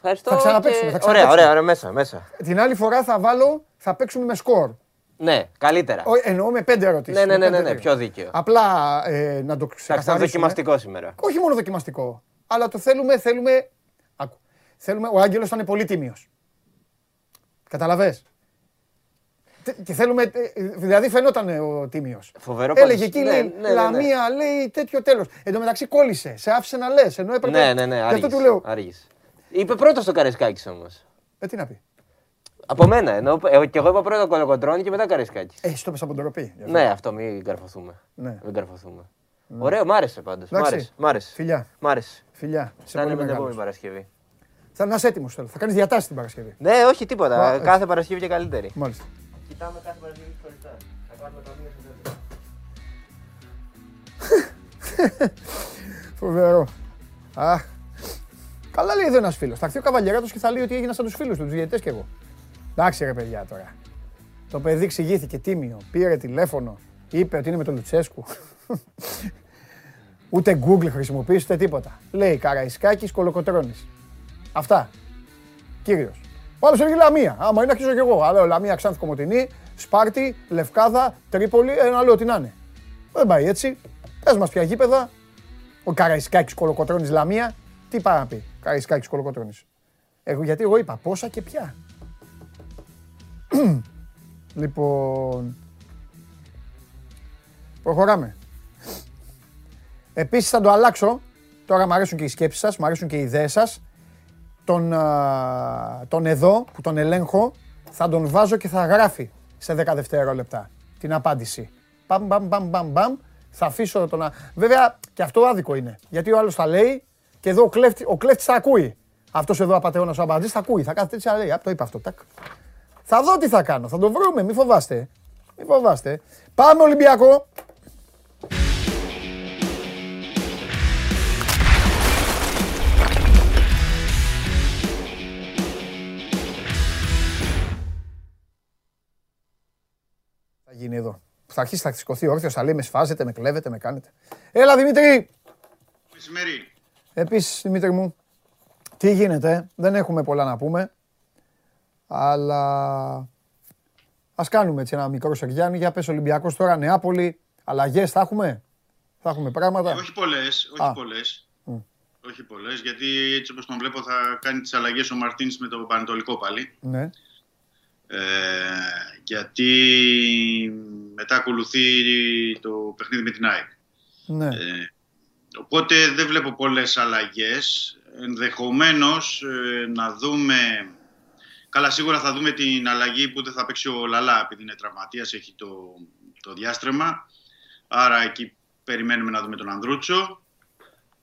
Ευχαριστώ. Θα ξαναπαίξουμε, και- θα Ωραία, ξαναπαίξουμε. ωραία, ωραία, μέσα, μέσα. Την άλλη φορά θα βάλω, θα παίξουμε με σκορ. Ναι, καλύτερα. Ο- Εννοώ με πέντε ερωτήσεις. Ναι, ναι, ναι, ναι, ναι, πιο δίκαιο. Απλά ε, να το Εντάξει, θα ξεκαθαρίσουμε. δοκιμαστικό σήμερα. Όχι μόνο δοκιμαστικό. Αλλά το θέλουμε, θέλουμε. Άκου. Θέλουμε, ο Άγγελος ήταν πολύ τίμιος. Καταλαβες; Τε- Και θέλουμε, ε, δηλαδή φαινόταν ο τίμιος. Φοβερό Έλεγε πάντως. εκεί, Ναι, λέει, ναι, ναι, ναι. Λαμία, λέει τέτοιο τέλος. Εν τω μεταξύ κόλλησε, σε άφησε να λες, ενώ έπρεπε. Ναι, ναι, ναι, Γι' αυτό άργησε. του λέω, άργησε. Είπε πρώτος στο Καρεσκάκη όμως. ε, τι να πει. Από μένα. Ενώ, εγώ, και εγώ είπα πρώτα κολοκοντρόνη και μετά Καρεσκάκη. Ε, εσύ το πες από ντροπή. γι' αυτό. Ναι, αυτό μην καρφωθούμε. Ναι. Μην καρφωθούμε. Ωραίο, μ' άρεσε πάντως. Μ' Εντάξει. άρεσε. Μ' άρεσε. Φιλιά, Μ' άρεσε. φιλιά. Σε Θα είναι πολύ με την επόμενη μεγάλος. Παρασκευή. Θα να είσαι έτοιμος θέλω. Θα κάνεις διατάσεις την Παρασκευή. Ναι, όχι τίποτα. Α, έτσι. κάθε Παρασκευή και καλύτερη. Μάλιστα. Κοιτάμε κάθε Παρασκευή χωριστά. Θα κάνουμε το μία στο Φοβερό. Αχ. Καλά λέει εδώ ένας φίλος. Θα έρθει ο καβαλιαράτο και θα λέει ότι έγινα σαν τους φίλους τους, τους διαιτητές κι εγώ. Εντάξει ρε παιδιά τώρα. Το παιδί εξηγήθηκε τίμιο. Πήρε τηλέφωνο. Είπε ότι είναι με τον Λουτσέσκου. ούτε Google χρησιμοποιήσει ούτε τίποτα. Λέει Καραϊσκάκης Κολοκοτρόνη. Αυτά. Κύριος. Ο άλλος έλεγε Λαμία. Άμα είναι, αρχίζω κι εγώ. Αλλά Λαμία, Ξάνθη Κομωτινή, Σπάρτη, Λευκάδα, Τρίπολη, ένα λέω τι να είναι. Δεν πάει έτσι. Πες μας ποια γήπεδα, ο Καραϊσκάκης Κολοκοτρώνης Λαμία, τι πάει να πει, Καραϊσκάκης Κολοκοτρώνης. Εγώ, γιατί εγώ είπα πόσα και ποια. λοιπόν, προχωράμε. Επίσης θα το αλλάξω, τώρα μου αρέσουν και οι σκέψεις σας, μου αρέσουν και οι ιδέες σας. Τον, α, τον εδώ που τον ελέγχω θα τον βάζω και θα γράφει σε 10 δευτερόλεπτα την απάντηση. Μπαμ, μπαμ, μπαμ, μπαμ, μπαμ. Θα αφήσω τον... α- Βέβαια και αυτό άδικο είναι. Γιατί ο άλλος θα λέει και εδώ ο, κλέφτη, ο κλέφτης θα ακούει. Αυτός εδώ απατεώνας ο αμπατζής θα ακούει. Θα κάθεται έτσι να λέει. «Α, το είπα αυτό. Τάκ. Θα δω τι θα κάνω. Θα το βρούμε. Μη φοβάστε. Μη φοβάστε. Πάμε Ολυμπιακό. Θα γίνει εδώ. Θα αρχίσει θα σηκωθεί όρθιος, θα λέει με σφάζετε, με κλέβετε, με κάνετε. Έλα Δημήτρη! Μεσημέρι. Επίσης Δημήτρη μου, τι γίνεται, δεν έχουμε πολλά να πούμε, αλλά ας κάνουμε έτσι ένα μικρό Σεργιάννη. Για πες Ολυμπιακός τώρα, Νεάπολη, αλλαγές θα έχουμε, θα έχουμε πράγματα; Ε, όχι πολλές, όχι Α. πολλές. Μμ. Όχι πολλές, γιατί έτσι όπως τον βλέπω θα κάνει τις αλλαγές ο Μαρτίνς με το Πανετολικό πάλι. Ναι. Ε, γιατί μετά ακολουθεί το παιχνίδι με την ΑΕΚ. Ναι. Ε, οπότε δεν βλέπω πολλές αλλαγές. Ενδεχομένως ε, να δούμε... Καλά, σίγουρα θα δούμε την αλλαγή που δεν θα παίξει ο Λαλά επειδή είναι τραυματίας, έχει το, το διάστρεμα. Άρα εκεί περιμένουμε να δούμε τον Ανδρούτσο.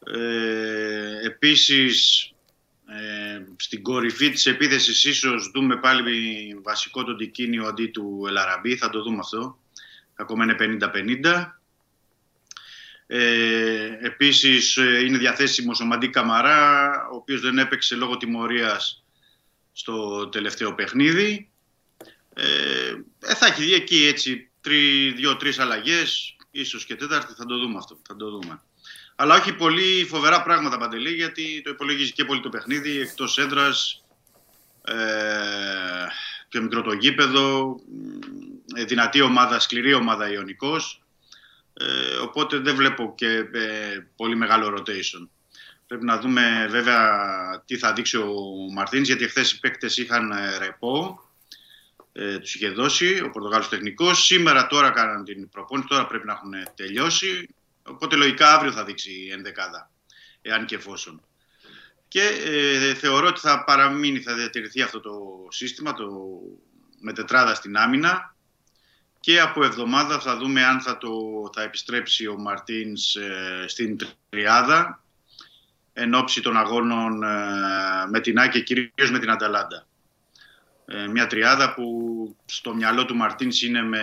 Ε, επίσης, ε, στην κορυφή της επίθεσης ίσως δούμε πάλι βασικό τον Τικίνιο αντί του Ελαραμπή. Θα το δούμε αυτό. Ακόμα είναι 50-50. Ε, επίσης ε, είναι διαθέσιμος ο Μαντί Καμαρά, ο οποίος δεν έπαιξε λόγω τιμωρίας στο τελευταίο παιχνίδι. Ε, ε θα έχει εκεί έτσι δύο-τρεις αλλαγές, ίσως και τέταρτη, θα το δούμε αυτό. Θα το δούμε. Αλλά όχι πολύ φοβερά πράγματα παντελή, γιατί το υπολογίζει και πολύ το παιχνίδι, εκτός έδρας, ε, πιο μικρό το γήπεδο, ε, δυνατή ομάδα, σκληρή ομάδα Ιωνικός. Ε, οπότε δεν βλέπω και ε, πολύ μεγάλο rotation. Πρέπει να δούμε βέβαια τι θα δείξει ο Μαρτίνς, γιατί χθες οι παίκτες είχαν ε, ρεπό, ε, τους είχε δώσει ο Πορτογάλος τεχνικός. Σήμερα τώρα κάναν την προπόνηση, τώρα πρέπει να έχουν τελειώσει. Οπότε λογικά αύριο θα δείξει η ενδεκάδα, εάν και εφόσον. Και ε, θεωρώ ότι θα παραμείνει, θα διατηρηθεί αυτό το σύστημα το, με τετράδα στην άμυνα και από εβδομάδα θα δούμε αν θα, το, θα επιστρέψει ο Μαρτίνς ε, στην τριάδα εν ώψη των αγώνων ε, με την Άκη και κυρίως με την Αταλάντα. Ε, μια τριάδα που στο μυαλό του Μαρτίνς είναι με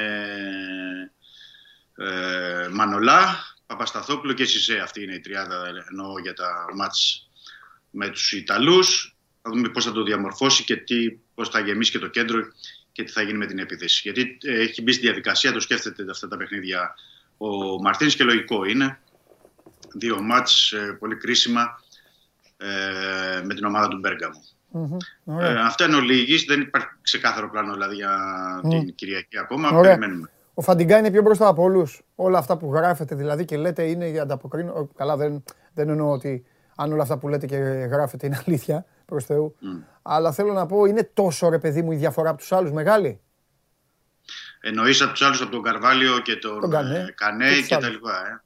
ε, Μανολά, Παπασταθόπουλο και Σισε. Αυτή είναι η τριάδα εννοώ για τα μάτς με τους Ιταλούς. Θα δούμε πώς θα το διαμορφώσει και τι, πώς θα γεμίσει και το κέντρο και τι θα γίνει με την επίθεση. Γιατί ε, έχει μπει στη διαδικασία, το σκέφτεται αυτά τα παιχνίδια ο Μαρτίνς και λογικό είναι. Δύο μάτς ε, πολύ κρίσιμα ε, με την ομάδα του μπεργκαμου Ε, αυτά είναι ολίγης, δεν υπάρχει ξεκάθαρο πλάνο δηλαδή για την Κυριακή ακόμα. Περιμένουμε. Ο Φαντιγκά είναι πιο μπροστά από όλους. Όλα αυτά που γράφετε δηλαδή και λέτε είναι για ανταποκρίνω. Καλά, δεν, δεν εννοώ ότι αν όλα αυτά που λέτε και γράφετε είναι αλήθεια προς Θεού. Αλλά θέλω να πω, είναι τόσο ρε παιδί μου η διαφορά από τους άλλους μεγάλη; Εννοείς από τους άλλους από τον Καρβάλιο και τον, τον Κανέ, Κανέ και, τα λοιπά.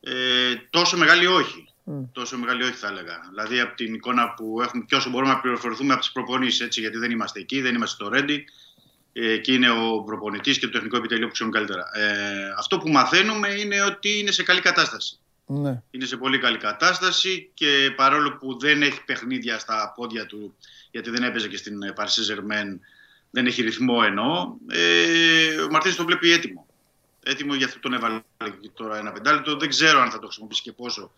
Ε. Ε, τόσο μεγάλη όχι. Τόσο μεγάλη όχι θα έλεγα. Δηλαδή από την εικόνα που έχουμε και όσο μπορούμε να πληροφορηθούμε από τις προπονήσεις, γιατί δεν είμαστε εκεί, δεν είμαστε στο Ρέντι. Εκεί είναι ο προπονητής και το τεχνικό επιτελείο που ξέρουν καλύτερα. Ε, αυτό που μαθαίνουμε είναι ότι είναι σε καλή κατάσταση. Ναι. Είναι σε πολύ καλή κατάσταση και παρόλο που δεν έχει παιχνίδια στα πόδια του, γιατί δεν έπαιζε και στην Παρσή Ζερμέν, δεν έχει ρυθμό εννοώ, ε, ο Μαρτίνς το βλέπει έτοιμο. Έτοιμο για αυτό τον έβαλε τώρα ένα πεντάλεπτο. Δεν ξέρω αν θα το χρησιμοποιήσει και πόσο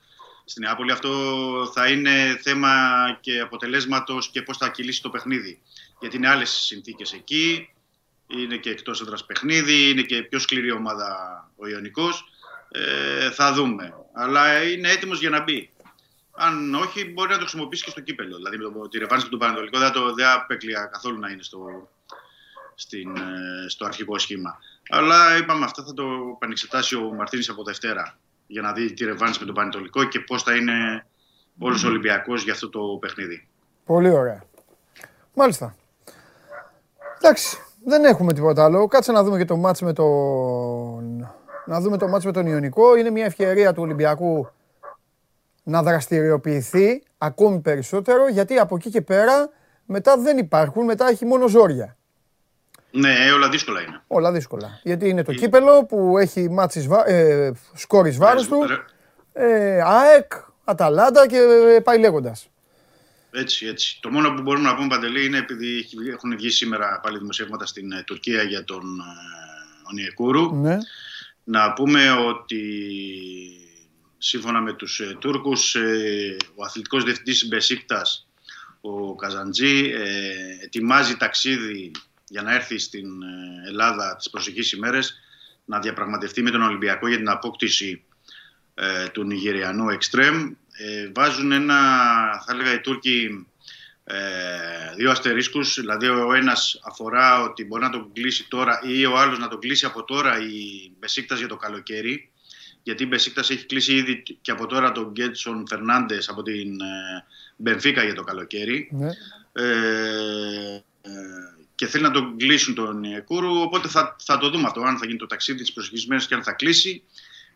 στην Νεάπολη. Αυτό θα είναι θέμα και αποτελέσματος και πώς θα κυλήσει το παιχνίδι. Γιατί είναι άλλες συνθήκες εκεί είναι και εκτός έδρας παιχνίδι, είναι και πιο σκληρή ομάδα ο Ιωνικός. Ε, θα δούμε. Αλλά είναι έτοιμος για να μπει. Αν όχι, μπορεί να το χρησιμοποιήσει και στο κύπελο. Δηλαδή, με το, τη ρευάνση και τον Πανατολικό δεν, το, δεν απέκλεια καθόλου να είναι στο, στην, ε, στο αρχικό σχήμα. Αλλά είπαμε, αυτά θα το πανεξετάσει ο Μαρτίνης από Δευτέρα για να δει τη ρευάνση με τον Πανετολικό και πώς θα είναι όλος ο Ολυμπιακός για αυτό το παιχνίδι. Πολύ ωραία. Μάλιστα. Εντάξει, δεν έχουμε τίποτα άλλο. Κάτσε να δούμε και το μάτς με τον... Να δούμε το μάτς με τον Ιωνικό. Είναι μια ευκαιρία του Ολυμπιακού να δραστηριοποιηθεί ακόμη περισσότερο, γιατί από εκεί και πέρα μετά δεν υπάρχουν, μετά έχει μόνο ζόρια. Ναι, όλα δύσκολα είναι. Όλα δύσκολα. Γιατί είναι το κύπελο που έχει μάτσις, ε, σκόρις βάρος του, ε, ΑΕΚ, Αταλάντα και πάει λέγοντας. Έτσι, έτσι. Το μόνο που μπορούμε να πούμε, Παντελή, είναι επειδή έχουν βγει σήμερα πάλι δημοσιεύματα στην ε, Τουρκία για τον ε, Ονιεκούρου. Ναι. Να πούμε ότι σύμφωνα με τους ε, Τούρκους, ο αθλητικός διευθυντής Μπεσίκτας, ο Καζαντζή, ετοιμάζει ταξίδι για να έρθει στην Ελλάδα τις προσεχείς ημέρες να διαπραγματευτεί με τον Ολυμπιακό για την απόκτηση του Νιγηριανού Εκστρέμ ε, βάζουν ένα, θα έλεγα οι Τούρκοι, ε, δύο αστερίσκους, δηλαδή ο ένας αφορά ότι μπορεί να τον κλείσει τώρα ή ο άλλος να τον κλείσει από τώρα η Μπεσίκτας για το καλοκαίρι, γιατί η Μπεσίκτας έχει κλείσει ήδη και από τώρα τον Γκέτσον Φερνάντες από την ε, Μπενφίκα για το καλοκαίρι. Ναι. Ε, και θέλει να τον κλείσουν τον Κούρου. Οπότε θα, θα το δούμε αυτό, αν θα γίνει το ταξίδι της προσεχής μέρε και αν θα κλείσει.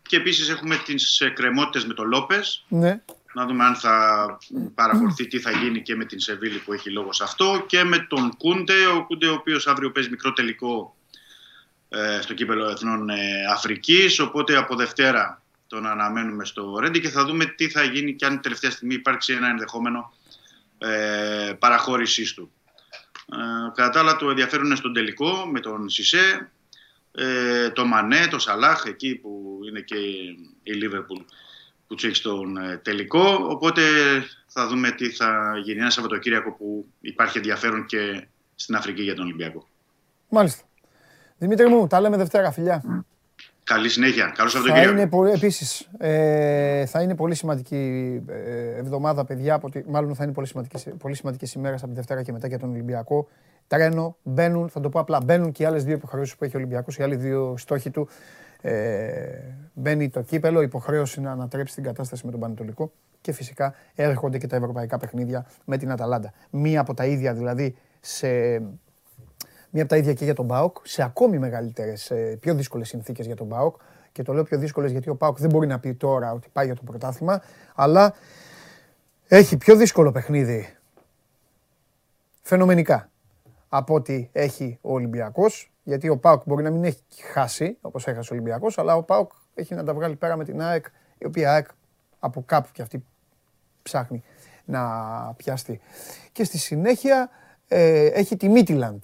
Και επίσης έχουμε τις κρεμότητε με τον Λόπες. Ναι. Να δούμε αν θα παραχωρηθεί τι θα γίνει και με την Σεβίλη που έχει λόγο σε αυτό. Και με τον Κούντε, ο Κούντε ο οποίος αύριο παίζει μικρό τελικό ε, στο κύπελο Εθνών ε, Αφρικής. Οπότε από Δευτέρα τον αναμένουμε στο Ρέντι και θα δούμε τι θα γίνει και αν τελευταία στιγμή υπάρξει ένα ενδεχόμενο ε, παραχώρησής του. Ε, κατά τα άλλα το ενδιαφέρον είναι στον τελικό με τον Σισε, ε, το Μανέ, το Σαλάχ εκεί που είναι και η Λίβερπουλ που του έχει στον ε, τελικό. Οπότε θα δούμε τι θα γίνει ένα Σαββατοκύριακο που υπάρχει ενδιαφέρον και στην Αφρική για τον Ολυμπιακό. Μάλιστα. Δημήτρη μου, τα λέμε Δευτέρα, φιλιά. Καλή συνέχεια. Καλό Θα Σαββατοκύριακο. είναι πολύ, επίσης, ε, θα είναι πολύ σημαντική ε, εβδομάδα, παιδιά. Από τη, μάλλον θα είναι πολύ σημαντικές, πολύ σημαντικές ημέρες από τη Δευτέρα και μετά για τον Ολυμπιακό. Τρένο, μπαίνουν, θα το πω απλά, μπαίνουν και οι άλλες δύο υποχρεώσεις που έχει ο Ολυμπιακός, οι άλλοι δύο στόχοι του. Ε, μπαίνει το κύπελο, υποχρέωση να ανατρέψει την κατάσταση με τον Πανετολικό και φυσικά έρχονται και τα ευρωπαϊκά παιχνίδια με την Αταλάντα. Μία από τα ίδια δηλαδή σε μία από τα ίδια και για τον Μπάουκ, σε ακόμη μεγαλύτερες, πιο δύσκολες συνθήκες για τον Μπάουκ. Και το λέω πιο δύσκολες γιατί ο Μπάουκ δεν μπορεί να πει τώρα ότι πάει για το πρωτάθλημα, αλλά έχει πιο δύσκολο παιχνίδι φαινομενικά από ότι έχει ο Ολυμπιακός. Γιατί ο Πάουκ μπορεί να μην έχει χάσει όπως έχασε ο Ολυμπιακός, αλλά ο Πάουκ έχει να τα βγάλει πέρα με την ΑΕΚ, η οποία ΑΕΚ από κάπου και αυτή ψάχνει να πιαστεί. Και στη συνέχεια ε, έχει τη Μίτιλαντ.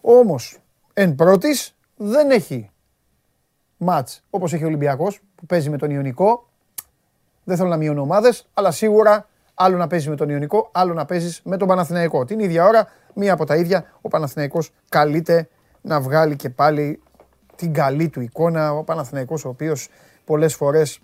Όμως, εν πρώτης, δεν έχει μάτς όπως έχει ο Ολυμπιακός που παίζει με τον Ιωνικό. Δεν θέλω να μειώνω ομάδες, αλλά σίγουρα άλλο να παίζεις με τον Ιωνικό, άλλο να παίζεις με τον Παναθηναϊκό. Την ίδια ώρα, μία από τα ίδια, ο Παναθηναϊκός καλείται να βγάλει και πάλι την καλή του εικόνα. Ο Παναθηναϊκός ο οποίος πολλές φορές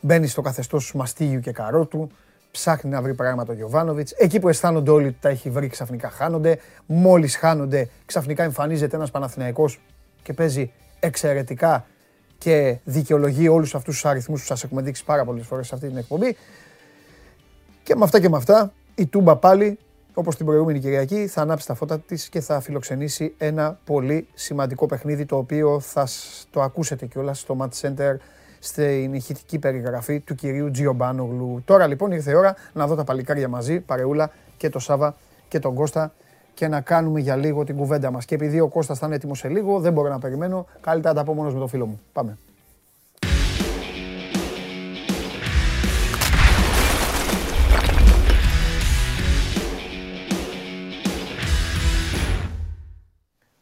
μπαίνει στο καθεστώς μαστίγιου και καρότου, ψάχνει να βρει πράγματα ο Γιωβάνοβιτς. Εκεί που αισθάνονται όλοι ότι τα έχει βρει, ξαφνικά χάνονται. Μόλις χάνονται, ξαφνικά εμφανίζεται ένας Παναθηναϊκός και παίζει εξαιρετικά και δικαιολογεί όλους αυτούς τους αριθμούς που σας έχουμε δείξει πάρα πολλές φορές σε αυτή την εκπομπή. Και με αυτά και με αυτά, η Τούμπα πάλι, όπως την προηγούμενη Κυριακή, θα ανάψει τα φώτα της και θα φιλοξενήσει ένα πολύ σημαντικό παιχνίδι το οποίο θα σ- το ακούσετε κιόλας στο Match Center στην ηχητική περιγραφή του κυρίου Τζιομπάνογλου. Τώρα λοιπόν ήρθε η ώρα να δω τα παλικάρια μαζί, παρεούλα και το Σάβα και τον Κώστα και να κάνουμε για λίγο την κουβέντα μας. Και επειδή ο Κώστας θα είναι έτοιμος σε λίγο, δεν μπορώ να περιμένω, καλύτερα να τα πω μόνος με το φίλο μου. Πάμε.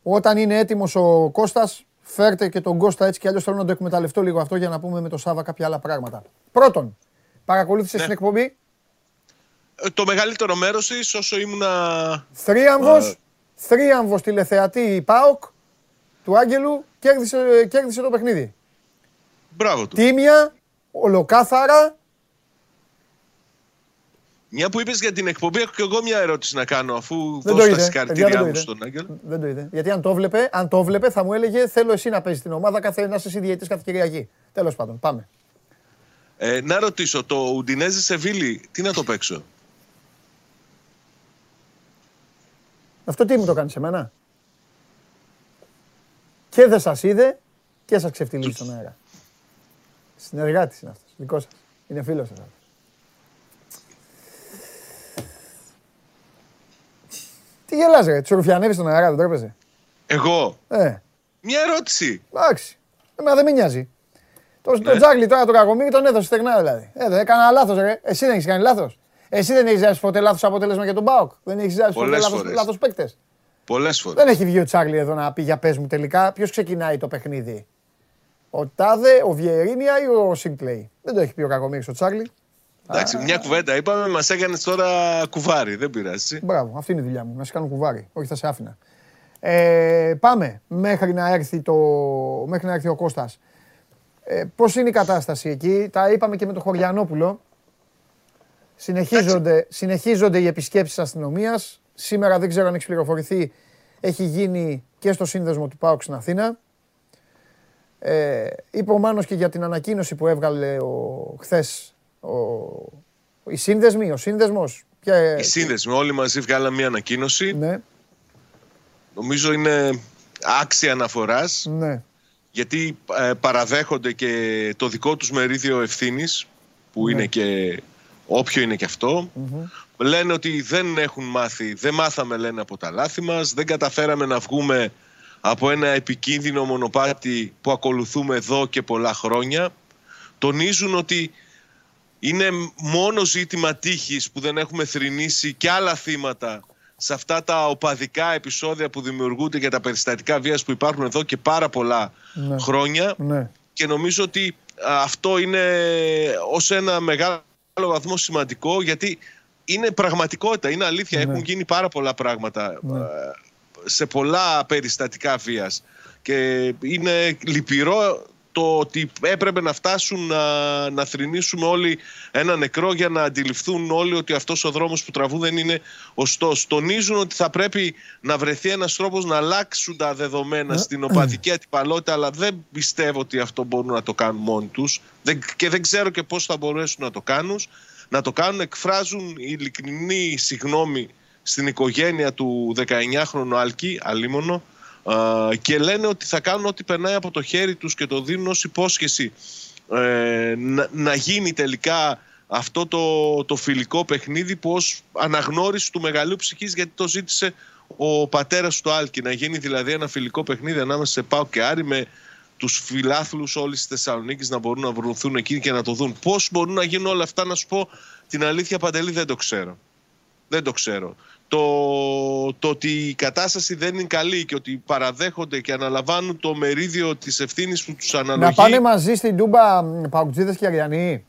Όταν είναι έτοιμος ο Κώστας, φέρτε και τον Κώστα έτσι κι αλλιώς θέλω να το εκμεταλλευτώ λίγο αυτό για να πούμε με το Σάβα κάποια άλλα πράγματα. Πρώτον, παρακολούθησες την εκπομπή; Ε, Το μεγαλύτερο μέρος της, όσο ήμουνα. Θρίαμβος, θρίαμβος τηλεθεατή ΠΑΟΚ του Άγγελου κέρδισε, κέρδισε το παιχνίδι. Μπράβο του. Τίμια, ολοκάθαρα, Μια που είπες για την εκπομπή, έχω και εγώ μια ερώτηση να κάνω, αφού Δεν το δώσω τα είδε. Παιδιά, δεν συγχαρητήριά το μου είδε. στον Άγγελο. δεν το είδε. Γιατί αν το βλέπε, αν το βλέπε θα μου έλεγε θέλω εσύ να παίζεις την ομάδα, κάθε, να είσαι εσύ διαιτητής κάθε Κυριακή. Τέλος πάντων, πάμε. Ε, να ρωτήσω, το Ουντινέζε Σεβίλη, τι να το παίξω; Αυτό τι μου το κάνεις σε μένα. Και δεν σας είδε και σας ξεφτυλίζει στον αέρα. Συνεργάτης είναι αυτός, δικός σας. Είναι φίλος σας. Τι γελάς ρε, του ρουφιανεύεις στον αέρα, δεν τρέπεσαι; Εγώ, Ε, μια ερώτηση. εντάξει. Εμένα δεν με νοιάζει. Το, Ναι. το Τζάγλι τώρα το κακομίρι τον έδωσε στεγνά δηλαδή. Ε, δεν έκανα λάθος ρε. Εσύ δεν έχεις κάνει λάθος. Εσύ δεν έχεις ζήσει ποτέ λάθος αποτέλεσμα για τον Μπάουκ. Δεν έχεις ζήσει ποτέ Πολλές λάθος, φορές. λάθος παίκτες. Πολλές φορές. Δεν έχει βγει ο Τσάρλι εδώ να πει για πες μου τελικά ποιος ξεκινάει το παιχνίδι. Ο Τάδε, ο Βιερίνια ή ο Σινκλέη. Δεν το έχει πει ο Κακομύρης ο Τσάρλι. Εντάξει, μια κουβέντα είπαμε, μας έκανες τώρα κουβάρι. Δεν πειράζει. Μπράβο, αυτή είναι η δουλειά μου. Να σε κάνω κουβάρι. Όχι, θα σε άφηνα. Ε, πάμε μέχρι να έρθει, το, μέχρι να έρθει ο Κώστας. Ε, πώς είναι η κατάσταση εκεί. Τα είπαμε και με τον Χωριανόπουλο. Συνεχίζονται, συνεχίζονται οι επισκέψεις αστυνομίας. Σήμερα δεν ξέρω αν έχεις πληροφορηθεί. Έχει γίνει και στο σύνδεσμο του ΠΑΟΚ στην Αθήνα. Ε, είπε ο Μάνος και για την ανακοίνωση που έβγαλε ο, χθες ο, οι σύνδεσμοι, ο σύνδεσμος. Ποια- Οι σύνδεσμοι όλοι μαζί βγάλαμε μια ανακοίνωση. ναι. νομίζω είναι άξια αναφοράς Ναι. γιατί ε, παραδέχονται και το δικό τους μερίδιο ευθύνης που Ναι. είναι και όποιο είναι και αυτό. Λένε ότι δεν έχουν μάθει, δεν μάθαμε λένε από τα λάθη μας, δεν καταφέραμε να βγούμε από ένα επικίνδυνο μονοπάτι που ακολουθούμε εδώ και πολλά χρόνια. Τονίζουν ότι είναι μόνο ζήτημα τύχης που δεν έχουμε θρηνήσει και άλλα θύματα σε αυτά τα οπαδικά επεισόδια που δημιουργούνται και τα περιστατικά βίας που υπάρχουν εδώ και πάρα πολλά Ναι. χρόνια Ναι. και νομίζω ότι α, αυτό είναι ως ένα μεγάλο βαθμό σημαντικό γιατί είναι πραγματικότητα, είναι αλήθεια. Έχουν γίνει πάρα πολλά πράγματα Ναι. ε, σε πολλά περιστατικά βίας και είναι λυπηρό το ότι έπρεπε να φτάσουν να, να θρηνήσουμε όλοι ένα νεκρό για να αντιληφθούν όλοι ότι αυτός ο δρόμος που τραβούν δεν είναι ωστός. Τονίζουν ότι θα πρέπει να βρεθεί ένας τρόπος να αλλάξουν τα δεδομένα στην οπαδική αντιπαλότητα αλλά δεν πιστεύω ότι αυτό μπορούν να το κάνουν μόνοι τους δεν, και δεν ξέρω και πώς θα μπορέσουν να το κάνουν. Να το κάνουν, εκφράζουν ειλικρινή συγνώμη στην οικογένεια του 19χρονου Άλκη, αλίμονο, α, και λένε ότι θα κάνουν ό,τι περνάει από το χέρι τους και το δίνουν ως υπόσχεση ε, να, να γίνει τελικά αυτό το, το φιλικό παιχνίδι που ως αναγνώριση του μεγαλείου ψυχής γιατί το ζήτησε ο πατέρας του Άλκη να γίνει δηλαδή ένα φιλικό παιχνίδι ανάμεσα σε Πάο και Άρη με τους φιλάθλους όλης της Θεσσαλονίκης να μπορούν να βρεθούν εκεί και να το δουν. Πώς μπορούν να γίνουν όλα αυτά να σου πω την αλήθεια Παντελή δεν το ξέρω. Δεν το ξέρω. Το, το ότι η κατάσταση δεν είναι καλή και ότι παραδέχονται και αναλαμβάνουν το μερίδιο της ευθύνης που τους αναλογεί Να πάνε μαζί στην Τούμπα Παουτζίδες και Αριανοί.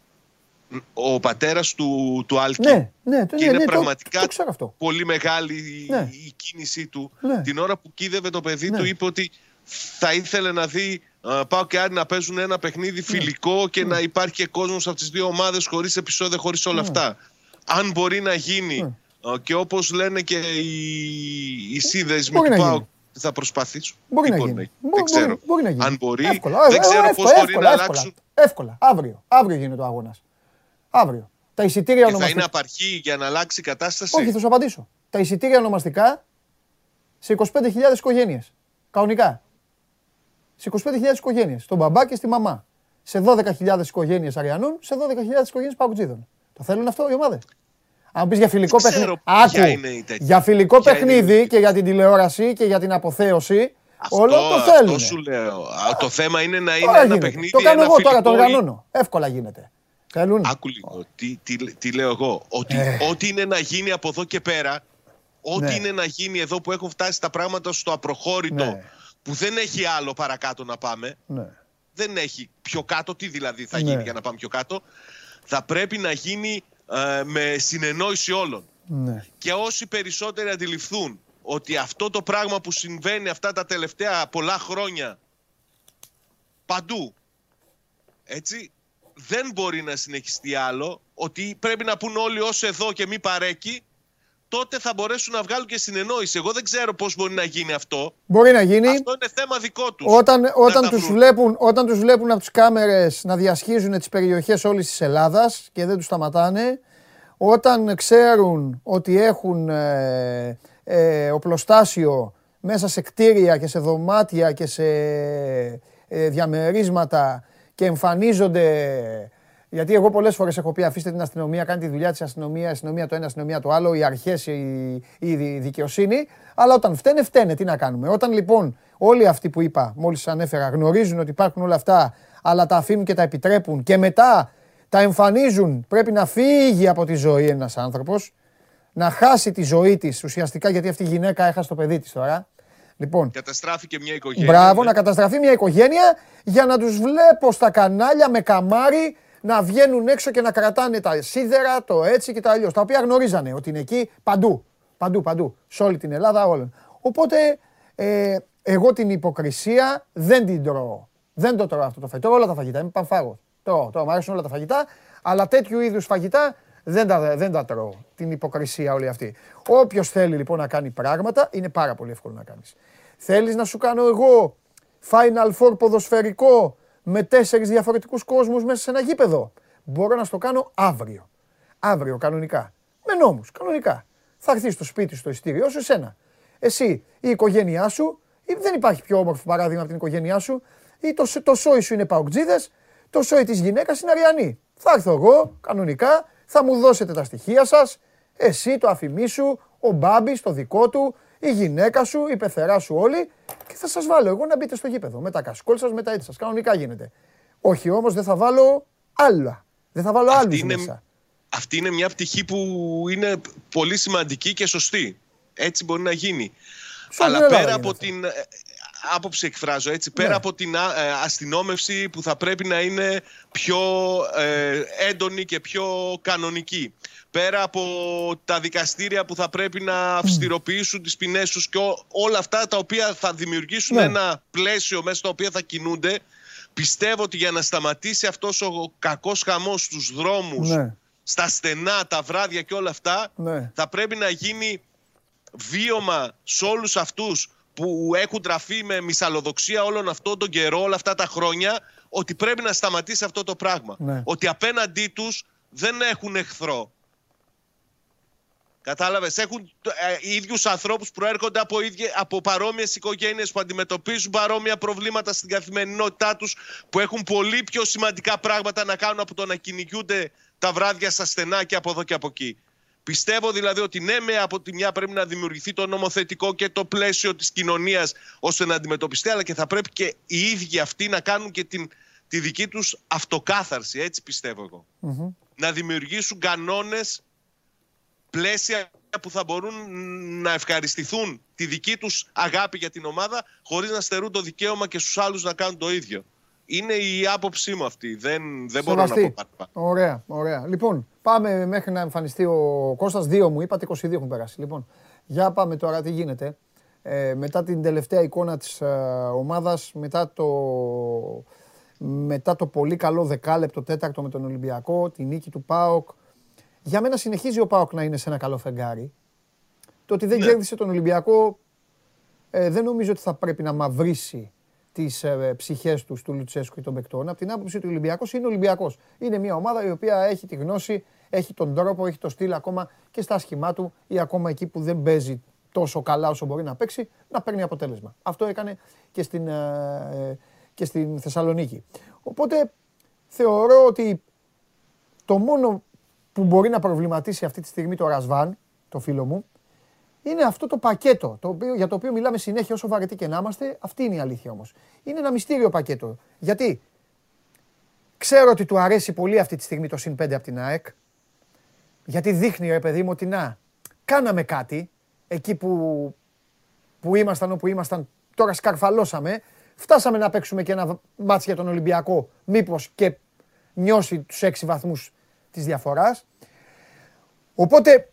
ο πατέρας του, του Άλκη. Ναι, ναι, το, και ναι, είναι ναι, το- πραγματικά το ξέρω αυτό. πολύ μεγάλη Ναι. η κίνησή του. Ναι. Την ώρα που κοίδευε το παιδί Ναι. του είπε ότι θα ήθελε να δει α, Πάω και Άρη να παίζουν ένα παιχνίδι φιλικό και να υπάρχει και κόσμος από τις δύο ομάδες χωρίς επεισόδια, χωρίς όλα αυτά. Αν μπορεί να γίνει α, και όπως λένε και οι, οι σύνδεσμοι Μπορεί του να ΠΑΟΚ γίνει. θα προσπαθήσουν. Μπορεί Τι να γίνει. Δεν Μπορεί- ξέρω. μπορεί- μπορεί να γίνει. Αν μπορεί, Εύκολα, δεν ε, ξέρω εύκολα, πώς μπορεί εύκολα, να εύκολα. αλλάξουν. Εύκολα. Αύριο. Αύριο γίνεται ο αγώνας. Αύριο. Τα εισιτήρια Και θα ονομαστικά. είναι απαρχή για να αλλάξει η κατάσταση; Όχι, θα σου απαντήσω. Τα εισιτήρια ονομαστικά σε 25.000 οικογένειες. Κανονικά. Σε 25.000 οικογένειες. Στον μπαμπά και στη μαμά. Σε 12.000 οικογένειες Αριανών, σε 12.000 οικογένειες Παγκοτζίδων. Το θέλουν αυτό οι ομάδες; Αν πεις για φιλικό Δεν παιχνίδι. ξέρω ποια είναι η τέτοια. Για φιλικό Ποια είναι η παιχνίδι και για την τηλεόραση και για την αποθέωση. Αυτό, όλο το αυτό θέλουν. σου λέω. Α, Το θέμα είναι να είναι Τώρα ένα γίνεται. παιχνίδι. Το κάνω ένα εγώ τώρα, το φιλικό ή- οργανώνω. Εύκολα γίνεται. Θέλουν. Άκου λίγο. Τι, τι, τι λέω εγώ. Ότι Ε. ό,τι είναι να γίνει από εδώ και πέρα, ό,τι Ναι. είναι να γίνει εδώ που έχουν φτάσει τα πράγματα στο απροχώρητο, Ναι. που δεν έχει άλλο παρακάτω να πάμε, Ναι. δεν έχει πιο κάτω, τι δηλαδή θα Ναι. γίνει για να πάμε πιο κάτω, θα πρέπει να γίνει ε, με συνεννόηση όλων. Ναι. Και όσοι περισσότεροι αντιληφθούν ότι αυτό το πράγμα που συμβαίνει αυτά τα τελευταία πολλά χρόνια παντού, έτσι, δεν μπορεί να συνεχιστεί άλλο, ότι πρέπει να πούν όλοι ως εδώ και μη παρέκει, τότε θα μπορέσουν να βγάλουν και συνεννόηση. Εγώ δεν ξέρω πώς μπορεί να γίνει αυτό. Μπορεί να γίνει. Αυτό είναι θέμα δικό τους. Όταν, να όταν, τα τους βρουν. βλέπουν, όταν τους βλέπουν από τις κάμερες να διασχίζουν τις περιοχές όλης της Ελλάδας και δεν τους σταματάνε, όταν ξέρουν ότι έχουν ε, ε, οπλοστάσιο μέσα σε κτίρια και σε δωμάτια και σε ε, διαμερίσματα και εμφανίζονται γιατί εγώ πολλές φορές έχω πει: Αφήστε την αστυνομία, κάνει τη δουλειά της αστυνομίας, η αστυνομία το ένα, η αστυνομία το άλλο, οι αρχές, η, η δι- δικαιοσύνη. Αλλά όταν φταίνε, φταίνε. Τι να κάνουμε. Όταν λοιπόν όλοι αυτοί που είπα, μόλις ανέφερα, γνωρίζουν ότι υπάρχουν όλα αυτά, αλλά τα αφήνουν και τα επιτρέπουν και μετά τα εμφανίζουν, πρέπει να φύγει από τη ζωή ένας άνθρωπος, να χάσει τη ζωή της ουσιαστικά γιατί αυτή η γυναίκα έχασε το παιδί της τώρα. Λοιπόν, Καταστράφηκε μια οικογένεια. Μπράβο, ναι. να καταστραφεί μια οικογένεια για να τους βλέπω στα κανάλια με καμάρι να βγαίνουν έξω και να κρατάνε τα σίδερα, το έτσι και τα αλλιώς. Τα οποία γνωρίζανε ότι είναι εκεί παντού. Παντού, παντού. Σε όλη την Ελλάδα, όλων. Οπότε, ε, εγώ την υποκρισία δεν την τρώω. Δεν το τρώω αυτό το φαγητό. Τρώω όλα τα φαγητά. Είμαι πανφάγος. Τρώω, τρώω. Μου αρέσουν όλα τα φαγητά. Αλλά τέτοιου είδους φαγητά δεν τα, δεν τα τρώω. Την υποκρισία όλη αυτή. Όποιος θέλει λοιπόν να κάνει πράγματα, είναι πάρα πολύ εύκολο να κάνεις. Θέλεις να σου κάνω εγώ Final Four ποδοσφαιρικό; Με τέσσερις διαφορετικούς κόσμους μέσα σε ένα γήπεδο. Μπορώ να στο κάνω αύριο. Αύριο κανονικά. Με νόμους, κανονικά. Θα έρθεις στο σπίτι σου το ειστήριό σου, εσένα. εσύ, η οικογένειά σου, ή δεν υπάρχει πιο όμορφο παράδειγμα από την οικογένειά σου, ή το, το σόι σου είναι παουτζίδες, το σόι της γυναίκας είναι αριανή. Θα έρθω εγώ, κανονικά, θα μου δώσετε τα στοιχεία σας, εσύ, το αφημί σου, ο Μπάμπης, το δικό του, η γυναίκα σου, η πεθερά σου όλοι και θα σας βάλω εγώ να μπείτε στο γήπεδο με τα κασκόλ σας, με τα έτσι σας. Κανονικά γίνεται. Όχι όμως δεν θα βάλω άλλα. Δεν θα βάλω άλλους είναι, μέσα. Αυτή είναι μια πτυχή που είναι πολύ σημαντική και σωστή. Έτσι μπορεί να γίνει. Αλλά πέρα από την ε, άποψη εκφράζω έτσι, πέρα Ναι. από την α- ε, αστυνόμευση που θα πρέπει να είναι πιο ε, έντονη και πιο κανονική. Πέρα από τα δικαστήρια που θα πρέπει να αυστηροποιήσουν τις ποινές τους και ό- όλα αυτά τα οποία θα δημιουργήσουν Ναι. ένα πλαίσιο μέσα στο οποίο θα κινούνται, πιστεύω ότι για να σταματήσει αυτός ο κακός χαμός στους δρόμους, Ναι. στα στενά, τα βράδια και όλα αυτά, Ναι. θα πρέπει να γίνει βίωμα σε όλους αυτούς που έχουν τραφεί με μυσαλλοδοξία όλον αυτόν τον καιρό, όλα αυτά τα χρόνια, ότι πρέπει να σταματήσει αυτό το πράγμα. Ναι. Ότι απέναντί τους δεν έχουν εχθρό. Κατάλαβες, έχουν ε, ίδιους ανθρώπους που προέρχονται από, ίδια, από παρόμοιες οικογένειες που αντιμετωπίζουν παρόμοια προβλήματα στην καθημερινότητά τους, που έχουν πολύ πιο σημαντικά πράγματα να κάνουν από το να κυνηγούνται τα βράδια στα στενά και από εδώ και από εκεί. Πιστεύω δηλαδή ότι ναι, με από τη μια πρέπει να δημιουργηθεί το νομοθετικό και το πλαίσιο της κοινωνίας ώστε να αντιμετωπιστεί, αλλά και θα πρέπει και οι ίδιοι αυτοί να κάνουν και την, τη δική τους αυτοκάθαρση, έτσι πιστεύω εγώ. Μμμ. Να δημιουργήσουν κανόνες, πλαίσια που θα μπορούν να ευχαριστηθούν τη δική τους αγάπη για την ομάδα χωρίς να στερούν το δικαίωμα και στους άλλους να κάνουν το ίδιο. Είναι η άποψή μου αυτή. Δεν, δεν μπορώ να Σεβαστή. πω παραπάνω. Ωραία, ωραία. Λοιπόν, πάμε μέχρι να εμφανιστεί ο Κώστας. Δύο μου είπατε, 22 έχουν περάσει. Λοιπόν, για πάμε τώρα τι γίνεται. Ε, μετά την τελευταία εικόνα της ε, ομάδας, μετά το, μετά το πολύ καλό δεκάλεπτο τέταρτο με τον Ολυμπιακό, τη νίκη του ΠΑΟΚ. Για μένα συνεχίζει ο ΠΑΟΚ να είναι σε ένα καλό φεγγάρι. Το ότι δεν κέρδισε τον Ολυμπιακό ε, δεν νομίζω ότι θα πρέπει να μαυρίσει τις ε, ψυχές τους του Λουτσέσκου και των παικτών. Από την άποψη του Ολυμπιακό είναι Ολυμπιακός. Είναι μια ομάδα η οποία έχει τη γνώση, έχει τον τρόπο, έχει το στυλ ακόμα και στα άσχημά του ή ακόμα εκεί που δεν παίζει τόσο καλά όσο μπορεί να παίξει, να παίρνει αποτέλεσμα. Αυτό έκανε και στην, ε, ε, και στην Θεσσαλονίκη. Οπότε θεωρώ ότι το μόνο που μπορεί να προβληματίσει αυτή τη στιγμή το Ρασβάν, το φίλο μου, είναι αυτό το πακέτο το οποίο, για το οποίο μιλάμε συνέχεια όσο βαρετοί και να είμαστε. Αυτή είναι η αλήθεια όμως. Είναι ένα μυστήριο πακέτο. Γιατί ξέρω ότι του αρέσει πολύ αυτή τη στιγμή το συν 5 από την ΑΕΚ. Γιατί δείχνει ρε παιδί μου ότι να, κάναμε κάτι εκεί που, που ήμασταν όπου ήμασταν, τώρα σκαρφαλώσαμε. Φτάσαμε να παίξουμε και ένα μάτς για τον Ολυμπιακό, μήπως και νιώσει τους 6 βαθμούς της διαφοράς. Οπότε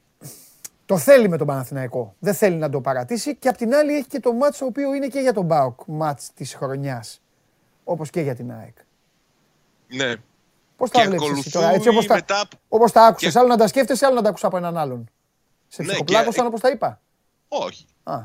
το θέλει με τον Παναθηναϊκό. Δεν θέλει να το παρατήσει. Και απ' την άλλη έχει και το μάτς το οποίο είναι και για τον ΠΑΟΚ μάτς της χρονιάς. Όπως και για την ΑΕΚ. Ναι. Πώς τα Και βλέπεις εσύ τώρα, ακολουθούν έτσι όπως τα, μετά- όπως τα άκουσες. και- Άλλο να τα σκέφτεσαι, άλλο να τα ακούς από έναν άλλον. Σε Ναι, ψυχοπλάκωσαν και- όπως τα είπα. Όχι. Α,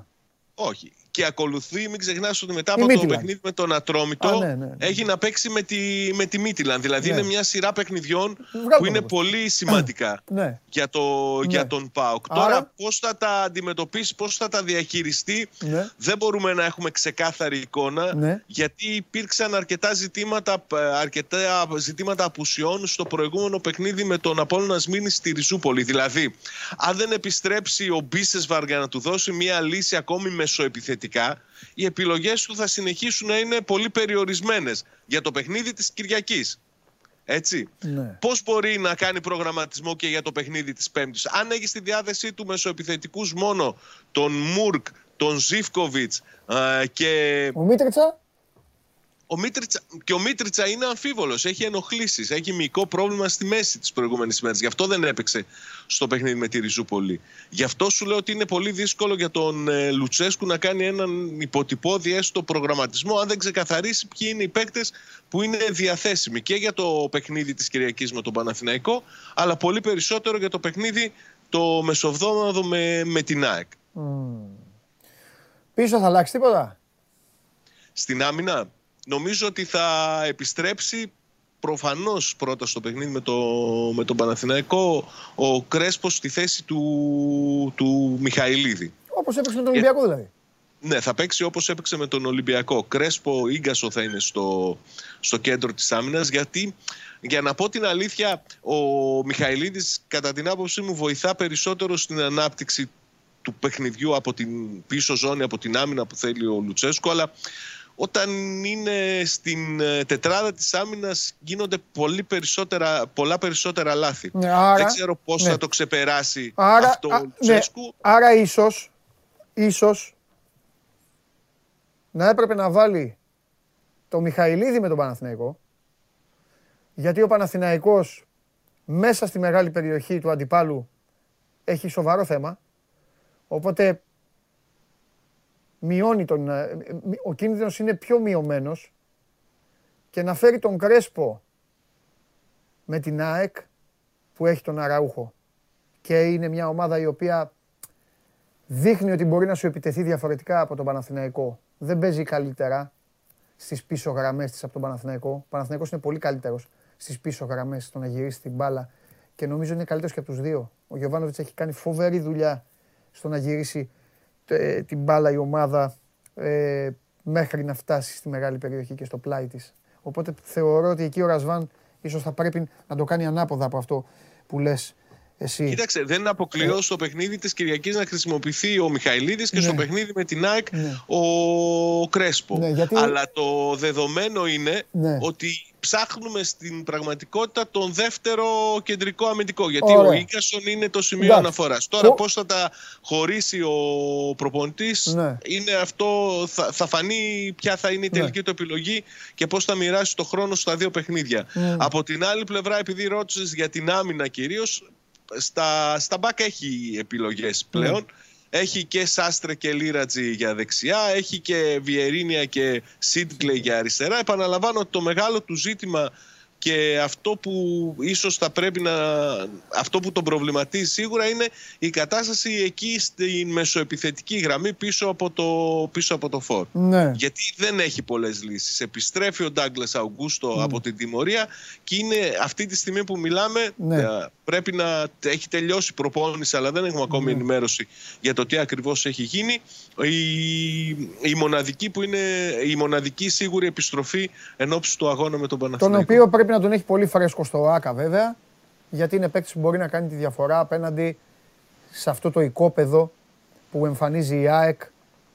Όχι. Και ακολουθεί, μην ξεχνάς ότι μετά Η από το Μίτιλαντ. παιχνίδι με τον Ατρόμητο Α, ναι, ναι, ναι. έχει να παίξει με τη, με τη Μίτιλαν. Δηλαδή Ναι. είναι μια σειρά παιχνιδιών Βγάλ' που τον είναι όμως. πολύ σημαντικά ναι. για, το, για τον ΠΑΟΚ. Άρα- Τώρα πώς θα τα αντιμετωπίσει, πώς θα τα διαχειριστεί Ναι. δεν μπορούμε να έχουμε ξεκάθαρη εικόνα Ναι. γιατί υπήρξαν αρκετά ζητήματα, ε, αρκετά ζητήματα απουσιών στο προηγούμενο παιχνίδι με τον Απόλλωνα Σμήνη στη Ριζούπολη. Δηλαδή, αν δεν επιστρέψει ο Μπίσεσβαρ για να του δώσει μια λύση ακόμη μεσοεπιθετικά, οι επιλογές του θα συνεχίσουν να είναι πολύ περιορισμένες για το παιχνίδι της Κυριακής. Έτσι. Ναι. Πώς μπορεί να κάνει προγραμματισμό και για το παιχνίδι της Πέμπτης. Αν έχεις στη διάθεσή του μεσοεπιθετικούς μόνο τον Μουρκ, τον Ζήφκοβιτς και. Ο Μίτριτσα; Ο Μίτριτσα, και ο Μίτριτσα είναι αμφίβολος. Έχει ενοχλήσεις. Έχει μυϊκό πρόβλημα στη μέση της προηγούμενης ημέρας. Γι' αυτό δεν έπαιξε στο παιχνίδι με τη Ριζούπολη. Γι' αυτό σου λέω ότι είναι πολύ δύσκολο για τον ε, Λουτσέσκου να κάνει έναν υποτυπώδη έστω προγραμματισμό, αν δεν ξεκαθαρίσει ποιοι είναι οι παίκτες που είναι διαθέσιμοι και για το παιχνίδι της Κυριακής με τον Παναθηναϊκό, αλλά πολύ περισσότερο για το παιχνίδι το μεσοβδόμαδο με, με την ΑΕΚ. Πίσω θα αλλάξει τίποτα; Στην άμυνα; Νομίζω ότι θα επιστρέψει προφανώς πρώτα στο παιχνίδι με, το, με τον Παναθηναϊκό ο Κρέσπος στη θέση του, του Μιχαηλίδη. Όπως έπαιξε με τον Ολυμπιακό δηλαδή. Ναι, θα παίξει όπως έπαιξε με τον Ολυμπιακό. Κρέσπο Ίγκασο θα είναι στο, στο κέντρο της άμυνας γιατί για να πω την αλήθεια ο Μιχαηλίδης κατά την άποψή μου βοηθά περισσότερο στην ανάπτυξη του παιχνιδιού από την πίσω ζώνη, από την άμυνα που θέλει ο Λουτσέσκο αλλά όταν είναι στην ε, τετράδα της άμυνας γίνονται πολύ περισσότερα, πολλά περισσότερα λάθη. Ναι, άρα, Δεν ξέρω πώς ναι. θα το ξεπεράσει Άρα, αυτό α, ο ναι, Λουτσέσκου. άρα ίσως, ίσως να έπρεπε να βάλει το Μιχαηλίδη με τον Παναθηναϊκό γιατί ο Παναθηναϊκός μέσα στη μεγάλη περιοχή του αντιπάλου έχει σοβαρό θέμα οπότε μειώνει τον, ε, μη- ο κίνδυνος είναι πιο μειωμένος και να φέρει τον Κρέσπο με την ΑΕΚ που έχει τον Αραούχο και είναι μια ομάδα η οποία δείχνει ότι μπορεί να σου επιτεθεί διαφορετικά από τον Παναθηναϊκό. Δεν παίζει καλύτερα στις πίσω γραμμές της από τον Παναθηναϊκό. Ο Παναθηναϊκός είναι πολύ καλύτερος στις πίσω γραμμές στο να γυρίσει την μπάλα και νομίζω είναι καλύτερος και από τους δύο. Ο Γιωβάνοβιτς έχει κάνει φοβερή δουλειά στο να γυρίσει ε, την μπάλα η ομάδα ε, μέχρι να φτάσει στη μεγάλη περιοχή και στο πλάι της. Οπότε θεωρώ ότι εκεί ο Ρασβάν ίσως θα πρέπει να το κάνει ανάποδα από αυτό που λες εσύ. Κοίταξε, δεν αποκλειώ στο παιχνίδι της Κυριακής να χρησιμοποιηθεί ο Μιχαηλίδης και Ναι. στο παιχνίδι με την ΑΕΚ Ναι. ο Κρέσπο. Ναι, γιατί- Αλλά το δεδομένο είναι Ναι. ότι ψάχνουμε στην πραγματικότητα τον δεύτερο κεντρικό αμυντικό. Γιατί Ωραία. ο Ίκασον είναι το σημείο Εντάξει. αναφοράς. Τώρα, Φο- πώς θα τα χωρίσει ο προπονητής, Ναι. είναι αυτό. Θα, θα φανεί ποια θα είναι η Ναι. τελική του επιλογή και πώς θα μοιράσει το χρόνο στα δύο παιχνίδια. Ναι. Από την άλλη πλευρά, επειδή ρώτησες για την άμυνα κυρίως, στα, στα μπακ έχει επιλογές πλέον. Έχει και Σάστρε και Λίρατζι για δεξιά, έχει και Βιερίνια και Σίτγκλε για αριστερά. Επαναλαμβάνω ότι το μεγάλο του ζήτημα και αυτό που ίσως θα πρέπει να... αυτό που τον προβληματίζει σίγουρα είναι η κατάσταση εκεί στην μεσοεπιθετική γραμμή πίσω από το, πίσω από το φόρ. Ναι. Γιατί δεν έχει πολλές λύσεις. Επιστρέφει ο Ντάγκλες Αουγκούστο από την τιμωρία και είναι αυτή τη στιγμή που μιλάμε Ναι. ε, πρέπει να έχει τελειώσει η προπόνηση αλλά δεν έχουμε ακόμη Ναι. ενημέρωση για το τι ακριβώς έχει γίνει. Η, η, μοναδική που είναι η μοναδική σίγουρη επιστροφή εν ώψη του αγώνα με τον Τον Παναθηναϊκό. οποίο πρέπει να τον έχει πολύ φρέσκο στο ΆΚΑ βέβαια, γιατί είναι παίκτης που μπορεί να κάνει τη διαφορά απέναντι σε αυτό το οικόπεδο που εμφανίζει η ΑΕΚ.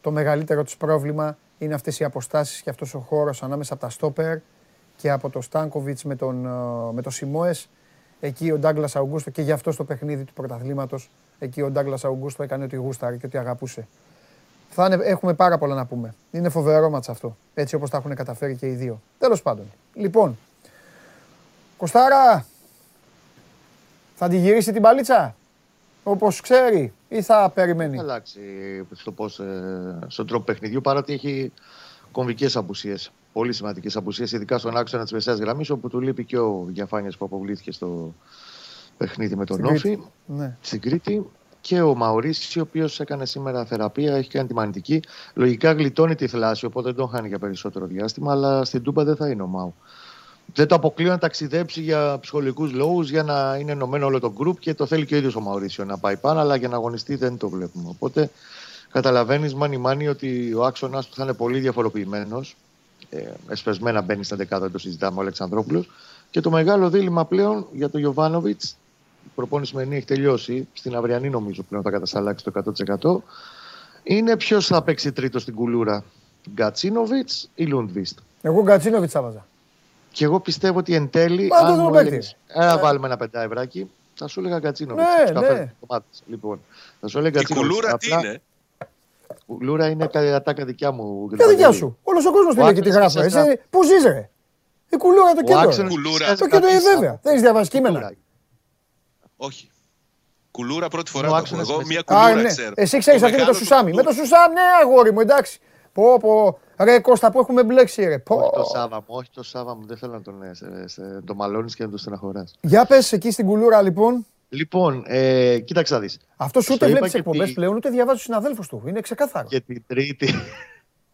Το μεγαλύτερο του πρόβλημα είναι αυτές οι αποστάσεις και αυτός ο χώρος ανάμεσα από τα στόπερ και από το Στάνκοβιτς με τον, ε, με το Σιμόες. Εκεί ο Ντάγκλας Αουγκούστο και γι' αυτό στο παιχνίδι του πρωταθλήματος, εκεί ο Ντάγκλας Αουγκούστο έκανε ότι γούσταρε και ότι αγαπούσε. Θα είναι, έχουμε πάρα πολλά να πούμε. Είναι φοβερό μάτς αυτό. Έτσι όπως τα έχουν καταφέρει και οι δύο. Τέλος πάντων. Λοιπόν, Κωστάρα, θα τη γυρίσει την παλίτσα, όπως ξέρει, ή θα περιμένει; Θα αλλάξει στο πώς, ε, στον τρόπο παιχνιδιού παρότι έχει κομβικές απουσίες. Πολύ σημαντικές απουσίες, ειδικά στον άξονα της μεσαίας γραμμής, όπου του λείπει και ο Διαφάνεια που αποβλήθηκε στο παιχνίδι με τον Στην Όφη Κρήτη. Ναι. στην Κρήτη. Και ο Μαωρίση, ο οποίος έκανε σήμερα θεραπεία, έχει κάνει τη μανιτική. Λογικά γλιτώνει τη θλάση, οπότε δεν τον χάνει για περισσότερο διάστημα. Αλλά στην Τούμπα δεν θα είναι ο Μάου. Δεν το αποκλείω να ταξιδέψει για ψυχολογικούς λόγους, για να είναι ενωμένο όλο το γκρουπ και το θέλει και ο ίδιος ο Μαωρίσιο να πάει πάνω, αλλά για να αγωνιστεί δεν το βλέπουμε. Οπότε καταλαβαίνεις μάνι μάνι ότι ο άξονας του θα είναι πολύ διαφοροποιημένος. Ε, εσπεσμένα μπαίνει στα δεκάδα, το συζητάμε ο Αλεξανδρόπουλος. Και το μεγάλο δίλημα πλέον για τον Γιωβάνοβιτς, η προπόνηση σημερινή έχει τελειώσει, στην αυριανή νομίζω πλέον θα κατασταλάξει το 100%. Είναι ποιος θα παίξει τρίτος στην κουλούρα, Γκατσίνοβιτς ή Λούντβιστ; Εγώ Γκατσίνοβιτς θα βάζα. Και εγώ πιστεύω ότι εν τέλει, Μα, αν τον μου παίκτη. έλεγες, «Ε, να βάλουμε ένα πεντάευράκι, θα σου έλεγα Γκατσίνοβιτ. Ναι, ναι. Λοιπόν, θα σου έλεγα Η Γκατσίνοβιτς. κουλούρα τι Απλά- είναι; Κουλούρα είναι τα ατάκα δικιά μου. Ποια δικιά σου. Όλος ο κόσμος τη λέει και τη άξονας γράφει. της Εσύ πού ζεις ρε; Η κουλούρα το Ο κέντρο. άξονας ρε. Κουλούρα. της Το κέντρο είναι Κουλούρα. βέβαια. Δεν έχεις διαβάσεις κείμενα. Κουλούρα. Όχι. Κουλούρα πρώτη φορά Ο το άξονας ακούω. Εγώ της μια Α, κουλούρα ναι. ξέρω. Εσύ ξέρεις Το αυτή με το μεγάλος Σουσάμι. του- Με το Σουσάμι, ναι αγόρι μου, εντάξει. Πω, πω. Ρε Κώστα που έχουμε μπλέξει ρε. Πω. Όχι το Σάβα μου, όχι το Σάβα μου. Δεν θέλω να τον ε, σε- σε- το μαλώνεις και να τον στεναχωράς. Για πες εκεί στην κουλούρα λοιπόν. Λοιπόν, ε, κοίταξε να δεις. Αυτός Στο ούτε είπα βλέπεις τις και εκπομπές τη- πλέον, ούτε διαβάζει τους συναδέλφους του. Είναι ξεκάθαρο. Και την Τρίτη.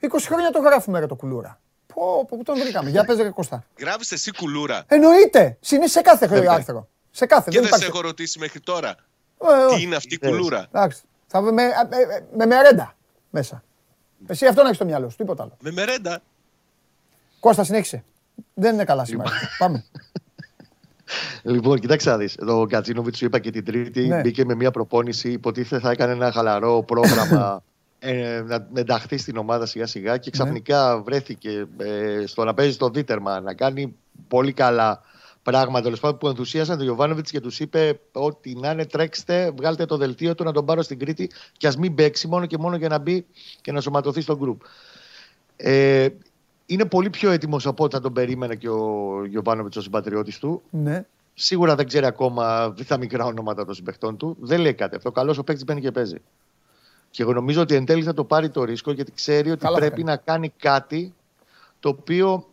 20 χρόνια το γράφουμε ρε το κουλούρα. Πω, πω, πού τον βρήκαμε. Για πες ρε Κώστα. Γράφεις εσύ κουλούρα. Εννοείται. Είναι σε κάθε Βέβαια. άρθρο. Σε κάθε. Και δεν σε υπάρχει. έχω ρωτήσει μέχρι τώρα. Ε, όχι. Τι είναι αυτή η Είδες. κουλούρα; Εντάξει. Θα, με, με, με μερέντα μέσα. Εσύ αυτό να έχεις στο μυαλό σου, τίποτα άλλο. Με μερέντα. Κώστα, συνέχισε. Δεν είναι καλά σήμερα. Πάμε. Λοιπόν, κοιτάξτε να δεις. Ο Κατσίνοβιτ σου είπα και την Τρίτη Ναι. μπήκε με μια προπόνηση. Υποτίθεται θα έκανε ένα χαλαρό πρόγραμμα ε, να ενταχθεί στην ομάδα σιγά σιγά και ξαφνικά βρέθηκε ε, στο να παίζει στο Δίτερμα, να κάνει πολύ καλά πράγματα τέλος πάντων που ενθουσίασαν τον Γιωβάνοβιτς και τους είπε ότι να είναι τρέξτε, βγάλτε το δελτίο του να τον πάρω στην Κρήτη και ας μην παίξει μόνο και μόνο για να μπει και να σωματωθεί στο γκρουπ. Ε, είναι πολύ πιο έτοιμος από ό,τι θα τον περίμενε και ο Γιωβάνοβιτς ο συμπατριώτης του. Ναι. Σίγουρα δεν ξέρει ακόμα τα μικρά ονόματα των συμπαιχτών του. Δεν λέει κάτι αυτό. Καλός ο παίκτης μπαίνει και παίζει. Και εγώ νομίζω ότι εν τέλει θα το πάρει το ρίσκο γιατί ξέρει ότι Καλά θα πρέπει κάνει. να κάνει κάτι το οποίο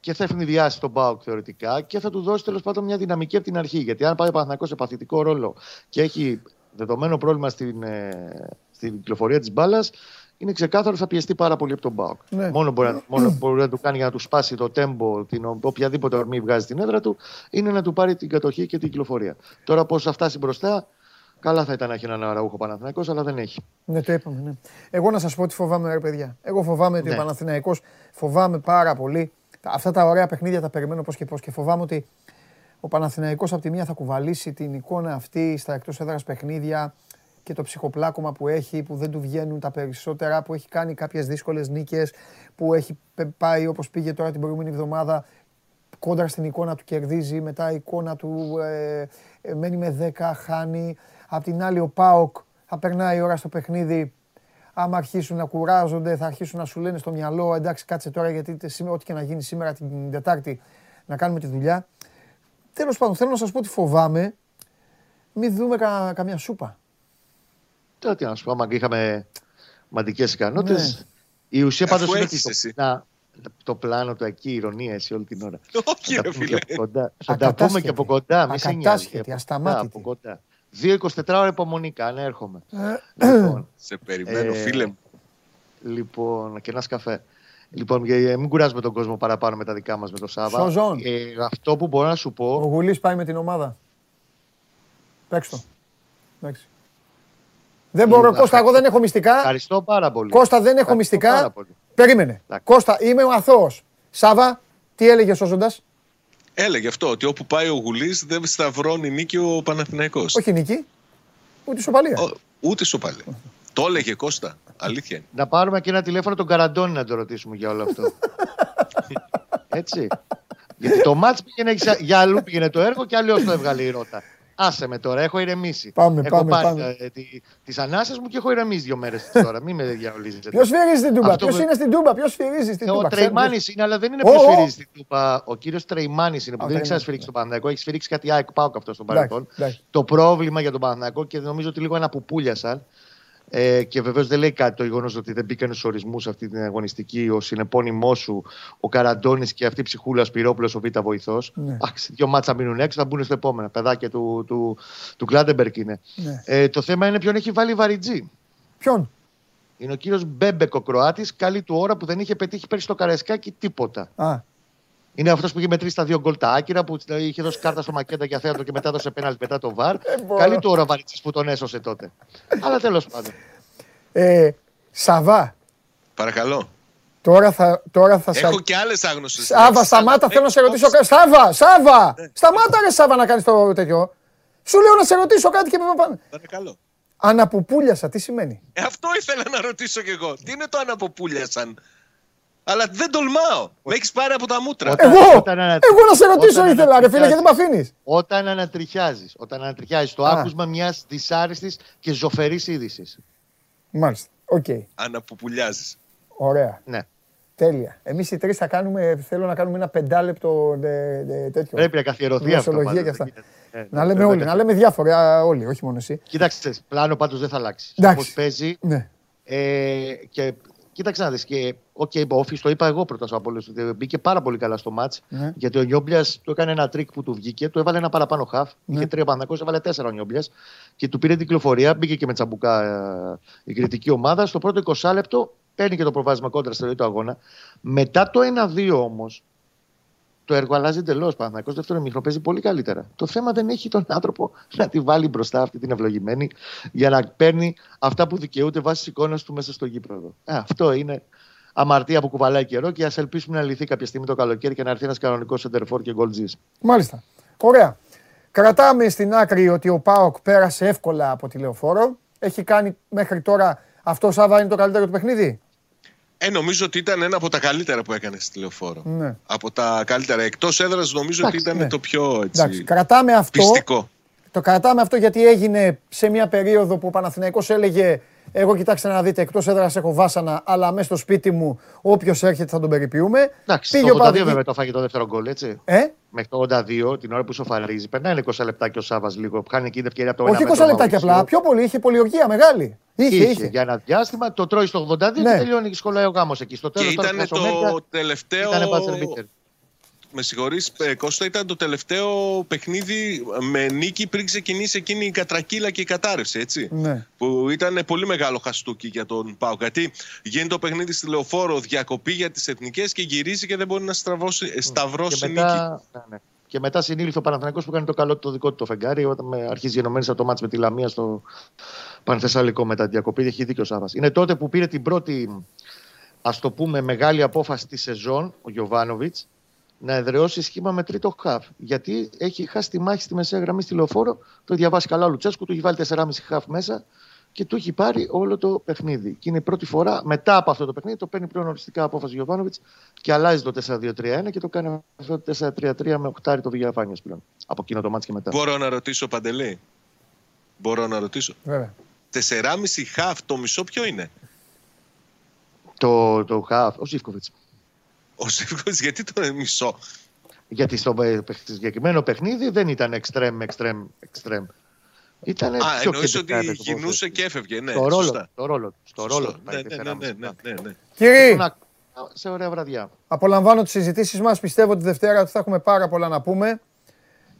και θα ευνηδιάσει τον Μπάουκ θεωρητικά και θα του δώσει τέλος πάντων μια δυναμική από την αρχή. Γιατί αν πάει ο Παναθηναϊκός σε παθητικό ρόλο και έχει δεδομένο πρόβλημα στην, ε, στην κυκλοφορία της μπάλας, είναι ξεκάθαρο ότι θα πιεστεί πάρα πολύ από τον Μπάουκ. Ναι. Μόνο, μπορεί, να- μόνο μπορεί να του κάνει για να του σπάσει το τέμπο, την, ο- οποιαδήποτε ορμή βγάζει στην έδρα του, είναι να του πάρει την κατοχή και την κυκλοφορία. Τώρα πώς θα φτάσει μπροστά, καλά θα ήταν να έχει έναν αραούχο Παναθηναϊκός, αλλά δεν έχει. Ναι, το είπαμε. Ναι. Εγώ να σας πω τι φοβάμαι, ρε παιδιά. Εγώ φοβάμαι ότι Ναι. ο Παναθηναϊκός φοβάμαι πάρα πολύ. Τα- Αυτά τα ωραία παιχνίδια τα περιμένω πώς και πώς και φοβάμαι ότι ο Παναθηναϊκός από τη μία θα κουβαλήσει την εικόνα αυτή στα εκτός έδρας παιχνίδια και το ψυχοπλάκωμα που έχει, που δεν του βγαίνουν τα περισσότερα, που έχει κάνει κάποιες δύσκολες νίκες, που έχει πε- πάει όπως πήγε τώρα την προηγούμενη εβδομάδα κόντρα στην εικόνα του κερδίζει, μετά η εικόνα του ε, ε, μένει με 10, χάνει. Απ' την άλλη ο ΠΑΟΚ θα περνάει η ώρα στο παιχνίδι. Άμα αρχίσουν να κουράζονται, θα αρχίσουν να σου λένε στο μυαλό εντάξει κάτσε τώρα γιατί τε- σήμερα, ό,τι και να γίνει σήμερα την Τετάρτη να κάνουμε τη δουλειά. Τέλος πάντων, θέλω να σας πω ότι φοβάμαι μην δούμε κα- καμιά σούπα. Τώρα τι να σου πω, άμα είχαμε μαντικές ικανότητες. Ναι. Η ουσία πάντως Αφού είναι έχεις ότι εσύ. το, να, το πλάνο του εκεί, η ηρωνία εσύ όλη την ώρα. Όχι, Θα τα ρε πούμε φίλε. και από κοντά. Θα τα πούμε και από κοντά. Μη σε νοιάζει. Ακατάσχετη, Από ασταμάτητη. κοντά, Από κοντά. 2-24 ώρα υπομονή, κάνε έρχομαι. Ε, λοιπόν, Σε περιμένω, Ε, φίλε μου. λοιπόν, και ένα καφέ. Λοιπόν, για- για μην κουράζουμε τον κόσμο παραπάνω με τα δικά μας με το Σάβα. Σοζόν. Ε, αυτό που μπορώ να σου Ο πω. Γουλής πάει με την ομάδα. Παίξ' το. Εντάξει. Δεν μπορώ, Ε, Κώστα, εγώ δεν έχω μυστικά. Ευχαριστώ πάρα πολύ. Κώστα, δεν έχω Ευχαριστώ μυστικά. πάρα πολύ. Περίμενε. Εντάξει. Κώστα, είμαι ο αθώος. Σάβα, τι έλεγες σώζοντα. Έλεγε αυτό, ότι όπου πάει ο Γουλής δεν σταυρώνει νίκη ο Παναθηναϊκός. Όχι νική, ούτε σοπαλία. Ο- Ούτε σοπαλέ. Το έλεγε Κώστα. Αλήθεια είναι. Να πάρουμε και ένα τηλέφωνο τον Καραντώνη να το ρωτήσουμε για όλο αυτό. Έτσι. Γιατί το μάτς πήγαινε για- για αλλού πήγαινε το έργο και αλλιώς το έβγαλε η ρότα. Άσε με τώρα, έχω ηρεμήσει. Πάμε, έχω πάμε, πάρει πάμε. ε, τη- τις ανάσες μου και έχω ηρεμήσει δύο μέρες τώρα. Μην με διαολίζετε. Ποιος σφυρίζει στην Τούμπα, Αυτό ποιος με- είναι στην Τούμπα, ποιος σφυρίζει στην Ε, Τούμπα. Ο Τρεϊμάνης είναι, αλλά δεν είναι Ω, ποιος ω. σφυρίζει στην Τούμπα. Ο κύριος Τρεϊμάνης είναι που Α, δεν έχει Τρεϊμάνης, ξανασφυρίξει τον Παναθηναϊκό. Έχεις σφυρίξει κάτι ΑΕΚ Πάοκ αυτό στον Εντάξει, παρελθόν. εντάξει. Το πρόβλημα για τον Παναθηναϊκό και νομίζω ότι λίγο αναπουπούλιασαν. Ε, και βεβαίως δεν λέει κάτι το γεγονός ότι δεν μπήκαν στους ορισμούς αυτή την αγωνιστική ο συνεπώνυμό σου, ο Καραντώνης και αυτή η ψυχούλα Σπυρόπουλος, ο Β' βοηθός. Ναι. Άξι, δύο ματς να μείνουν έξω, θα μπουν στο επόμενο. Παιδάκια του, του, του Κλάντεμπεργκ είναι. Ναι. Ε, το θέμα είναι ποιον έχει βάλει βαριτζή. Ποιον; Είναι ο κύριος Μπέμπεκ ο Κροάτης, καλή του ώρα που δεν είχε πετύχει πέρσι στο Καραϊσκάκι τίποτα. Α, Είναι αυτός που είχε μετρήσει τα δύο γκολ τα άκυρα, που είχε δώσει κάρτα στο Μακέντα για θέατρο και μετά δώσε πέναλτι με το VAR. μπορώ. Καλή του ώρα βαρίτση που τον έσωσε τότε. Αλλά τέλος πάντων. ε, Σαβά, Παρακαλώ. τώρα θα, τώρα θα Έχω και άλλες άγνωστες. Σάβα, σταμάτα, θέλω να σε ρωτήσω κάτι. Σάβα, Σάβα! Σταμάτα, ρε Σάβα, να κάνεις το τέτοιο. Σου λέω να σε ρωτήσω κάτι και με πάνε. Παρακαλώ. Αναπουπούλιασα, τι σημαίνει; Ε, αυτό ήθελα να ρωτήσω κι εγώ. Τι είναι το αναπουπούλιασαν; Αλλά δεν τολμάω. Με έχεις πάρει από τα μούτρα. Όταν- Εγώ, όταν ανα- εγώ να σε ρωτήσω όταν ήθελα, ρε φίλε, ανατριχιάζεις- γιατί με αφήνεις; Όταν ανατριχιάζεις, όταν ανατριχιάζεις το Α. άκουσμα μιας δυσάρεστης και ζωφερής είδησης. Μάλιστα. Οκ. Αναπουπουλιάζει. Ωραία. Ναι. Τέλεια. Εμείς οι τρεις θα κάνουμε, θέλω να κάνουμε ένα πεντάλεπτο ε, ε, τέτοιο. Πρέπει να καθιερωθεί αυτό. Γλωσσολογία πάντως, και αυτά. δεν γίνεται. Ε, Να λέμε πρέπει όλοι, να λέμε διάφορα όλοι, όχι μόνο εσύ. Κοίταξε, πλάνο πάντως δεν θα αλλάξει. Εντάξει. Όπως παίζει. Ναι. Ε, και κοίταξε να δεις. Και ok, okay, ΟΦΗ το είπα εγώ πρώτα από όλου. Μπήκε πάρα πολύ καλά στο ματς. Ναι. Γιατί ο Νιόμπλιας του έκανε ένα τρικ που του βγήκε. Του έβαλε ένα παραπάνω χαφ. Ναι. Είχε τρία πανδακό, έβαλε τέσσερα ο Νιόμπλιας. Και του πήρε την κυκλοφορία. Μπήκε και με τσαμπουκά ε, η κρητική ομάδα. Στο πρώτο 20 λεπτό παίρνει και το προβάδισμα κόντρα στη ροή του αγώνα. Μετά το 1-2 όμως. Το έργο αλλάζει εντελώς. Παναθυνακό δεύτερο μήχρονο παίζει πολύ καλύτερα. Το θέμα δεν έχει τον άνθρωπο να τη βάλει μπροστά αυτή την ευλογημένη για να παίρνει αυτά που δικαιούται βάσει εικόνας του μέσα στο γήπεδο. Ε, αυτό είναι αμαρτία που κουβαλάει καιρό και ας ελπίσουμε να λυθεί κάποια στιγμή το καλοκαίρι και να έρθει ένας κανονικός σεντερφόρ και γκολτζή. Μάλιστα. Ωραία. Κρατάμε στην άκρη ότι ο Πάοκ πέρασε εύκολα από τη λεωφόρο. Έχει κάνει μέχρι τώρα αυτό Σάβα είναι το καλύτερο του παιχνίδι; Ε, νομίζω ότι ήταν ένα από τα καλύτερα που έκανες στη λεωφόρο. Ναι. Από τα καλύτερα. Εκτός έδρας, νομίζω ότι ήταν ναι. το πιο έτσι, Εντάξει, κρατάμε αυτό. πιστικό. Το κρατάμε αυτό γιατί έγινε σε μια περίοδο που ο Παναθηναϊκός έλεγε εγώ κοιτάξτε να δείτε, εκτός έδρας έχω βάσανα, αλλά μέσα στο σπίτι μου όποιος έρχεται θα τον περιποιούμε. Εντάξει, Πήγε το ο 82 Παναθηναϊκός- βέβαια το φάγε το δεύτερο γκολ, έτσι. Ε; Μέχρι το 82, την ώρα που σοφαρίζει, περνάει 20 λεπτά και ο Σάβα λίγο. Χάνει εκεί την ευκαιρία από το Όχι 1 20 μέτρο λεπτάκια απλά, Μαουρίτσιο. πιο πολύ, είχε πολιορκία μεγάλη. Είχε, Είχε, είχε. για ένα διάστημα, το τρώει στο 82 Ναι. και τελειώνει και σχολάει ο γάμος εκεί. Στο Και τέλος τώρα ήταν στο το Μέσο τελευταίο. Ήτανε buzzer beater. Με συγχωρείς, ε, Κώστα, ήταν το τελευταίο παιχνίδι με νίκη πριν ξεκινήσει εκείνη η κατρακύλα και η κατάρρευση, έτσι. Ναι. Που ήταν πολύ μεγάλο χαστούκι για τον Πάο. Γιατί γίνεται το παιχνίδι στη λεωφόρο, διακοπή για τις εθνικές και γυρίζει και δεν μπορεί να στραβώσει, ε, σταυρώσει Και νίκη. μετά, ναι, ναι. και μετά συνήλθε ο Παναθηναϊκός που κάνει το καλό του το δικό του το φεγγάρι όταν με αρχίζει γενομένη από το μάτς με τη Λαμία στο Πανθεσσαλικό μετά τη διακοπή. Έχει δίκιο ο Σάβας. Είναι τότε που πήρε την πρώτη ας το πούμε μεγάλη απόφαση της σεζόν ο Γιωβάνοβιτς να εδραιώσει σχήμα με τρίτο χαφ. Γιατί έχει χάσει τη μάχη στη μεσαία γραμμή στη λεωφόρο. Το έχει διαβάσει καλά ο Λουτσέσκου, του έχει βάλει 4,5 χαφ μέσα και του έχει πάρει όλο το παιχνίδι. Και είναι η πρώτη φορά μετά από αυτό το παιχνίδι το παίρνει πλέον οριστικά απόφαση ο Γιωβάνοβιτς και αλλάζει το 4-2-3-1 και το κάνει αυτό το 4-3-3 με οχτάρι το Βηγιαφάνιο πλέον. Από εκείνο το μάτς και μετά. Μπορώ να ρωτήσω, Παντελή; Μπορώ να ρωτήσω. Βέβαια. 4,5 χαφ, το μισό ποιο είναι; Το, το χαφ, ο Ζήφκοβιτς. Ο Σεύκοβιτς, γιατί το μισό; Γιατί στο ε, παιχ- συγκεκριμένο παιχνίδι δεν ήταν εξτρέμ, εξτρέμ, εξτρέμ. Ήταν Α, πιο εννοείς ότι κεντρικά, το γινούσε ποδόσφαιρο. και έφευγε. Ναι, στο ρόλο, σωστά. στο ρόλο, στο Σωστό. ρόλο. Ναι, ναι, ναι, ναι, ναι, ναι, ναι. Κύριοι, Να- Σε ωραία βραδιά. απολαμβάνω τις συζητήσεις μας. Πιστεύω ότι Δευτέρα θα έχουμε πάρα πολλά να πούμε.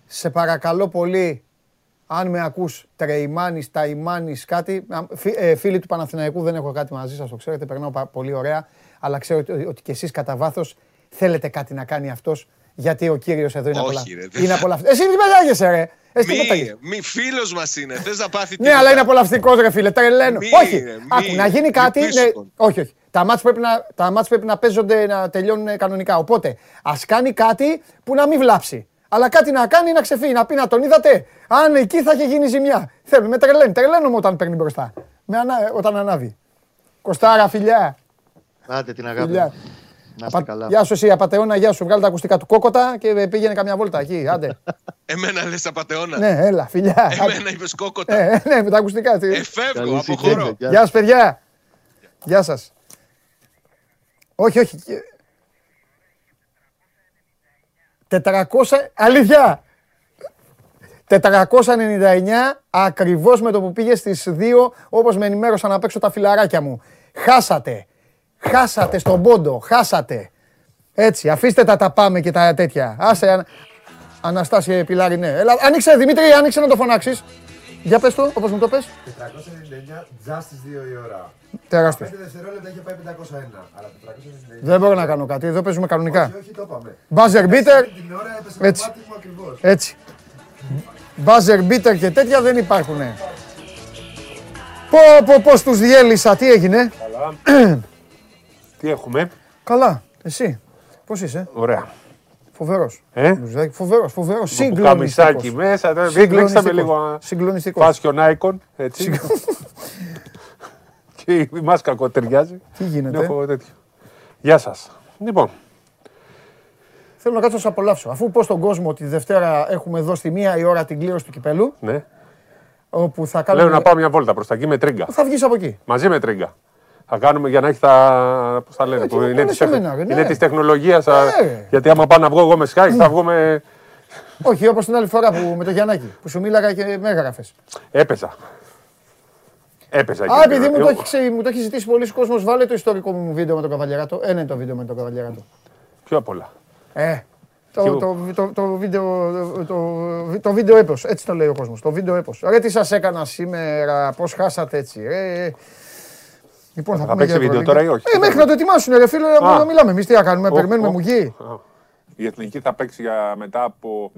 Σε παρακαλώ πολύ, αν με ακούς, Τρεϊμάνης, Ταϊμάνης, κάτι. Α, φι- ε, φίλοι του Παναθηναϊκού δεν έχω κάτι μαζί σας, το ξέρετε, περνάω πα- πολύ ωραία. Αλλά ξέρω ότι, ότι και εσείς κατά βάθος θέλετε κάτι να κάνει αυτός, γιατί ο κύριος εδώ είναι Όχι, απολα... ρε, δεν είναι θα- απολαυ... Εσύ τι πετάγεσαι ρε. Εσύ τι Μη, πετάγεσαι. μη φίλος μας είναι. Θες να πάθει Ναι, τίποτα. αλλά είναι απολαυστικός ρε φίλε. Τρελαίνω. Μη, όχι. ρε, μη. Άκου, να γίνει Μη κάτι. πίσω ναι, τον. όχι, όχι. Τα μάτς πρέπει να, τα μάτς πρέπει να παίζονται, να τελειώνουν κανονικά. Οπότε, ας κάνει κάτι που να μην βλάψει. Αλλά κάτι να κάνει να ξεφύγει, να πει να τον είδατε. Αν εκεί θα είχε γίνει ζημιά. Θέλω, με τρελαίνει. Τρελαίνομαι όταν παίρνει μπροστά. Με ανα, όταν ανάβει. Κοστάρα, φιλιά. Άντε την αγάπη. φιλιά. μου. Να είστε Απα- καλά. Γεια σου εσύ, απατεώνα, γεια σου. Βγάλε τα ακουστικά του κόκοτα και πήγαινε καμιά βόλτα εκεί. Άντε. Εμένα λες απατεώνα. ναι, έλα, φιλιά. Εμένα είπες κόκοτα. Ε, ναι, με τα ακουστικά. Ε, φεύγω, Καλή αποχωρώ. συνέχεια. Γεια Γεια σας παιδιά. Γεια σας. Όχι, όχι. 400, αλήθεια. 499 ακριβώς με το που πήγες στις 2 όπως με ενημέρωσαν να παίξω τα φιλαράκια μου. Χάσατε. Χάσατε στον πόντο. Χάσατε. Έτσι, αφήστε τα τα πάμε και τα τέτοια. Άσε, Ανα- Αναστάσια Πιλάρη, ναι. Έλα, άνοιξε, Δημήτρη, άνοιξε να το φωνάξεις. Για πες το, όπως μου το πες. 499 τζα στις 2 η ώρα. Τεράστιο. 5 δευτερόλεπτα είχε πάει 501. Αλλά 499. Δεν μπορώ να κάνω κάτι. Εδώ παίζουμε κανονικά. Όχι, όχι, το είπαμε. Buzzer beater. Την ώρα έπεσε Έτσι. το μάτι μου ακριβώς. Έτσι. Buzzer beater και τέτοια δεν υπάρχουνε. Πω πω πω τους διέλυσα. Τι έγινε; Τι έχουμε; Καλά. Εσύ. Πώς είσαι; Ωραία. Φοβερός. Ε; Μπλουζάκι, Φοβερός. Φοβερός. Με πουκαμισάκι Συγκλονιστικός. μέσα. τώρα Συγκλονιστικός. Μπλέξαμε λίγο. Συγκλονιστικός. Fashion icon. Έτσι. και η μάσκα κοτεριάζει. Τι γίνεται; Έχω τέτοιο. Γεια σας. Λοιπόν, Θέλω να κάτσω να σε απολαύσω. Αφού πω στον κόσμο ότι τη Δευτέρα έχουμε εδώ στη μία η ώρα την κλήρωση του κυπέλου, ναι. όπου θα κάνουμε... Λέω να πάω μια βόλτα προς τα εκεί με τρίγκα. Θα βγεις από εκεί. Μαζί με τρίγκα. Θα κάνουμε για να έχει τα. Πώς τα λένε, Έτσι, που να είναι κάνεις της τεχ... εμένα, ρε, ναι. είναι της τεχνολογίας, α, Ναι. Γιατί άμα πάω να βγω εγώ με Skype, θα βγω με. Όχι, όπως την άλλη φορά που, με το Γιαννάκη, που σου μίλαγα και με έγραφες. Έπαιζα. Έπαιζα. Α, εκεί. επειδή μου το, Εγώ- έχει, ξε- μου το έχει ζητήσει πολλοί κόσμος, βάλε το ιστορικό μου βίντεο με τον Καβαλιαράτο. Ένα είναι το βίντεο με τον Καβαλιαράτο. Πιο απ' όλα. Ε, το, Ποιο; το, το, το, βίντεο, το, το βίντεο έπος, έτσι το λέει ο κόσμος, το βίντεο έπος. Ρε τι σας έκανα σήμερα, πώς χάσατε έτσι, ρε. Λοιπόν, θα, Θα πούμε παίξει για βίντεο Ευρωλίγκα. τώρα ή όχι; Ε, μέχρι να το ετοιμάσουν ρε φίλε, να, Α. να μιλάμε. Εμείς τι να κάνουμε, Ω, περιμένουμε ω. μουγγί. Η εθνική θα παίξει για μετά από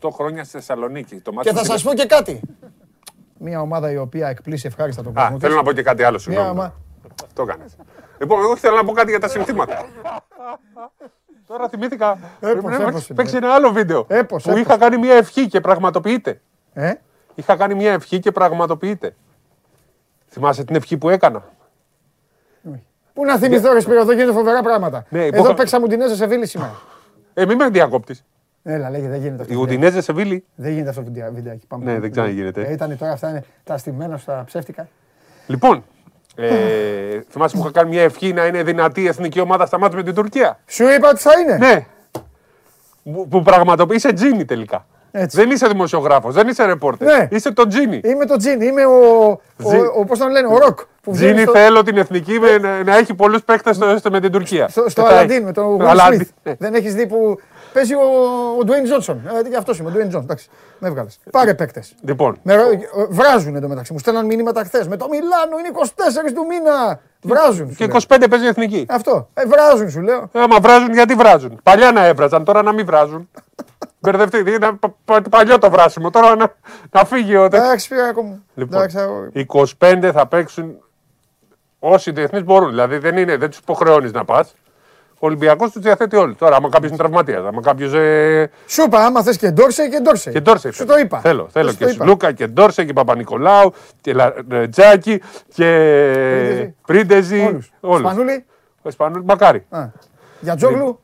18 χρόνια στη Θεσσαλονίκη. Το μάτι Και θα είναι- σας πω και κάτι. Μια ομάδα η οποία εκπλήσει ευχάριστα τον Α, κόσμο. θέλω της. να πω και κάτι άλλο. Μια Συγγνώμη. ομα- Το έκανες. Λοιπόν, εγώ θέλω να πω κάτι για τα συνθήματα. Τώρα θυμήθηκα. Πρέπει να έπος παίξει- είναι. παίξει ένα άλλο βίντεο. Έπος, που έπος. είχα κάνει μια ευχή και πραγματοποιείται. Ε; Είχα κάνει μια ευχή και πραγματοποιείται. Θυμάσαι την ευχή που έκανα; Πού να θυμηθώ, ρε Σπύρο, εδώ γίνονται φοβερά πράγματα. Ναι, Εδώ υπόχα- παίξαμε Ουντινέζε σε Βίλη σήμερα. Ε, μην με διακόπτη. Έλα, λέγε, δεν γίνεται αυτό. Η Ουντινέζε σε Βίλη. Δεν γίνεται αυτό το βιντεο- βιντεάκι. Πάμε. Ναι, δεν ξαναγίνεται. Ε, Ήταν τώρα, αυτά είναι τα στημένα στα ψεύτικα. Λοιπόν, ε, θυμάσαι που είχα κάνει μια ευχή να είναι δυνατή η εθνική ομάδα στα μάτια με την Τουρκία; Σου είπα ότι θα είναι. Ναι. Που, που πραγματοποιεί είσαι τζίνι τελικά. Δεν είσαι δημοσιογράφος, δεν είσαι ρεπόρτερ. Ναι. Είσαι το τζίνι. Είμαι το Τζίνι, είμαι ο. ο, Τζι- ο, πώς τον λένε, ο Ροκ. Που βγαίνει Τζίνι στο, θέλω την εθνική με- να, να έχει πολλούς παίκτες στο, στο- με την Τουρκία. στο, στο Και τα Αλαντίν έχει. με τον Το Will Αλαντίν, Smith. ναι. Δεν έχεις δει που παίζει ο, ο Dwayne Johnson. Ε, γι' αυτός είμαι, ο Dwayne Johnson. Εντάξει, με έβγαλες. Πάρε παίκτες. Λοιπόν, Βράζουν εντωμεταξύ. Μου στέλναν μηνύματα χθες. Με το Μιλάνο είναι 24 του μήνα. Βράζουν. σου και λέω. 25 παίζει η εθνική. Αυτό. Ε, βράζουν, σου λέω. Ε, Άμα βράζουν, γιατί βράζουν. Παλιά να έβραζαν, τώρα να μην βράζουν. Μπερδευτείτε, είναι πα- πα- παλιό το βράσιμο. Τώρα να, να φύγει ο. Εντάξει, Σπυράκο μου. Λοιπόν, Εντάξει, αγόρι. 25 θα παίξουν όσοι διεθνείς μπορούν. Δηλαδή δεν, είναι, δεν τους υποχρεώνεις να πας. Ο Ολυμπιακός τους διαθέτει όλοι. Τώρα, άμα κάποιος είναι τραυματίας, άμα κάποιος. Ε, Σου είπα, άμα θες και Ντόρσε και Ντόρσε. και Ντόρσε. Σου το είπα. Θέλω, θέλω Σου και το είπα. Σλούκα και Ντόρσε και Παπα-Νικολάου και Λα- ε, Τζάκη και Πρίντεζι. Πρίντεζι. Όλους. όλους. Σπανούλη. Ο Σπανούλη, μακάρι. Α. Για Τζόγλου.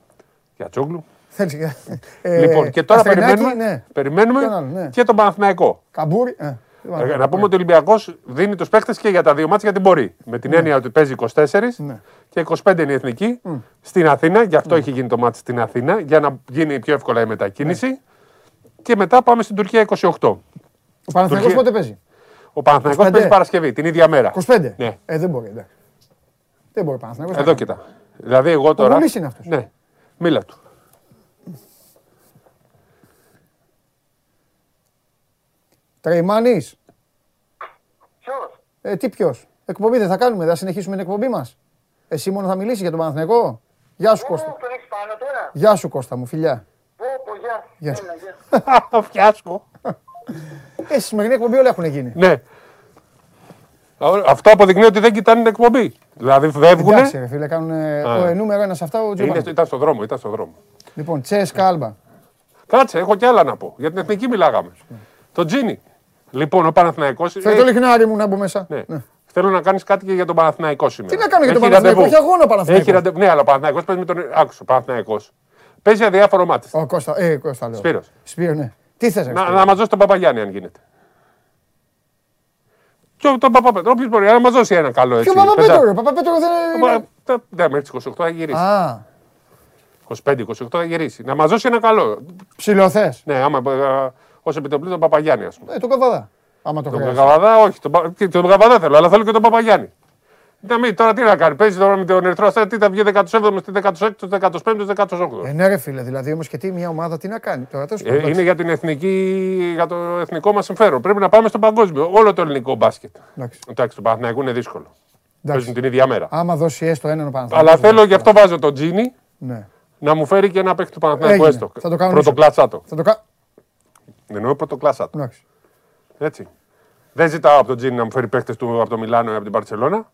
Για Τζόγλου. Θέλεις και- ε, λοιπόν, και τώρα Αστρινάκη, περιμένουμε, ναι. περιμένουμε Ποιον άλλο, ναι. και τον Παναθηναϊκό. Καμπούρη. ε, τι Ε, βάλω. να πούμε ότι ο Ολυμπιακός δίνει τους παίχτε και για τα δύο μάτια γιατί μπορεί. Με την Ναι. έννοια ότι παίζει 24 και 25 είναι η εθνική στην Αθήνα. Γι' αυτό έχει γίνει το μάτι στην Αθήνα, για να γίνει πιο εύκολα η μετακίνηση. Ναι. Και μετά πάμε στην Τουρκία 28. Ο Παναθηναϊκός Τουρκία- πότε παίζει; Ο Παναθηναϊκός 25. παίζει Παρασκευή, την ίδια μέρα. 25. Ναι. Ε, δεν μπορεί. εντάξει. Δεν μπορεί ο Παναθηναϊκός να Εδώ κάνει. κοίτα. Δηλαδή εγώ τώρα. Βουλής είναι αυτός. Ναι. Μίλα του. Τρεϊμάνης. Ε, τι ποιος; Εκπομπή δεν θα κάνουμε, δεν θα συνεχίσουμε την εκπομπή μας. Εσύ μόνο θα μιλήσει για τον Παναθηναϊκό; Γεια σου Κώστα. Γεια σου Κώστα μου, φιλιά. Γεια σου. Φιάσκο. Ε, στη σημερινή εκπομπή όλα έχουν γίνει. Ναι. Αυτό αποδεικνύει ότι δεν κοιτάνε την εκπομπή. Δηλαδή φεύγουν. Εντάξει, ρε φίλε, κάνουν Α. ο ε, νούμερο ένας σε αυτά ο Είναι, Τζομπάν. ήταν στο δρόμο, ήταν στο δρόμο. Λοιπόν, Τσέσκα Άλμπα. Κάτσε, έχω κι άλλα να πω. Για την εθνική μιλάγαμε. Το Τζίνι. Λοιπόν, ο Παναθηναϊκός... Φέρε το λυχνάρι μου να μπω μέσα. Ναι. Θέλω να κάνεις κάτι και για τον Παναθηναϊκό σήμερα. Τι να κάνω για τον Έχει Παναθηναϊκό, ραντεβού. έχει αγώνα ο Παναθηναϊκός. Έχει ραντεβού. Ναι, αλλά ο Παναθηναϊκός παίζει με τον. Άκουσε, ο Παναθηναϊκός. Παίζει αδιάφορο ματς. Ο Κώστα, ε, Κώστα λέω. Σπύρος. Σπύρο, ναι. Τι θες, ρε, Να, Σπύρο; να μας δώσει τον Παπαγιάννη, αν γίνεται. Και τον Παπαπέτρο, όποιο μπορεί να μας δώσει ένα καλό έτσι. Ποιο Παπαπέτρο, πεζά- ρε. Παπαπέτρο δεν είναι. Παπα- Ναι, μέχρι τι 28 θα γυρίσει. Α, 25-28 θα γυρίσει. Να μας δώσει ένα καλό. ψιλοθές. Ναι, άμα ως επιτοπλή τον Παπαγιάννη, ας πούμε. Ε, τον Καβαδά. Άμα το Τον χρειάζεται. Καβαδά, όχι. Τον, Πα- και τον Καβαδά θέλω, αλλά θέλω και τον Παπαγιάννη. Να μην, τώρα τι να κάνει, παίζει τώρα με τον Ερυθρό Αστέρα, τι θα βγει 17ο, 16ο, 15ο, 18ο. Ε, ναι, ρε φίλε, δηλαδή όμως και τι μια ομάδα τι να κάνει. Τώρα, τέλος πάντων, Ε, εντάξει. είναι για, την εθνική, για το εθνικό μας συμφέρον. Πρέπει να πάμε στο παγκόσμιο. Όλο το ελληνικό μπάσκετ. Εντάξει. Εντάξει, το Παναθηναϊκό είναι δύσκολο. Εντάξει. Παίζουν την ίδια μέρα. Άμα δώσει έστω έναν ο Παναθηναϊκός, Αλλά θέλω εντάξει. γι' αυτό βάζω τον Τζίνι Ναι. να μου φέρει και ένα παίχτη του Παναθηναϊκού Έγινε. έστω. Θα το κάνω Πρωτοκλάτσάτο. Θα το κάνω. Εννοώ πρωτοκλάτσάτο. Εντάξει. Έτσι. Δεν ζητάω από τον Τζίνι να μου φέρει παίχτε του από το Μιλάνο ή από την Παρσελώνα.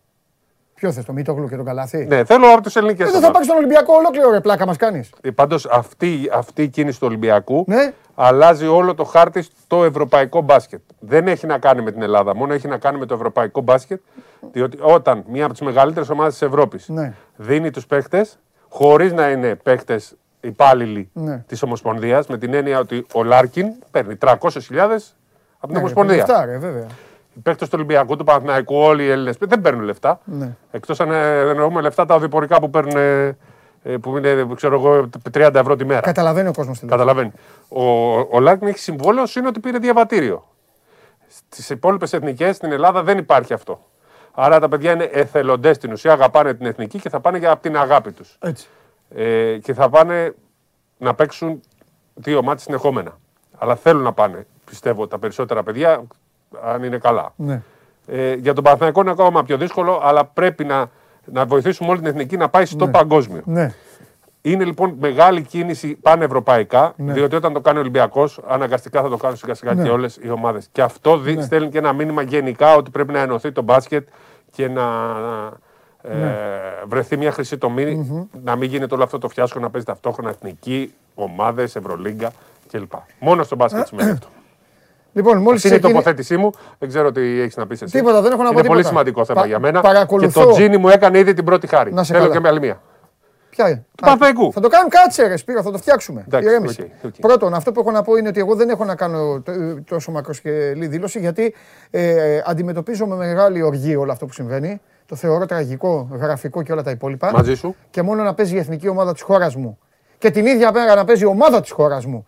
Ποιο θες, το Μίτογλου και τον Καλάθι; Ναι, θέλω από τις ελληνικές Ε, δεν θα πάρει τον Ολυμπιακό ολόκληρο, ρε πλάκα μας κάνεις. Πάντως αυτή, αυτή η κίνηση του Ολυμπιακού Ναι. αλλάζει όλο το χάρτη στο ευρωπαϊκό μπάσκετ. Δεν έχει να κάνει με την Ελλάδα, μόνο έχει να κάνει με το ευρωπαϊκό μπάσκετ. Διότι όταν μία από τις μεγαλύτερες ομάδες της Ευρώπης Ναι. δίνει τους παίχτες, χωρίς να είναι παίχτες υπάλληλοι Ναι. της Ομοσπονδίας, με την έννοια ότι ο Λάρκιν παίρνει 300.000 από την Ναι, Ομοσπονδία. Λεφτά, ρε, βέβαια. Οι παίχτε του Ολυμπιακού, του Παναθηναϊκού, όλοι οι Έλληνες δεν παίρνουν λεφτά. Ναι. Εκτός αν ε, εννοούμε λεφτά τα οδηπορικά που παίρνουν. ε, ε, που είναι, ξέρω εγώ, 30 ευρώ τη μέρα. Καταλαβαίνει ο κόσμος τι λέει. Καταλαβαίνει. Ο, ο Λάρκιν έχει συμβόλαιο, είναι ότι πήρε διαβατήριο. Στις υπόλοιπες εθνικές στην Ελλάδα δεν υπάρχει αυτό. Άρα τα παιδιά είναι εθελοντές στην ουσία, αγαπάνε την εθνική και θα πάνε για από την αγάπη τους. Έτσι. Ε, και θα πάνε να παίξουν δύο μάτια συνεχόμενα. Αλλά θέλουν να πάνε, πιστεύω, τα περισσότερα παιδιά, αν είναι καλά. Ναι. Ε, για τον Παναθηναϊκό είναι ακόμα πιο δύσκολο, αλλά πρέπει να, να βοηθήσουμε όλη την εθνική να πάει στο παγκόσμιο. Ναι. Είναι λοιπόν μεγάλη κίνηση πανευρωπαϊκά, Ναι. διότι όταν το κάνει ο Ολυμπιακός, αναγκαστικά θα το κάνουν σιγά σιγά Ναι. και όλες οι ομάδες. Και αυτό δι- Ναι. στέλνει και ένα μήνυμα γενικά ότι πρέπει να ενωθεί το μπάσκετ και να ε, Ναι. βρεθεί μια χρυσή τομή, να μην γίνεται όλο αυτό το φιάσκο να παίζει ταυτόχρονα εθνική, ομάδες, Ευρωλίγκα κλπ. Μόνο στο μπάσκετ σημαίνει αυτό. Λοιπόν, μόλις Αυτή είναι η τοποθέτησή μου. Δεν ξέρω τι έχεις να πεις εσύ. Τίποτα, δεν έχω να πω Είναι πολύ τίποτα. σημαντικό θέμα Πα- για μένα. παρακολουθώ. Και το Τζίνι μου έκανε ήδη την πρώτη χάρη. Να σε Θέλω καλά. και άλλη μία. Ποια είναι; Του Παναθηναϊκού. Θα το κάνουμε κάτσε, ρε Σπύρο, θα το φτιάξουμε. Εντάξει, Ηρέμησε. OK, OK. Πρώτον, αυτό που έχω να πω είναι ότι εγώ δεν έχω να κάνω τ- τόσο μακροσκελή δήλωση γιατί ε, αντιμετωπίζω με μεγάλη οργή όλο αυτό που συμβαίνει. Το θεωρώ τραγικό, γραφικό και όλα τα υπόλοιπα. Μαζί σου. Και μόνο να παίζει η εθνική ομάδα της χώρας μου και την ίδια μέρα να παίζει η ομάδα της χώρας μου.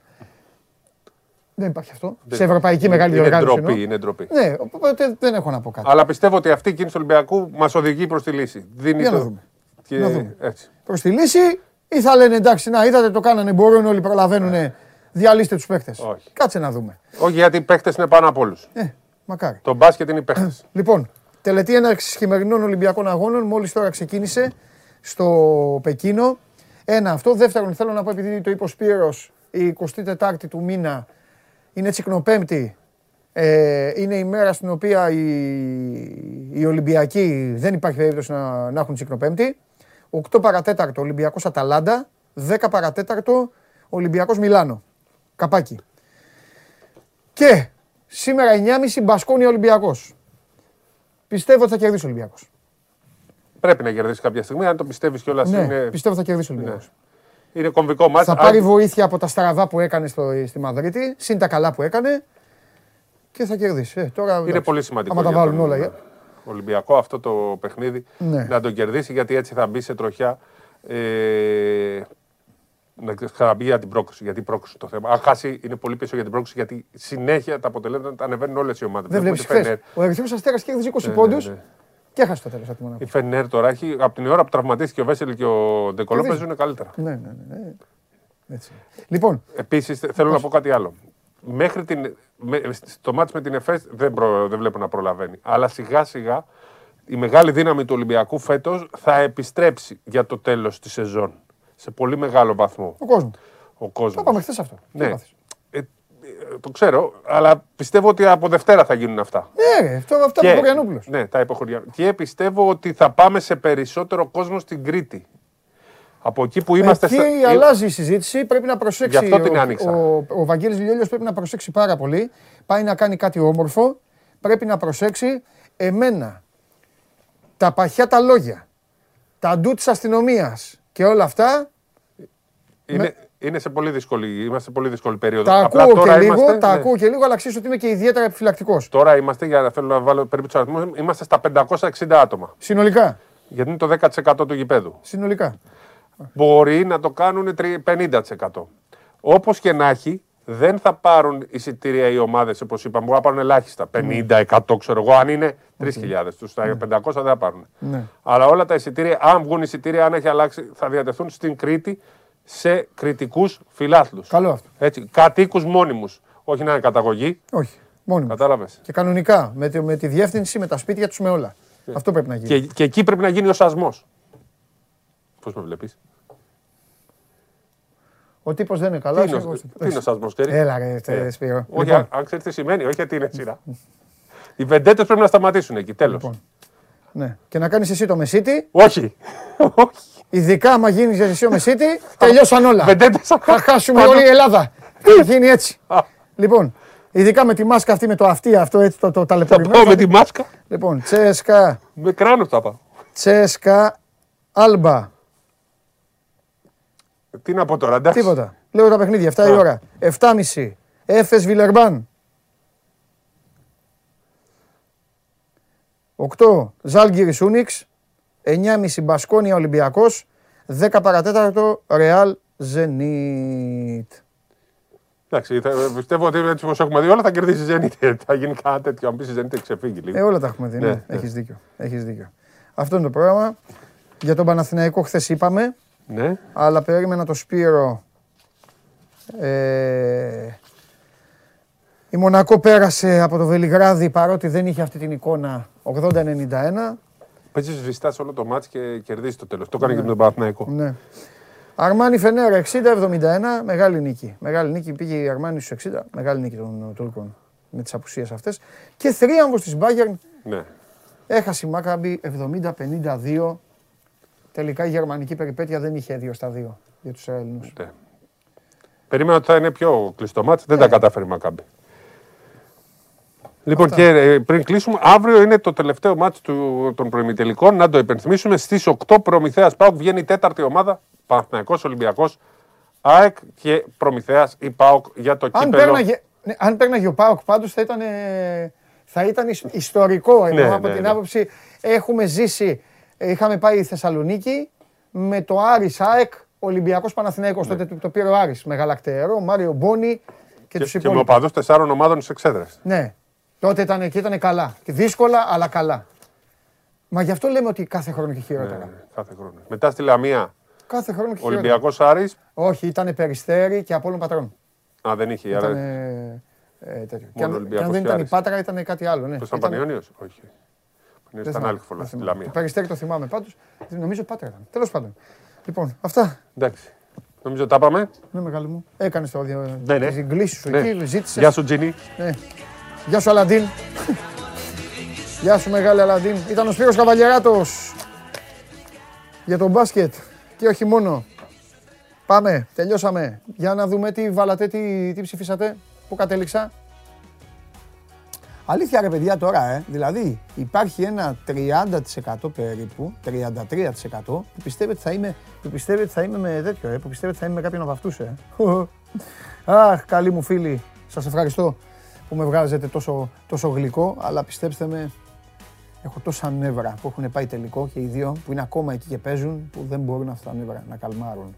Δεν υπάρχει αυτό. Σε ευρωπαϊκή μεγάλη είναι διοργάνωση. ντροπή, εννοώ. είναι ντροπή. Ναι, οπότε δεν έχω να πω κάτι. Αλλά πιστεύω ότι αυτή η κίνηση του Ολυμπιακού μας οδηγεί προς τη λύση. Δίνει Για να το- δούμε. Και... Να δούμε. Έτσι. Προς τη λύση ή θα λένε εντάξει, να είδατε το κάνανε, μπορούν όλοι προλαβαίνουν, διαλύστε τους παίχτε. Όχι. Κάτσε να δούμε. Όχι, γιατί οι παίχτε είναι πάνω από όλους. Ε, μακάρι. Το μπάσκετ είναι οι παίχτε. Λοιπόν, τελετή έναρξη χειμερινών Ολυμπιακών Αγώνων. Μόλις τώρα ξεκίνησε στο Πεκίνο. Ένα αυτό. Δεύτερον, θέλω να πω, επειδή το είπε ο Σπύρος, η 24η του μήνα είναι τσικνοπέμπτη. Ε, είναι η μέρα στην οποία οι, οι Ολυμπιακοί δεν υπάρχει περίπτωση να, να έχουν τσικνοπέμπτη. 8 παρατέταρτο Ολυμπιακός Αταλάντα, 10 παρατέταρτο Ολυμπιακός Μιλάνο. Καπάκι. Και σήμερα 9.30 Μπασκόνια Ολυμπιακός. Πιστεύω ότι θα κερδίσει ο Ολυμπιακός. Πρέπει να κερδίσει κάποια στιγμή, αν το πιστεύεις κιόλας. Ναι, είναι... πιστεύω θα κερδίσει ο Ολυμπιακός. είναι κομβικό μάτι. Θα πάρει βοήθεια από τα στραβά που έκανε στο, στη Μαδρίτη, συν τα καλά που έκανε και θα κερδίσει. Ε, τώρα, Είναι εντάξει, πολύ σημαντικό. Άμα τα για βάλουν τον όλα. ε. Ολυμπιακό αυτό το παιχνίδι Ναι. να τον κερδίσει γιατί έτσι θα μπει σε τροχιά. Ε, να ξαναμπεί για την πρόκληση. Γιατί η πρόκληση το θέμα. Αν χάσει, είναι πολύ πίσω για την πρόκληση γιατί συνέχεια τα αποτελέσματα ανεβαίνουν όλες οι ομάδες. Δεν βλέπεις χθες. Ο Ερυθρός Αστέρας κέρδισε 20 Ναι, ναι, πόντους ναι. και έχασε το τέλος από τη Μονακό. Η Φενέρ τώρα έχει από την ώρα που τραυματίστηκε ο Βέσελ και ο Ντεκολό Κερδίζει. παίζουν καλύτερα. Ναι, ναι, ναι, ναι. Έτσι. Λοιπόν, Επίσης θέλω να πω κάτι άλλο. Μέχρι την, με, στο μάτς με την ΕΦΕΣ δεν, προ- δεν βλέπω να προλαβαίνει. Αλλά σιγά σιγά η μεγάλη δύναμη του Ολυμπιακού φέτος θα επιστρέψει για το τέλος της σεζόν. Σε πολύ μεγάλο βαθμό. ο κόσμος. Ο Το κόσμος. είπαμε χθες αυτό. Τι Ναι. έπαθες. Ε, ε, το ξέρω, αλλά πιστεύω ότι από Δευτέρα θα γίνουν αυτά. Ναι, ρε, αυτό, αυτά Και- που είπε ο Γιαννόπουλος. Ναι, τα είπε ο Χωριανόπουλος. Και πιστεύω ότι θα πάμε σε περισσότερο κόσμο στην Κρήτη. Από εκεί που είμαστε. Εκεί στα- αλλάζει η συζήτηση. Πρέπει να προσέξει. Γι' αυτό την ο, άνοιξα. ο, ο Βαγγέλης Λιόλιος πρέπει να προσέξει πάρα πολύ. Πάει να κάνει κάτι όμορφο. Πρέπει να προσέξει. Εμένα, τα παχιά τα λόγια, τα ντου της αστυνομίας και όλα αυτά, Είναι, είναι σε πολύ δύσκολη, είμαστε σε πολύ δύσκολη περίοδο. τα Απλά ακούω και τώρα λίγο, είμαστε, τα ναι. ακούω και λίγο, αλλά ξέρεις ότι είμαι και ιδιαίτερα επιφυλακτικός. Τώρα είμαστε, για να θέλω να βάλω περίπου τους αριθμούς, είμαστε στα 560 άτομα. Συνολικά, Γιατί είναι το 10% του γηπέδου. συνολικά. Μπορεί να το κάνουν τρι- 50%. Όπως και να έχει, δεν θα πάρουν εισιτήρια οι ομάδες, όπως είπαμε. Μπορεί να πάρουν ελάχιστα. 50% ξέρω εγώ, αν είναι 3.000. Τους τα 500 δεν θα πάρουν. Ναι. Αλλά όλα τα εισιτήρια, αν βγουν εισιτήρια, αν έχει αλλάξει, θα διατεθούν στην Κρήτη σε κριτικούς φιλάθλους. Καλό αυτό. Έτσι, κατοίκους μόνιμους. Όχι να είναι καταγωγή. Όχι, μόνο. Κατάλαβες. Και κανονικά, με τη, με τη διεύθυνση, με τα σπίτια τους, με όλα. Αυτό πρέπει να γίνει. Και, και εκεί πρέπει να γίνει ο σασμός. Πώς με βλέπεις; Ο τύπος δεν είναι καλά. Τι είναι ο- εγώ- τι είναι ο σασμός, ξέρεις; Έλα ρε, τε- Ε, Σπύρο. Όχι, Λοιπόν, αν- αν ξέρεις τι σημαίνει, όχι γιατί είναι σειρά. Οι βεντέτε πρέπει να σταματήσουν εκεί, τέλος. Λοιπόν. ναι. Και να κάνεις εσύ το μεσίτη, Όχι. ειδικά άμα γίνεις εσύ ο μεσίτη, τελειώσαν όλα. Βεντέτες. Θα χάσουμε όλη η Ελλάδα. Θα γίνει έτσι. Λοιπόν, ειδικά με τη μάσκα αυτή, με το αυτή αυτό, έτσι το, το Θα ταλαιπωρημένο. πάω με τη μάσκα. Λοιπόν, Τσέσκα, Με κράνος θα πάω. Τσέσκα, Άλμπα. Τι να πω τώρα, εντάξει. Τίποτα. Λέω τα παιχνίδια, 7 η Α. ώρα. 7.30. Έφες Βιλερμπάν. 8. Ζάλγκυρης Σούνιξ. 9.30 Μπασκόνια Ολυμπιακός. 10 παρατέταρτο Ρεάλ Ζενίτ. Εντάξει, θα, πιστεύω ότι έτσι όπως έχουμε δει όλα θα κερδίσει η Zenit. Θα γίνει κάτι τέτοιο. Αν πεις η Zenit έχει ξεφύγει λίγο. Ε, όλα τα έχουμε δει. Ναι, Ναι, ναι. Έχεις δίκιο. Έχεις δίκιο. Αυτό είναι το πρόγραμμα. Για τον Παναθηναϊκό χθες είπαμε, Ναι. αλλά περίμενα το Σπύρο. Ε, η Μονακό πέρασε από το Βελιγράδι παρότι δεν είχε αυτή την εικόνα 80-91. Παίζεις σβηστά σε όλο το μάτι και κερδίζεις το τέλος. Το έκανε και με τον Παναθηναϊκό. Ναι. Αρμάνι Φενέρ 60-71, μεγάλη νίκη. Μεγάλη νίκη πήγε η Αρμάνι στους 60, μεγάλη νίκη των ε, Τούρκων με τις απουσίες αυτές. Και θρίαμβος της Bayern Ναι. έχασε η Μάκαμπη 70-52. Τελικά η γερμανική περιπέτεια δεν είχε 2 στα 2 για τους Έλληνους. Ναι. Περίμενα ότι θα είναι πιο κλειστό μάτς, δεν τα Ναι. κατάφερε η Μακάμπη. Λοιπόν, και ε, πριν κλείσουμε, αύριο είναι το τελευταίο μάτς του, των προημιτελικών. Να το υπενθυμίσουμε. Στις 8 Προμηθέας ΠΑΟΚ βγαίνει η τέταρτη ομάδα. Παναθηναϊκός Ολυμπιακός, ΑΕΚ και Προμηθέας ή ΠΑΟΚ για το Αν κύπελο. πέρναγε, ναι, αν πέρναγε ο Πάοκ πάντως θα ήταν, ε, θα ήταν εις- ιστορικό. Ενώ Ναι, από ναι, την ναι. άποψη έχουμε ζήσει, ε, είχαμε πάει η Θεσσαλονίκη με το Άρης ΑΕΚ, Ολυμπιακός Παναθηναϊκός. Τότε το, το πήρε ο Άρης με Γαλακτερό, Μάριο Μπόνι και, και, τους και με υπόλοιπους. οπαδούς τεσσάρων ομάδων στις εξέδρες. Ναι. Τότε ήταν, και ήταν καλά. Και δύσκολα, αλλά καλά. Μα γι' αυτό λέμε ότι κάθε χρόνο και χειρότερα. Ναι, κάθε χρόνο. Μετά στη Λαμία, Κάθε χρόνο και χειρότερα. Ολυμπιακός Άρης. Όχι, ήταν περιστέρι και από πατρών. Α, δεν είχε. Ήταν, άρα- ε, ε, τέτοιο. Και Μόνο αν, και Ολυμπιακός αν δεν και ήταν η Άρης. Πάτρα, ήταν κάτι άλλο. Ναι. Το ήταν Ήταν- Πανιόνιος, όχι. δεν Πανιόνιος ήταν θυμάμαι, άλλη φορά δεν στη θυμάμαι. Λαμία. Το περιστέρι το θυμάμαι πάντως. Νομίζω Πάτρα ήταν. Τέλος πάντων. Λοιπόν, αυτά. Εντάξει. Νομίζω τα πάμε. Ναι, μεγάλη μου. Έκανες το διο... Ναι, ναι. τις εγκλήσεις σου Ναι. εκεί, ζήτησες. Γεια σου, Τζίνι. Ναι. Γεια σου, Αλαντίν. Γεια σου, μεγάλη Αλαντίν. Ήταν ο Σπύρος Καβαλιαράτος για τον μπάσκετ και όχι μόνο. Πάμε, τελειώσαμε. Για να δούμε τι βάλατε, τι, τι ψηφίσατε, πού κατέληξα. Αλήθεια ρε παιδιά τώρα, ε. δηλαδή υπάρχει ένα 30% περίπου, 33% που πιστεύει ότι θα είμαι, που πιστεύει ότι θα είμαι με τέτοιο, ε, που πιστεύει ότι θα είμαι με κάποιον από αυτούς, ε. Αχ, καλοί μου φίλοι, σας ευχαριστώ που με βγάζετε τόσο, τόσο γλυκό, αλλά πιστέψτε με, έχω τόσα νεύρα που έχουν πάει τελικό και οι δύο που είναι ακόμα εκεί και παίζουν, που δεν μπορούν αυτά τα νεύρα να καλμάρουν.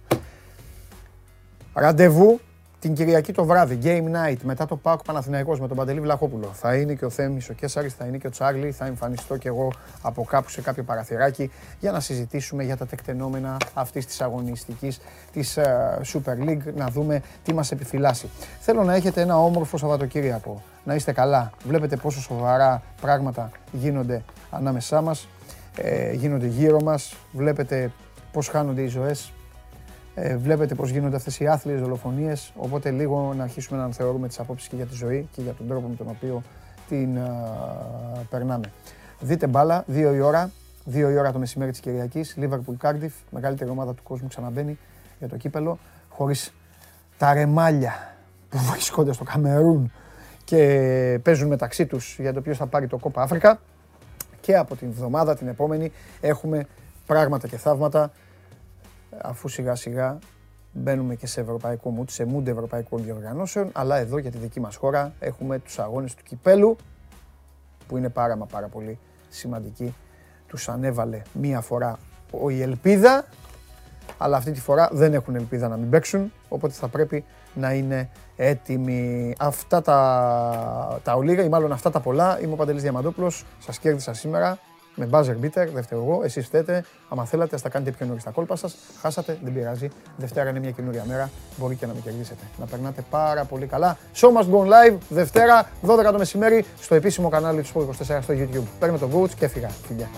Ραντεβού την Κυριακή το βράδυ, Game Night, μετά το ΠΑΟΚ Παναθηναϊκός με τον Παντελή Βλαχόπουλο. Θα είναι και ο Θέμης ο Κέσσαρης, θα είναι και ο Τσάρλι, θα εμφανιστώ κι εγώ από κάπου σε κάποιο παραθυράκι για να συζητήσουμε για τα τεκτενόμενα αυτής της αγωνιστικής της ε, Super League, να δούμε τι μας επιφυλάσσει. Θέλω να έχετε ένα όμορφο Σαββατοκύριακο, να είστε καλά. Βλέπετε πόσο σοβαρά πράγματα γίνονται ανάμεσά μας, ε, γίνονται γύρω μας, βλέπετε πώς χάνονται οι ζωές, ε, βλέπετε πώς γίνονται αυτές οι άθλιες δολοφονίες, οπότε λίγο να αρχίσουμε να θεωρούμε τις απόψεις και για τη ζωή και για τον τρόπο με τον οποίο την α, περνάμε. Δείτε μπάλα, 2 η ώρα, 2 η ώρα το μεσημέρι της Κυριακής, Liverpool Cardiff, μεγαλύτερη ομάδα του κόσμου ξαναμπαίνει για το κύπελο, χωρίς τα ρεμάλια που βρίσκονται στο Καμερούν και παίζουν μεταξύ τους για το ποιος θα πάρει το κόπα Αφρικα και από την εβδομάδα την επόμενη έχουμε πράγματα και θαύματα αφού σιγά σιγά μπαίνουμε και σε ευρωπαϊκό mood, σε mood ευρωπαϊκών διοργανώσεων, αλλά εδώ για τη δική μας χώρα έχουμε τους αγώνες του Κυπέλου, που είναι πάρα μα πάρα πολύ σημαντικοί. Τους ανέβαλε μία φορά ο η Ελπίδα, αλλά αυτή τη φορά δεν έχουν ελπίδα να μην παίξουν, οπότε θα πρέπει να είναι έτοιμοι. Αυτά τα, τα ολίγα, ή μάλλον αυτά τα πολλά, είμαι ο Παντελής Διαμαντόπουλος, σας κέρδισα σήμερα με buzzer beater, δεν φταίω εγώ, εσείς φταίτε. Άμα θέλατε, ας τα κάνετε πιο νωρίς τα κόλπα σας. Χάσατε, δεν πειράζει. Δευτέρα είναι μια καινούρια μέρα, μπορεί και να με κερδίσετε. Να περνάτε πάρα πολύ καλά. Show must go live, Δευτέρα, 12 το μεσημέρι, στο επίσημο κανάλι του Sport 24 στο YouTube. Παίρνω το coach και έφυγα. Φιλιά.